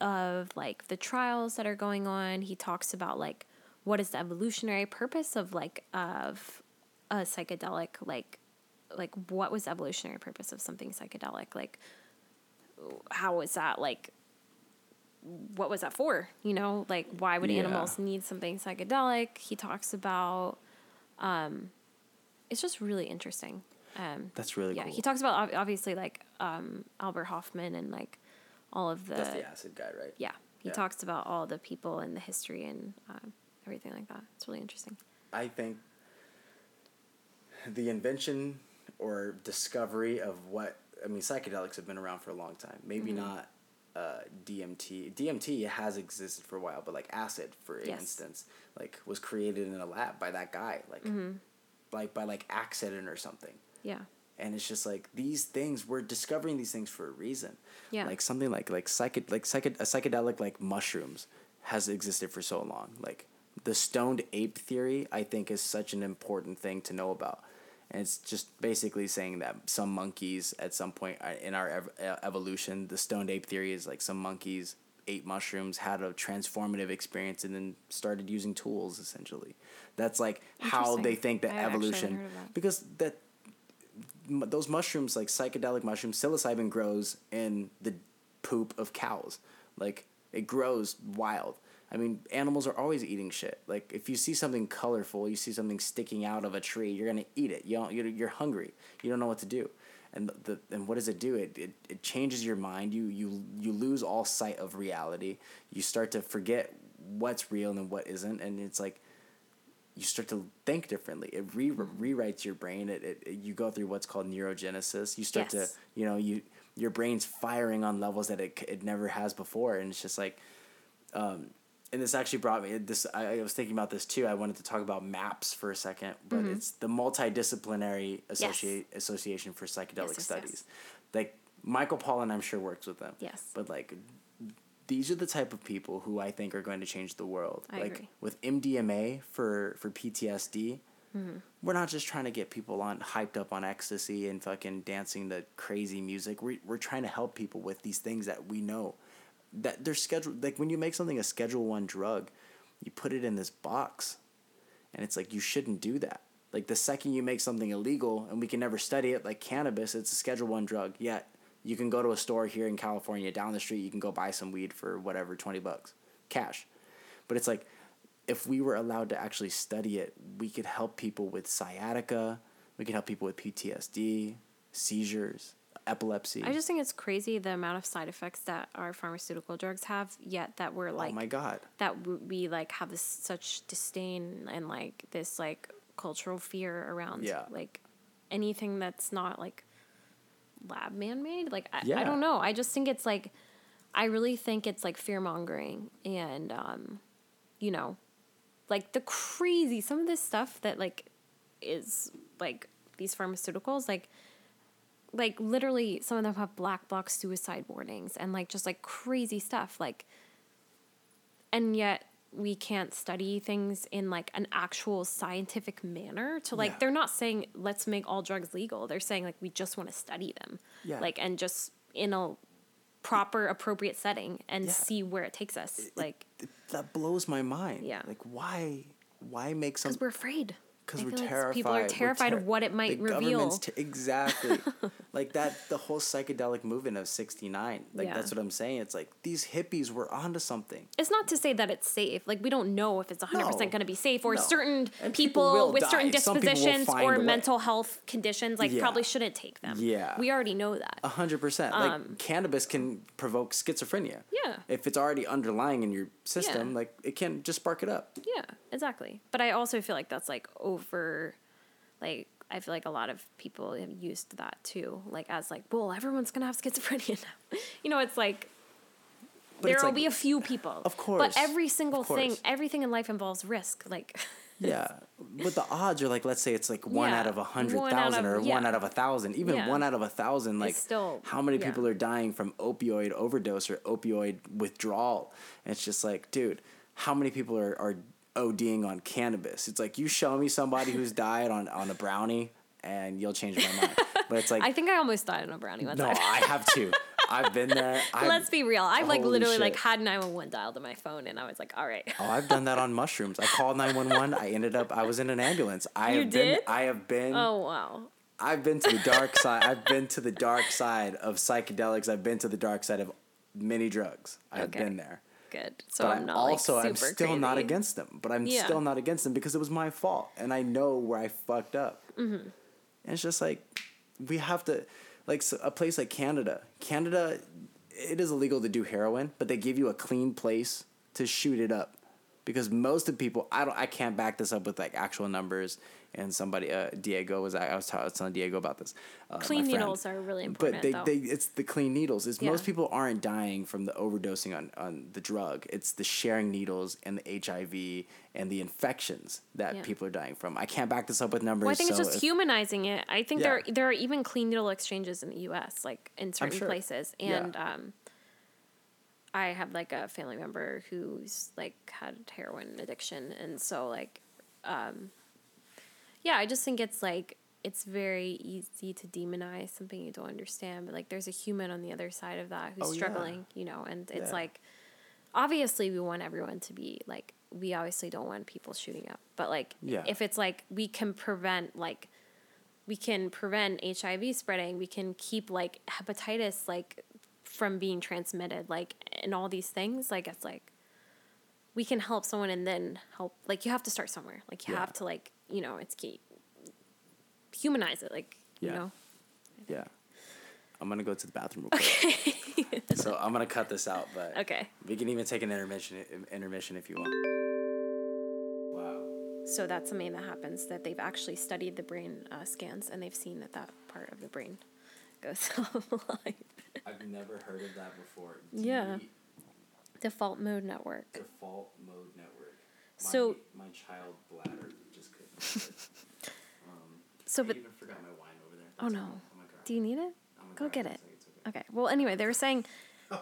of like the trials that are going on. He talks about like what is the evolutionary purpose of like of a psychedelic like like what was the evolutionary purpose of something psychedelic like how was that like what was that for you know like why would Yeah. animals need something psychedelic he talks about um it's just really interesting um That's really yeah cool. he talks about obviously like um Albert Hofmann and like all of the, That's the acid guy, right? yeah he Yeah. talks about all the people and the history and um, everything like that it's really interesting I think the invention or discovery of what I mean, psychedelics have been around for a long time. Maybe Mm-hmm. not uh, DMT. DMT has existed for a while, but like acid, for Yes. instance, like was created in a lab by that guy, like Mm-hmm. like by like accident or something. yeah And it's just like these things we're discovering these things for a reason. Yeah. Like something like like psyched like psyched a psychedelic like mushrooms has existed for so long. Like the stoned ape theory, I think, is such an important thing to know about. And it's just basically saying that some monkeys at some point uh, in our ev- uh, evolution, the stoned ape theory is like some monkeys ate mushrooms, had a transformative experience, and then started using tools. Essentially, that's like how they think that I evolution that. because that m- those mushrooms like psychedelic mushrooms psilocybin grows in the poop of cows like it grows wild i mean animals are always eating shit. Like if you see something colorful you see something sticking out of a tree you're gonna eat it. You don't, you're, you're hungry. You don't know what to do. And the and what does it do? It, it it changes your mind. You you you lose all sight of reality. You start to forget what's real and what isn't. And it's like you start to think differently. It re- rewrites your brain. It, it, it- you go through what's called neurogenesis. You start Yes. to you know you your brain's firing on levels that it it never has before, and it's just like, um, and this actually brought me this. I, I was thinking about this too. I wanted to talk about MAPS for a second, but Mm-hmm. it's the multidisciplinary associate association for psychedelic Yes, yes, yes. studies. Like Michael Pollan, I'm sure works with them. Yes. but like these are the type of people who I think are going to change the world. I like agree. with MDMA for for PTSD, Mm-hmm. we're not just trying to get people on hyped up on ecstasy and fucking dancing to crazy music. We're, we're trying to help people with these things that we know that they're scheduled. Like when you make something a Schedule One drug, you put it in this box, and it's like you shouldn't do that. Like the second you make something illegal and we can never study it, like cannabis, it's a Schedule One drug. Yet you can go to a store here in California down the street, you can go buy some weed for whatever twenty bucks, cash. But it's like if we were allowed to actually study it, we could help people with sciatica, we could help people with PTSD, seizures, epilepsy. I just think it's crazy the amount of side effects that our pharmaceutical drugs have, yet that we're like oh my god. that we like have this such disdain and like this like cultural fear around Yeah. like anything that's not like lab man made. Like I, Yeah. I don't know. I just think it's like I really think it's like fear mongering and um, you know, like the crazy some of this stuff that like is like these pharmaceuticals like like literally some of them have black box suicide warnings and like just like crazy stuff like and yet we can't study things in like an actual scientific manner to like Yeah. they're not saying let's make all drugs legal they're saying like we just want to study them Yeah. like and just in a proper appropriate setting and Yeah. see where it takes us like It- that blows my mind. Yeah. Like why why make some because we're afraid because we're terrified. people are terrified ter- of what it might the reveal ter- exactly. like that, the whole psychedelic movement of '69. Like Yeah. that's what I'm saying. It's like these hippies were onto something. it's not to say that it's safe. Like we don't know if it's 100% going to be safe or No. certain people people, with die. certain Some people will dispositions or a way. mental health conditions like Yeah. probably shouldn't take them. Yeah. We already know that. A hundred percent. Like cannabis can provoke schizophrenia. Um, Yeah. If it's already underlying in your system, Yeah. like it can just spark it up. Yeah, exactly. But I also feel like that's like over like I feel like a lot of people have used that too, like as like, well, everyone's gonna have schizophrenia now. you know, it's like But there it's will like- be a few people. Of course, But every single thing, everything in life involves risk. Like Yeah, but the odds are like, let's say it's like one Yeah, out of a hundred thousand out thousand of- or one out of a thousand, even Yeah. one out of a thousand. Like, still- how many yeah. people are dying from opioid overdose or opioid withdrawal? And it's just like, dude, how many people are are ODing on cannabis? It's like you show me somebody who's died on on a brownie, and you'll change my mind. But it's like, I think I almost died on a brownie once. no, I have to. I've been there. I've, Let's be real. I've like literally like had 911 dialed to my phone and I was like, all right. Oh, I've done that on mushrooms. I called nine one one. I ended up. I was in an ambulance. I You have been. did? I have been. Oh wow. I've been to the dark side. I've been to the dark side of psychedelics. I've been to the dark side of many drugs. I've Okay. been there. Good. So But I'm not also like I'm still not against them. But I'm Yeah. still not against them because it was my fault and I know where I fucked up. Mm-hmm. And it's just like we have to like so a place like Canada. Canada it is illegal to do heroin, but they give you a clean place to shoot it up. Because most of the people, I don't, I can't back this up with like actual numbers. And somebody, uh, Diego was, I was telling Diego about this. Uh, Clean needles are really important, But they, though. they, it's the clean needles. Is most people aren't dying from the overdosing on, on the drug. It's the sharing needles and the HIV and the infections that Yeah. people are dying from. I can't back this up with numbers. Well, I think so it's just if- humanizing it. I think Yeah. there there are even clean needle exchanges in the U.S. like in certain sure. places, Yeah. and um, I have like a family member who's like had heroin addiction, and so like, um, yeah, I just think it's like it's very easy to demonize something you don't understand, but like there's a human on the other side of that who's Oh, yeah. struggling, you know, and it's Yeah. like obviously we want everyone to be like we obviously don't want people shooting up but like Yeah. if it's like we can prevent like we can prevent hiv spreading we can keep like hepatitis like from being transmitted like and all these things like it's like we can help someone and then help like you have to start somewhere like you Yeah. have to like you know it's key humanize it like Yeah. you know Yeah. I'm gonna go to the bathroom real quick. so I'm gonna cut this out, but okay we can even take an intermission intermission if you want. Wow. So that's something that happens that they've actually studied the brain uh, scans and they've seen that that part of the brain goes offline. I've never heard of that before. Yeah. Default mode network. default mode network. My, So- my child bladder just couldn't. do it. Um, So, I but even forgot my wine over there. oh no, okay. I'm gonna grab do you need it? I'm Go get it. okay. Okay. Well, anyway, they were saying. Oh.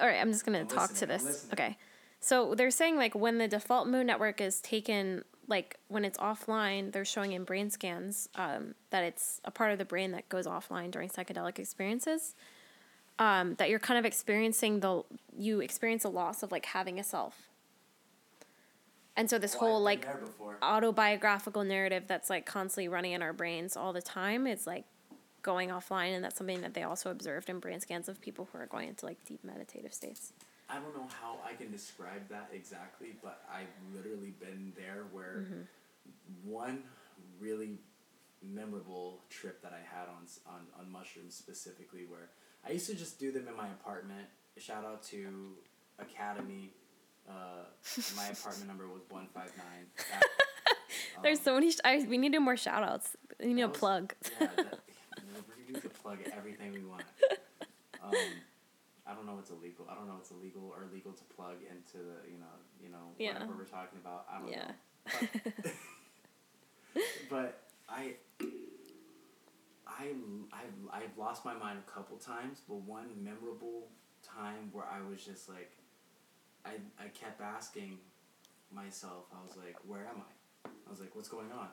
All right, I'm just gonna I'm talk to listening, this. Okay, so they're saying like when the default mode network is taken, like when it's offline, they're showing in brain scans um, that it's a part of the brain that goes offline during psychedelic experiences. Um, that you're kind of experiencing the you experience a loss of like having a self. And so this Oh, whole like autobiographical narrative that's like constantly running in our brains all the time is like going offline and that's something that they also observed in brain scans of people who are going into like deep meditative states I don't know how I can describe that exactly, but I've literally been there where mm-hmm. one really memorable trip that I had on, on on mushrooms specifically where I used to just do them in my apartment. Shout out to Academy. Uh, my apartment number was one five nine. there's so many sh- I, we need to do more shout outs we need a was- plug Yeah, that, we could plug everything we want. Um, I don't know what's illegal. I don't know what's illegal or legal to plug into the you know you know Yeah. whatever we're talking about. I don't Yeah. know. But, but I I I I've, I've lost my mind a couple times, but one memorable time where I was just like, I I kept asking myself, I was like, where am I? I was like, what's going on?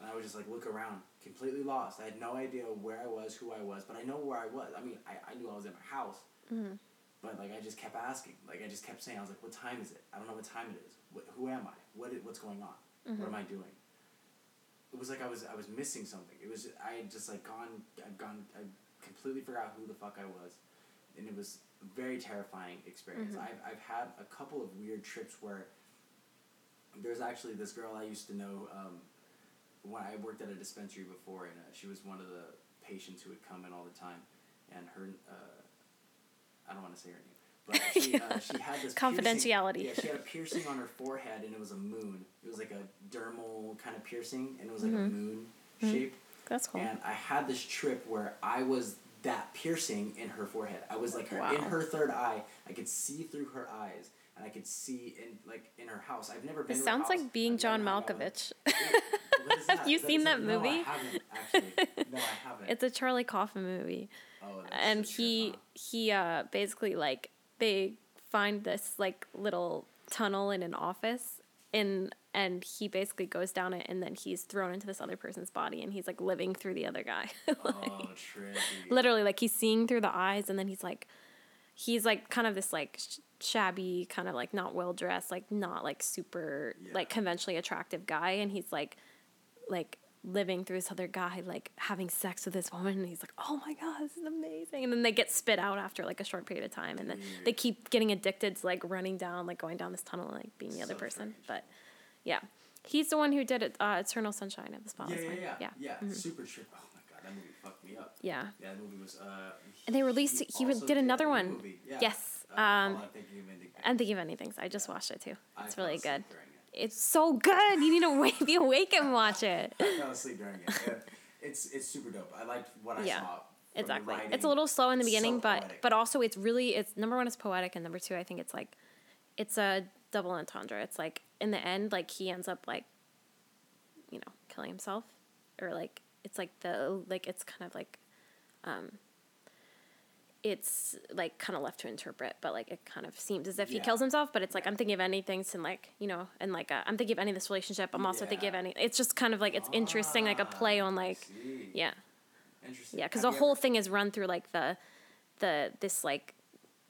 And I would just like look around, completely lost. I had no idea where I was, who I was, but I know where I was. I mean, I, I knew I was in my house, mm-hmm. but like I just kept asking. Like I just kept saying, I was like, what time is it? I don't know what time it is. What, who am I? What what's going on? Mm-hmm. What am I doing? It was like I was I was missing something. It was I had just like gone I'd gone I completely forgot who the fuck I was, and it was very terrifying experience. I've I've had a couple of weird trips where. There's actually this girl I used to know. Um, when I worked at a dispensary before, and uh, she was one of the patients who would come in all the time, and her. Uh, I don't want to say her name. But she, uh, she had this piercing- Confidentiality. yeah, she had a piercing on her forehead, and it was a moon. It was like a dermal kind of piercing, and it was like a moon shape. That's cool. And I had this trip where I was that piercing in her forehead. I was like her in her third eye. I could see through her eyes, and I could see in like in her house. I've never been. It sounds like being I've John never hung out with Malkovich. her. What is Have you That seen that no, movie? I haven't actually. No, I haven't. It's a Charlie Kaufman movie. oh, that's and true, he huh? he uh basically like they find this like little tunnel in an office in and he basically goes down it and then he's thrown into this other person's body and he's like living through the other guy Oh, trippy. literally like he's seeing through the eyes and then he's like he's like kind of this like sh- shabby kind of like not well dressed like not like super Yeah. like conventionally attractive guy and he's like like living through this other guy like having sex with this woman and he's like oh my god this is amazing and then they get spit out after like a short period of time and then they keep getting addicted to like running down like going down this tunnel like being the other person strange. but yeah he's the one who did it uh, eternal sunshine of the Yeah, spotless yeah, mind yeah, yeah yeah. Mhm. Super trip. Oh my god, that movie fucked me up. yeah Yeah, that movie was. Uh, And they released he also did another one. Yeah. Yes, Uh, um, Hold on, thinking of I'm thinking of anything. I just watched it too. It's fell really good. it. It's so good. You need to wake, be awake and watch it. I fell asleep during it. Yeah. It's it's super dope. I liked what I Yeah, saw. Exactly. It's a little slow in the So beginning, but but also it's really it's number one it's poetic and number two I think it's like it's a double entendre. It's like in the end like he ends up like you know killing himself or like it's like the like it's kind of like um it's like kind of left to interpret, but like it kind of seems as if he kills himself. But it's like I'm thinking of anything, and like you know, and like uh, I'm thinking of ending this relationship. I'm also thinking of any. It's just kind of like it's interesting, like a play on Ah, like yeah, Interesting. yeah, because the whole ever- thing is run through like the, the this like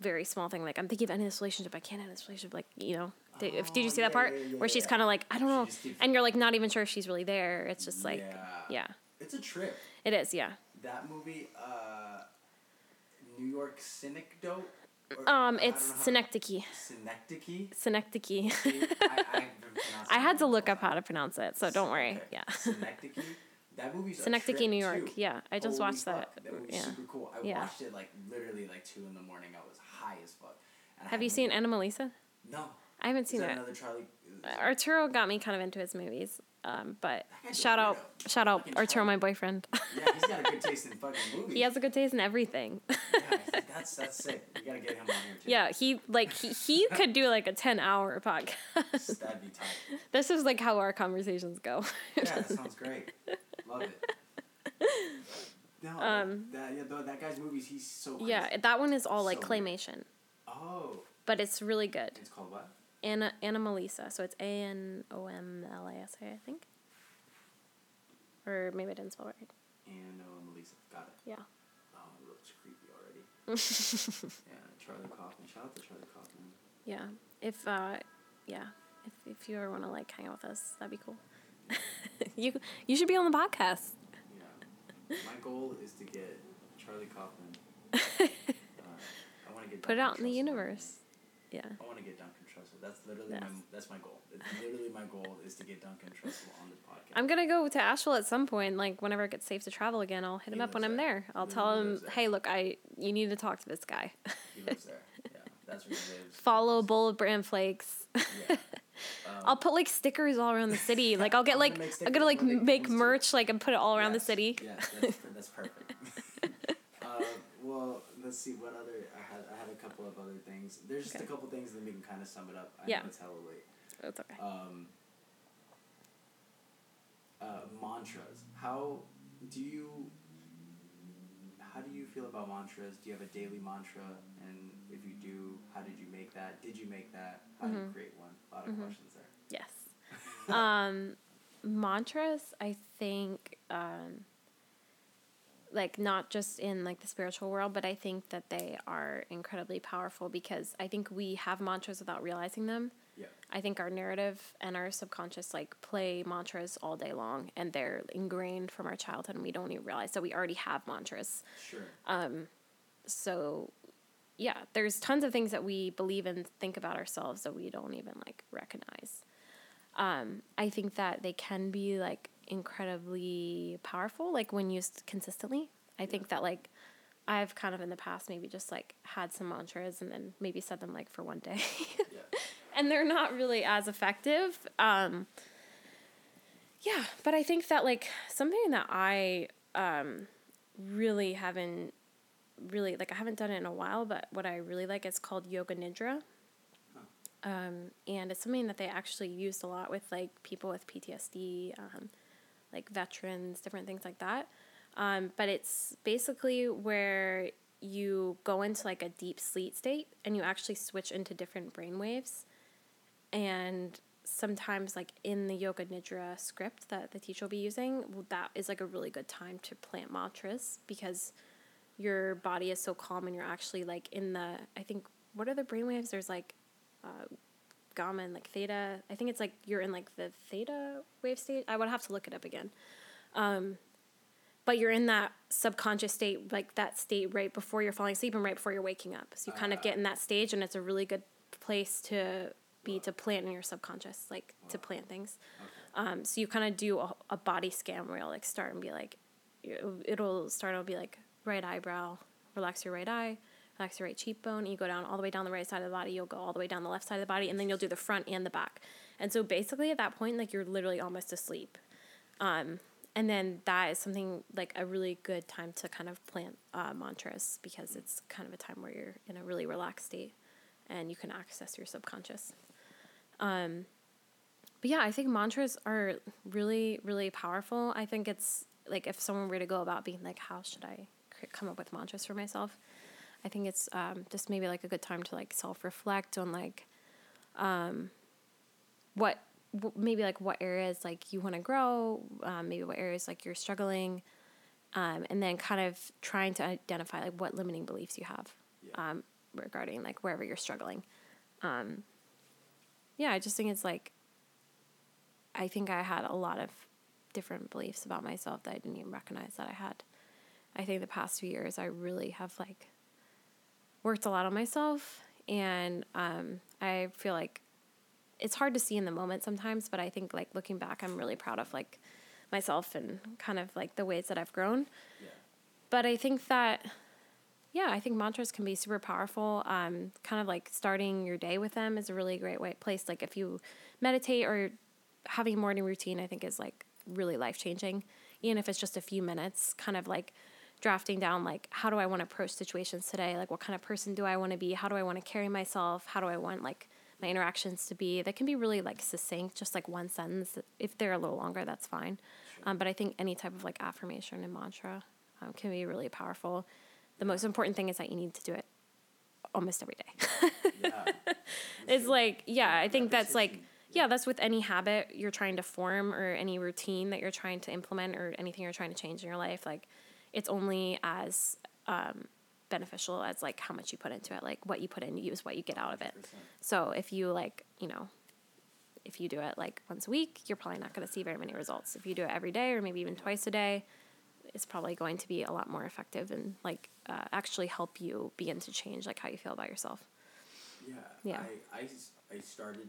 very small thing. Like I'm thinking of ending this relationship. I can't end this relationship. Like you know, did, if did you Oh, see that part yeah, yeah, where she's yeah. kind of like I don't know, keeps- and you're like not even sure if she's really there. It's just like Yeah. yeah, It's a trip. it is. Yeah. That movie, uh, New York Synecdoche. Or- Um, it's don't know how- Synecdoche. Synecdoche. Synecdoche. I, I, I had to look up how to pronounce it, so don't worry. Okay. Yeah. Synecdoche. That movie's a Synecdoche, New York. too. Yeah, I just Holy watched fuck, that. That movie's Yeah. super cool. I Yeah. watched it like literally like two in the morning. I was high as fuck. And Have you seen Anomalisa? No. I haven't seen that it. another Charlie? Arturo got me kind of into his movies. Um, but guy's a shout out, shout out Arturo, my boyfriend. yeah, he's got a good taste in fucking movies. he has a good taste in everything. Yeah, that's that's sick. You gotta get him on here too. yeah, he like he, he could do like a ten hour podcast. That'd be tight. this is like how our conversations go. Yeah, that sounds great. Love it. No, Um, that yeah, that guy's movies. He's so. Crazy. yeah, that one is all like So weird. claymation, Oh, but it's really good. it's called what? Anna Anomalisa, so it's A N O M L A S A, I think. Or maybe I didn't spell it right. And Melissa. Got it. Yeah. Oh, it looks creepy already. yeah, Charlie Kaufman. Shout out to Charlie Kaufman. Yeah. If uh yeah. If if you ever want to like hang out with us, that'd be cool. you you should be on the podcast. My goal is to get Charlie Kaufman. Uh, I want to get. Put it Duncan out in the universe. Yeah. I want to get Duncan Trussell. That's literally Yes. my that's my goal. It's literally my goal is to get Duncan Trussell on this podcast. I'm gonna go to Asheville at some point. Like whenever it gets safe to travel again, I'll hit him up when lives I'm there. there. I'll He tell him, there. hey, look, I you need to talk to this guy. He lives there. Yeah, that's where he lives. Follow Bowl of Bran Flakes. Yeah. Um, I'll put like stickers all around the city. Like I'll get like I'm gonna like I'm gonna make make too. merch like and put it all around the city. Yeah, that's, that's perfect. um, well, let's see what other I had. I had a couple of other things. There's just Okay. a couple things, that we can kind of sum it up. I Yeah. know it's hella late. That's okay. Um, uh, mantras. How do you how do you feel about mantras? Do you have a daily mantra? And if you do, how did you make that? Did you make that? How do you create one? A lot of questions there. Yes. um, mantras, I think, um, like not just in like the spiritual world, but I think that they are incredibly powerful because I think we have mantras without realizing them. Yeah. I think our narrative and our subconscious like play mantras all day long and they're ingrained from our childhood and we don't even realize that we already have mantras. Sure. Um, So yeah, there's tons of things that we believe and think about ourselves that we don't even like recognize. Um, I think that they can be like incredibly powerful, like when used consistently. I think that like I've kind of in the past maybe just like had some mantras and then maybe said them like for one day. yeah. and they're not really as effective. Um, yeah, but I think that like something that I um, really haven't really like I haven't done it in a while, but what I really like is called yoga nidra. Um, and it's something that they actually used a lot with like people with PTSD, um, like veterans, different things like that. Um, but it's basically where you go into like a deep sleep state and you actually switch into different brain waves and sometimes like in the yoga nidra script that the teacher will be using that is like a really good time to plant mantras because your body is so calm and you're actually like in the i think what are the brain waves? There's like uh, gamma and like theta. I think it's like you're in like the theta wave state. I would have to look it up again. Um, but you're in that subconscious state like that state right before you're falling asleep and right before you're waking up. So you kind of get in that stage and it's a really good place to be to plant in your subconscious like to plant things. Um, so you kind of do a, a body scan where you'll like start and be like it'll start it'll be like right eyebrow relax your right eye relax your right cheekbone. You go down all the way down the right side of the body you'll go all the way down the left side of the body and then you'll do the front and the back. And so basically at that point like you're literally almost asleep. Um, and then that is something like a really good time to kind of plant uh, mantras because it's kind of a time where you're in a really relaxed state and you can access your subconscious. Um, but yeah, I think mantras are really, really powerful. I think it's like if someone were to go about being like, how should I come up with mantras for myself? I think it's um, just maybe like a good time to like self reflect on like um, what w- maybe like what areas like you want to grow, um, maybe what areas like you're struggling, um, and then kind of trying to identify like what limiting beliefs you have Yeah. um, regarding like wherever you're struggling. Um, yeah, I just think it's like I think I had a lot of different beliefs about myself that I didn't even recognize that I had. I think the past few years I really have like worked a lot on myself and um, I feel like it's hard to see in the moment sometimes, but I think like looking back I'm really proud of like myself and kind of like the ways that I've grown. Yeah. But I think that yeah, I think mantras can be super powerful. Um, kind of like starting your day with them is a really great way place. Like if you meditate or having a morning routine, I think is like really life changing. Even if it's just a few minutes, kind of like drafting down like how do I want to approach situations today? Like what kind of person do I want to be? How do I want to carry myself? How do I want like my interactions to be? That can be really like succinct, just like one sentence. If they're a little longer, that's fine. Um, but I think any type of like affirmation and mantra um, can be really powerful. The most important thing is that you need to do it almost every day. Yeah. it's like, yeah, I think that's like, yeah, that's with any habit you're trying to form or any routine that you're trying to implement or anything you're trying to change in your life. Like, it's only as um, beneficial as like how much you put into it. Like, what you put in, you is what you get out of it. 100%. So if you like, you know, if you do it like once a week, you're probably not going to see very many results. If you do it every day or maybe even twice a day, it's probably going to be a lot more effective and like uh, actually help you begin to change like how you feel about yourself. Yeah. Yeah. I I started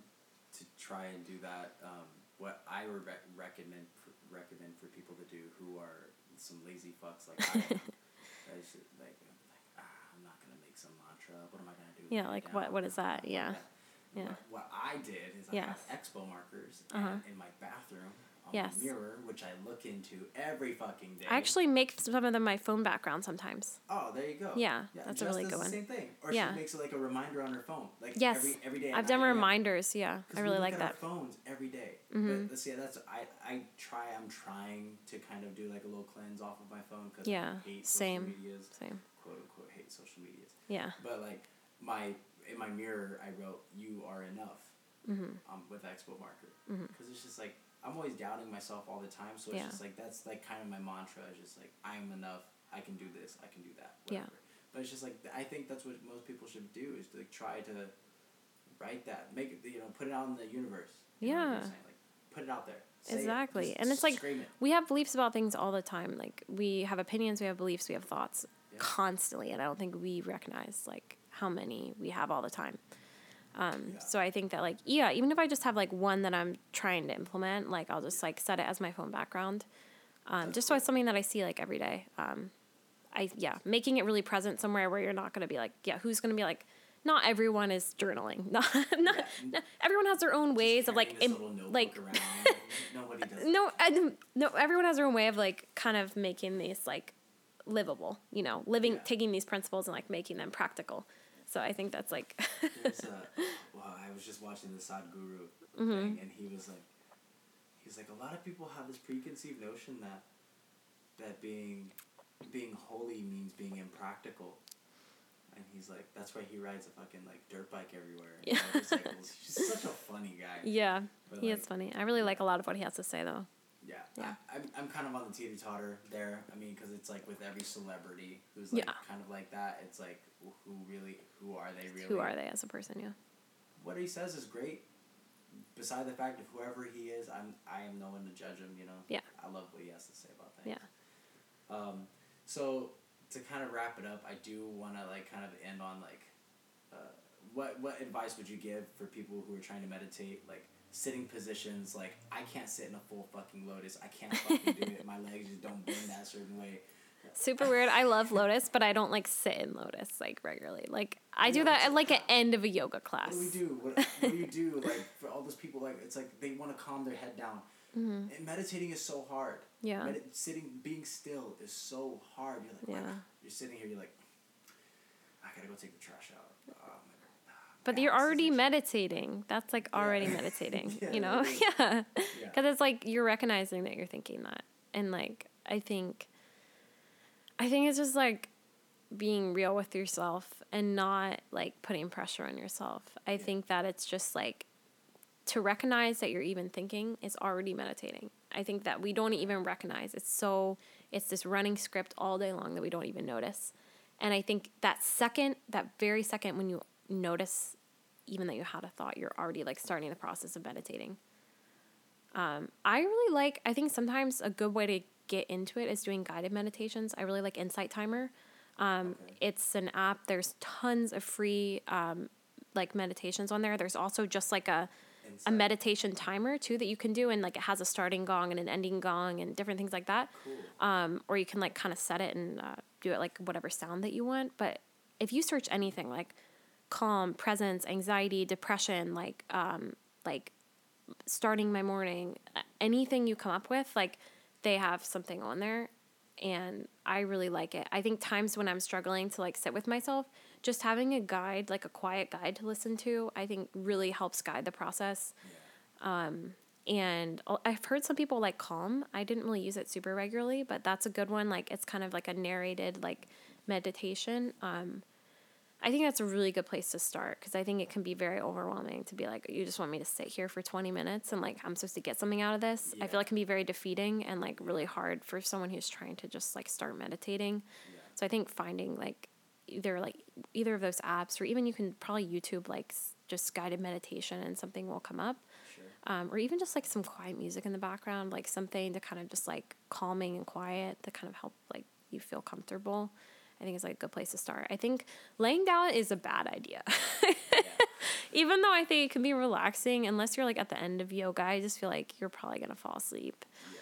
to try and do that. Um, what I would recommend for, recommend for people to do who are some lazy fucks like I am. I should, like, like ah, I'm not gonna make some mantra. What am I gonna do? Yeah, like, now? what- what is that? Yeah. Yeah. What, what I did is I Yes. got expo markers Uh-huh. in my bathroom on Yes. the mirror, which I look into every fucking day. I actually make some of them my phone background sometimes. Oh, there you go. Yeah, that's a really good one. Same thing. Or Yeah. she makes it like a reminder on her phone. Like Yes, every, every day. I've done reminders. Yeah, I really like at that. Mm-hmm. Phones every day. But let's see, that's I I try. I'm trying to kind of do like a little cleanse off of my phone because Yeah, I hate same. social medias. Same. Quote unquote hate social medias. Yeah. But like my in my mirror, I wrote "You are enough" Mm-hmm. um, with expo marker because it's just like I'm always doubting myself all the time. So it's Yeah. just like that's like kind of my mantra. Is just like I'm enough. I can do this. I can do that. Yeah. Whatever. But it's just like I think that's what most people should do is to like try to write that, make it you know, put it out in the universe. You know what I'm Yeah. Like put it out there. Say. Exactly. Just And it's like it. we have beliefs about things all the time. Like we have opinions, we have beliefs, we have thoughts Yeah. constantly, and I don't think we recognize like how many we have all the time. Um, Yeah. So I think that like yeah, even if I just have like one that I'm trying to implement, like I'll just like set it as my phone background, um, just so it's something that I see like every day. Um, I yeah, making it really present somewhere where you're not gonna be like yeah, who's gonna be like. Not everyone is journaling. Not, not, Yeah. not everyone has their own ways of like im- like nobody does. no, no. Everyone has their own way of like kind of making these like livable. You know, living, Yeah. taking these principles and like making them practical. So I think that's like, There's a, well, I was just watching the Sadhguru Mm-hmm. thing, and he was like, he's like, a lot of people have this preconceived notion that that being being holy means being impractical. And he's like, that's why he rides a fucking like dirt bike everywhere. Yeah. He's such a funny guy. yeah, But, he like, is funny. I really like a lot of what he has to say though. Yeah, Yeah. I, I'm, I'm kind of on the teeter totter there. I mean, because it's like with every celebrity who's like Yeah. kind of like that. It's like, who really, who are they really? Who are they as a person? Yeah. What he says is great. Beside the fact of whoever he is, I'm I am no one to judge him. You know. Yeah. I love what he has to say about things. Yeah. Um, so to kind of wrap it up, I do want to like kind of end on like, uh, what what advice would you give for people who are trying to meditate, like sitting positions? Like I can't sit in a full fucking lotus. I can't fucking do it. My legs just don't bend that certain way. Super weird. I love lotus, but I don't like sit in lotus like regularly. Like I do that at like an end of a yoga What class. do we do? What, what do you do? Like for all those people, like it's like they want to calm their head down. And meditating is so hard. Mm-hmm. Yeah. Medi- sitting, being still is so hard. You're like, Yeah. "Wow." you're sitting here. You're like, I gotta go take the trash out. My- But you're already meditating. That's like already meditating, Yeah, you know? yeah. Yeah. Because it's like you're recognizing that you're thinking that. And like, I think, I think it's just like being real with yourself and not like putting pressure on yourself. I think that it's just like to recognize that you're even thinking is already meditating. I think that we don't even recognize. It's so, it's this running script all day long that we don't even notice. And I think that second, that very second when you notice even that you had a thought, you're already like starting the process of meditating. Um, I really like, I think sometimes a good way to get into it is doing guided meditations. I really like Insight Timer. Um, Okay. It's an app, there's tons of free um, like meditations on there. There's also just like a, a meditation timer too that you can do and like it has a starting gong and an ending gong and different things like that Cool. um, or you can like kind of set it and uh, do it like whatever sound that you want but if you search anything like calm presence anxiety depression like um, like starting my morning anything you come up with like they have something on there and i really like it i think times when i'm struggling to like sit with myself just having a guide like a quiet guide to listen to i think really helps guide the process Um, and I've heard some people like Calm. I didn't really use it super regularly, but that's a good one. Like it's kind of like a narrated like meditation. Um, I think that's a really good place to start because I think it can be very overwhelming to be like, you just want me to sit here for 20 minutes and like I'm supposed to get something out of this. I feel like it can be very defeating and like really hard for someone who's trying to just like start meditating. Yeah. So I think finding like either like either of those apps or even you can probably YouTube like just guided meditation and something will come up Sure. um, or even just like some quiet music in the background, like something to kind of just like calming and quiet to kind of help like you feel comfortable. I think is like a good place to start. I think laying down is a bad idea. even though I think it can be relaxing, unless you're like at the end of yoga, I just feel like you're probably gonna fall asleep. Yeah.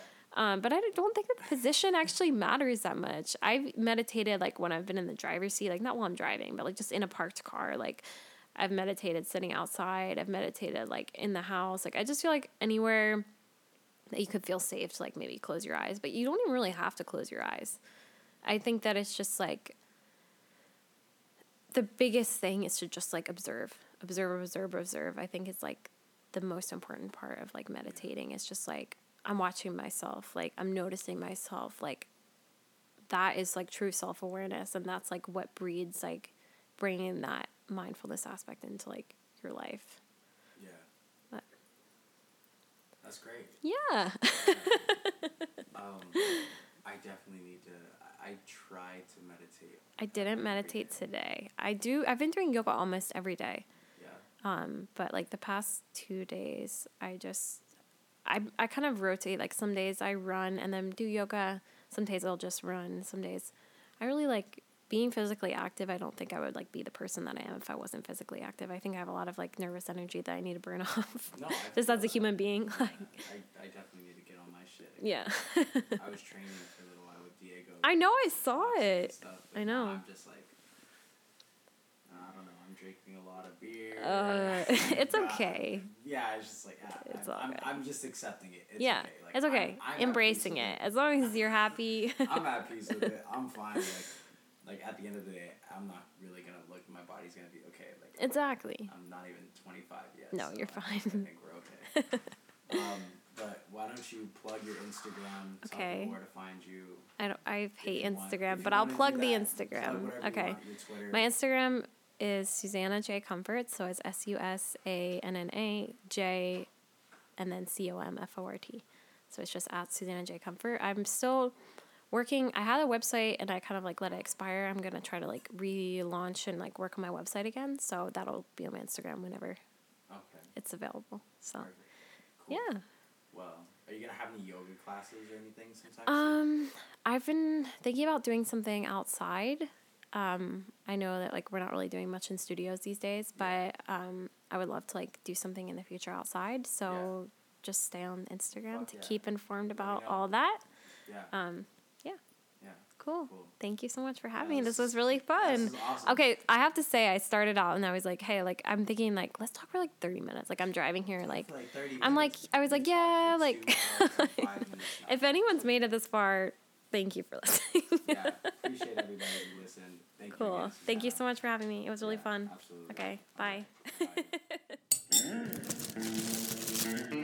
Um, but I don't think that the position actually matters that much. I've meditated like when I've been in the driver's seat, like not while I'm driving, but like just in a parked car. Like I've meditated sitting outside. I've meditated like in the house. Like I just feel like anywhere that you could feel safe to like maybe close your eyes, but you don't even really have to close your eyes. I think that it's just like the biggest thing is to just like observe, observe, observe, observe. I think it's like the most important part of like meditating. It's just like I'm watching myself, like I'm noticing myself, like that is like true self awareness, and that's like what breeds like bringing that mindfulness aspect into like your life. Yeah. But That's great. yeah, Um, I definitely need to. I, try to meditate. I didn't meditate today. I do. I've been doing yoga almost every day. Yeah. Um, but like the past two days, I just, I, I kind of rotate. Like some days I run and then do yoga. Some days I'll just run. Some days, I really like being physically active. I don't think I would like be the person that I am if I wasn't physically active. I think I have a lot of like nervous energy that I need to burn off. No, just as a human being. Like, I, I definitely need to get on my shit. yeah. I was training for a little while with Diego. I know. I saw it. Stuff, I know. I'm just like, I don't know. I'm drinking a lot of beer. Uh, it's God. okay. Yeah, it's just like, ah, It's I'm, all I'm, good. I'm just accepting it. It's yeah, okay. Like, it's okay. I'm, I'm Embracing at it. As long as you're happy. it. I'm at peace with it. I'm fine. Like, like at the end of the day, I'm not really gonna look. My body's gonna be okay. Like exactly. I'm not even 25 yet. No, so you're fine. I think we're okay. um, but why don't you plug your Instagram? Okay. where to find you. I don't. I hate Instagram, but I'll plug the plug Instagram. you Okay. want, My Instagram is Susanna J Comfort. So it's S U S A N N A J, and then C O M F O R T. So it's just at Susanna J Comfort. I'm still working. I had a website and I kind of like let it expire. I'm gonna try to like relaunch and like work on my website again. So that'll be on my Instagram whenever Okay. it's available. So Cool. yeah. Well, are you gonna have any yoga classes or anything sometime? Um, I've been thinking about doing something outside. Um, I know that like we're not really doing much in studios these days, but um, I would love to like do something in the future outside. So just stay on Instagram Fuck to yeah. keep informed about all that. yeah. Um, yeah, yeah. Cool. Cool. Thank you so much for Yeah, having me. This was really fun. This is awesome. Okay, I have to say, I started out and I was like, hey, like I'm thinking like let's talk for like thirty minutes. Like I'm driving here, like like 30 I'm like- I was like, yeah, like- two hours and five minutes now. if anyone's made it this far, thank you for listening. yeah, appreciate everybody who listened. Thank you. cool. again, Thank you so much for having me. It was really Yeah, fun. Absolutely. Okay, All bye. right, bye.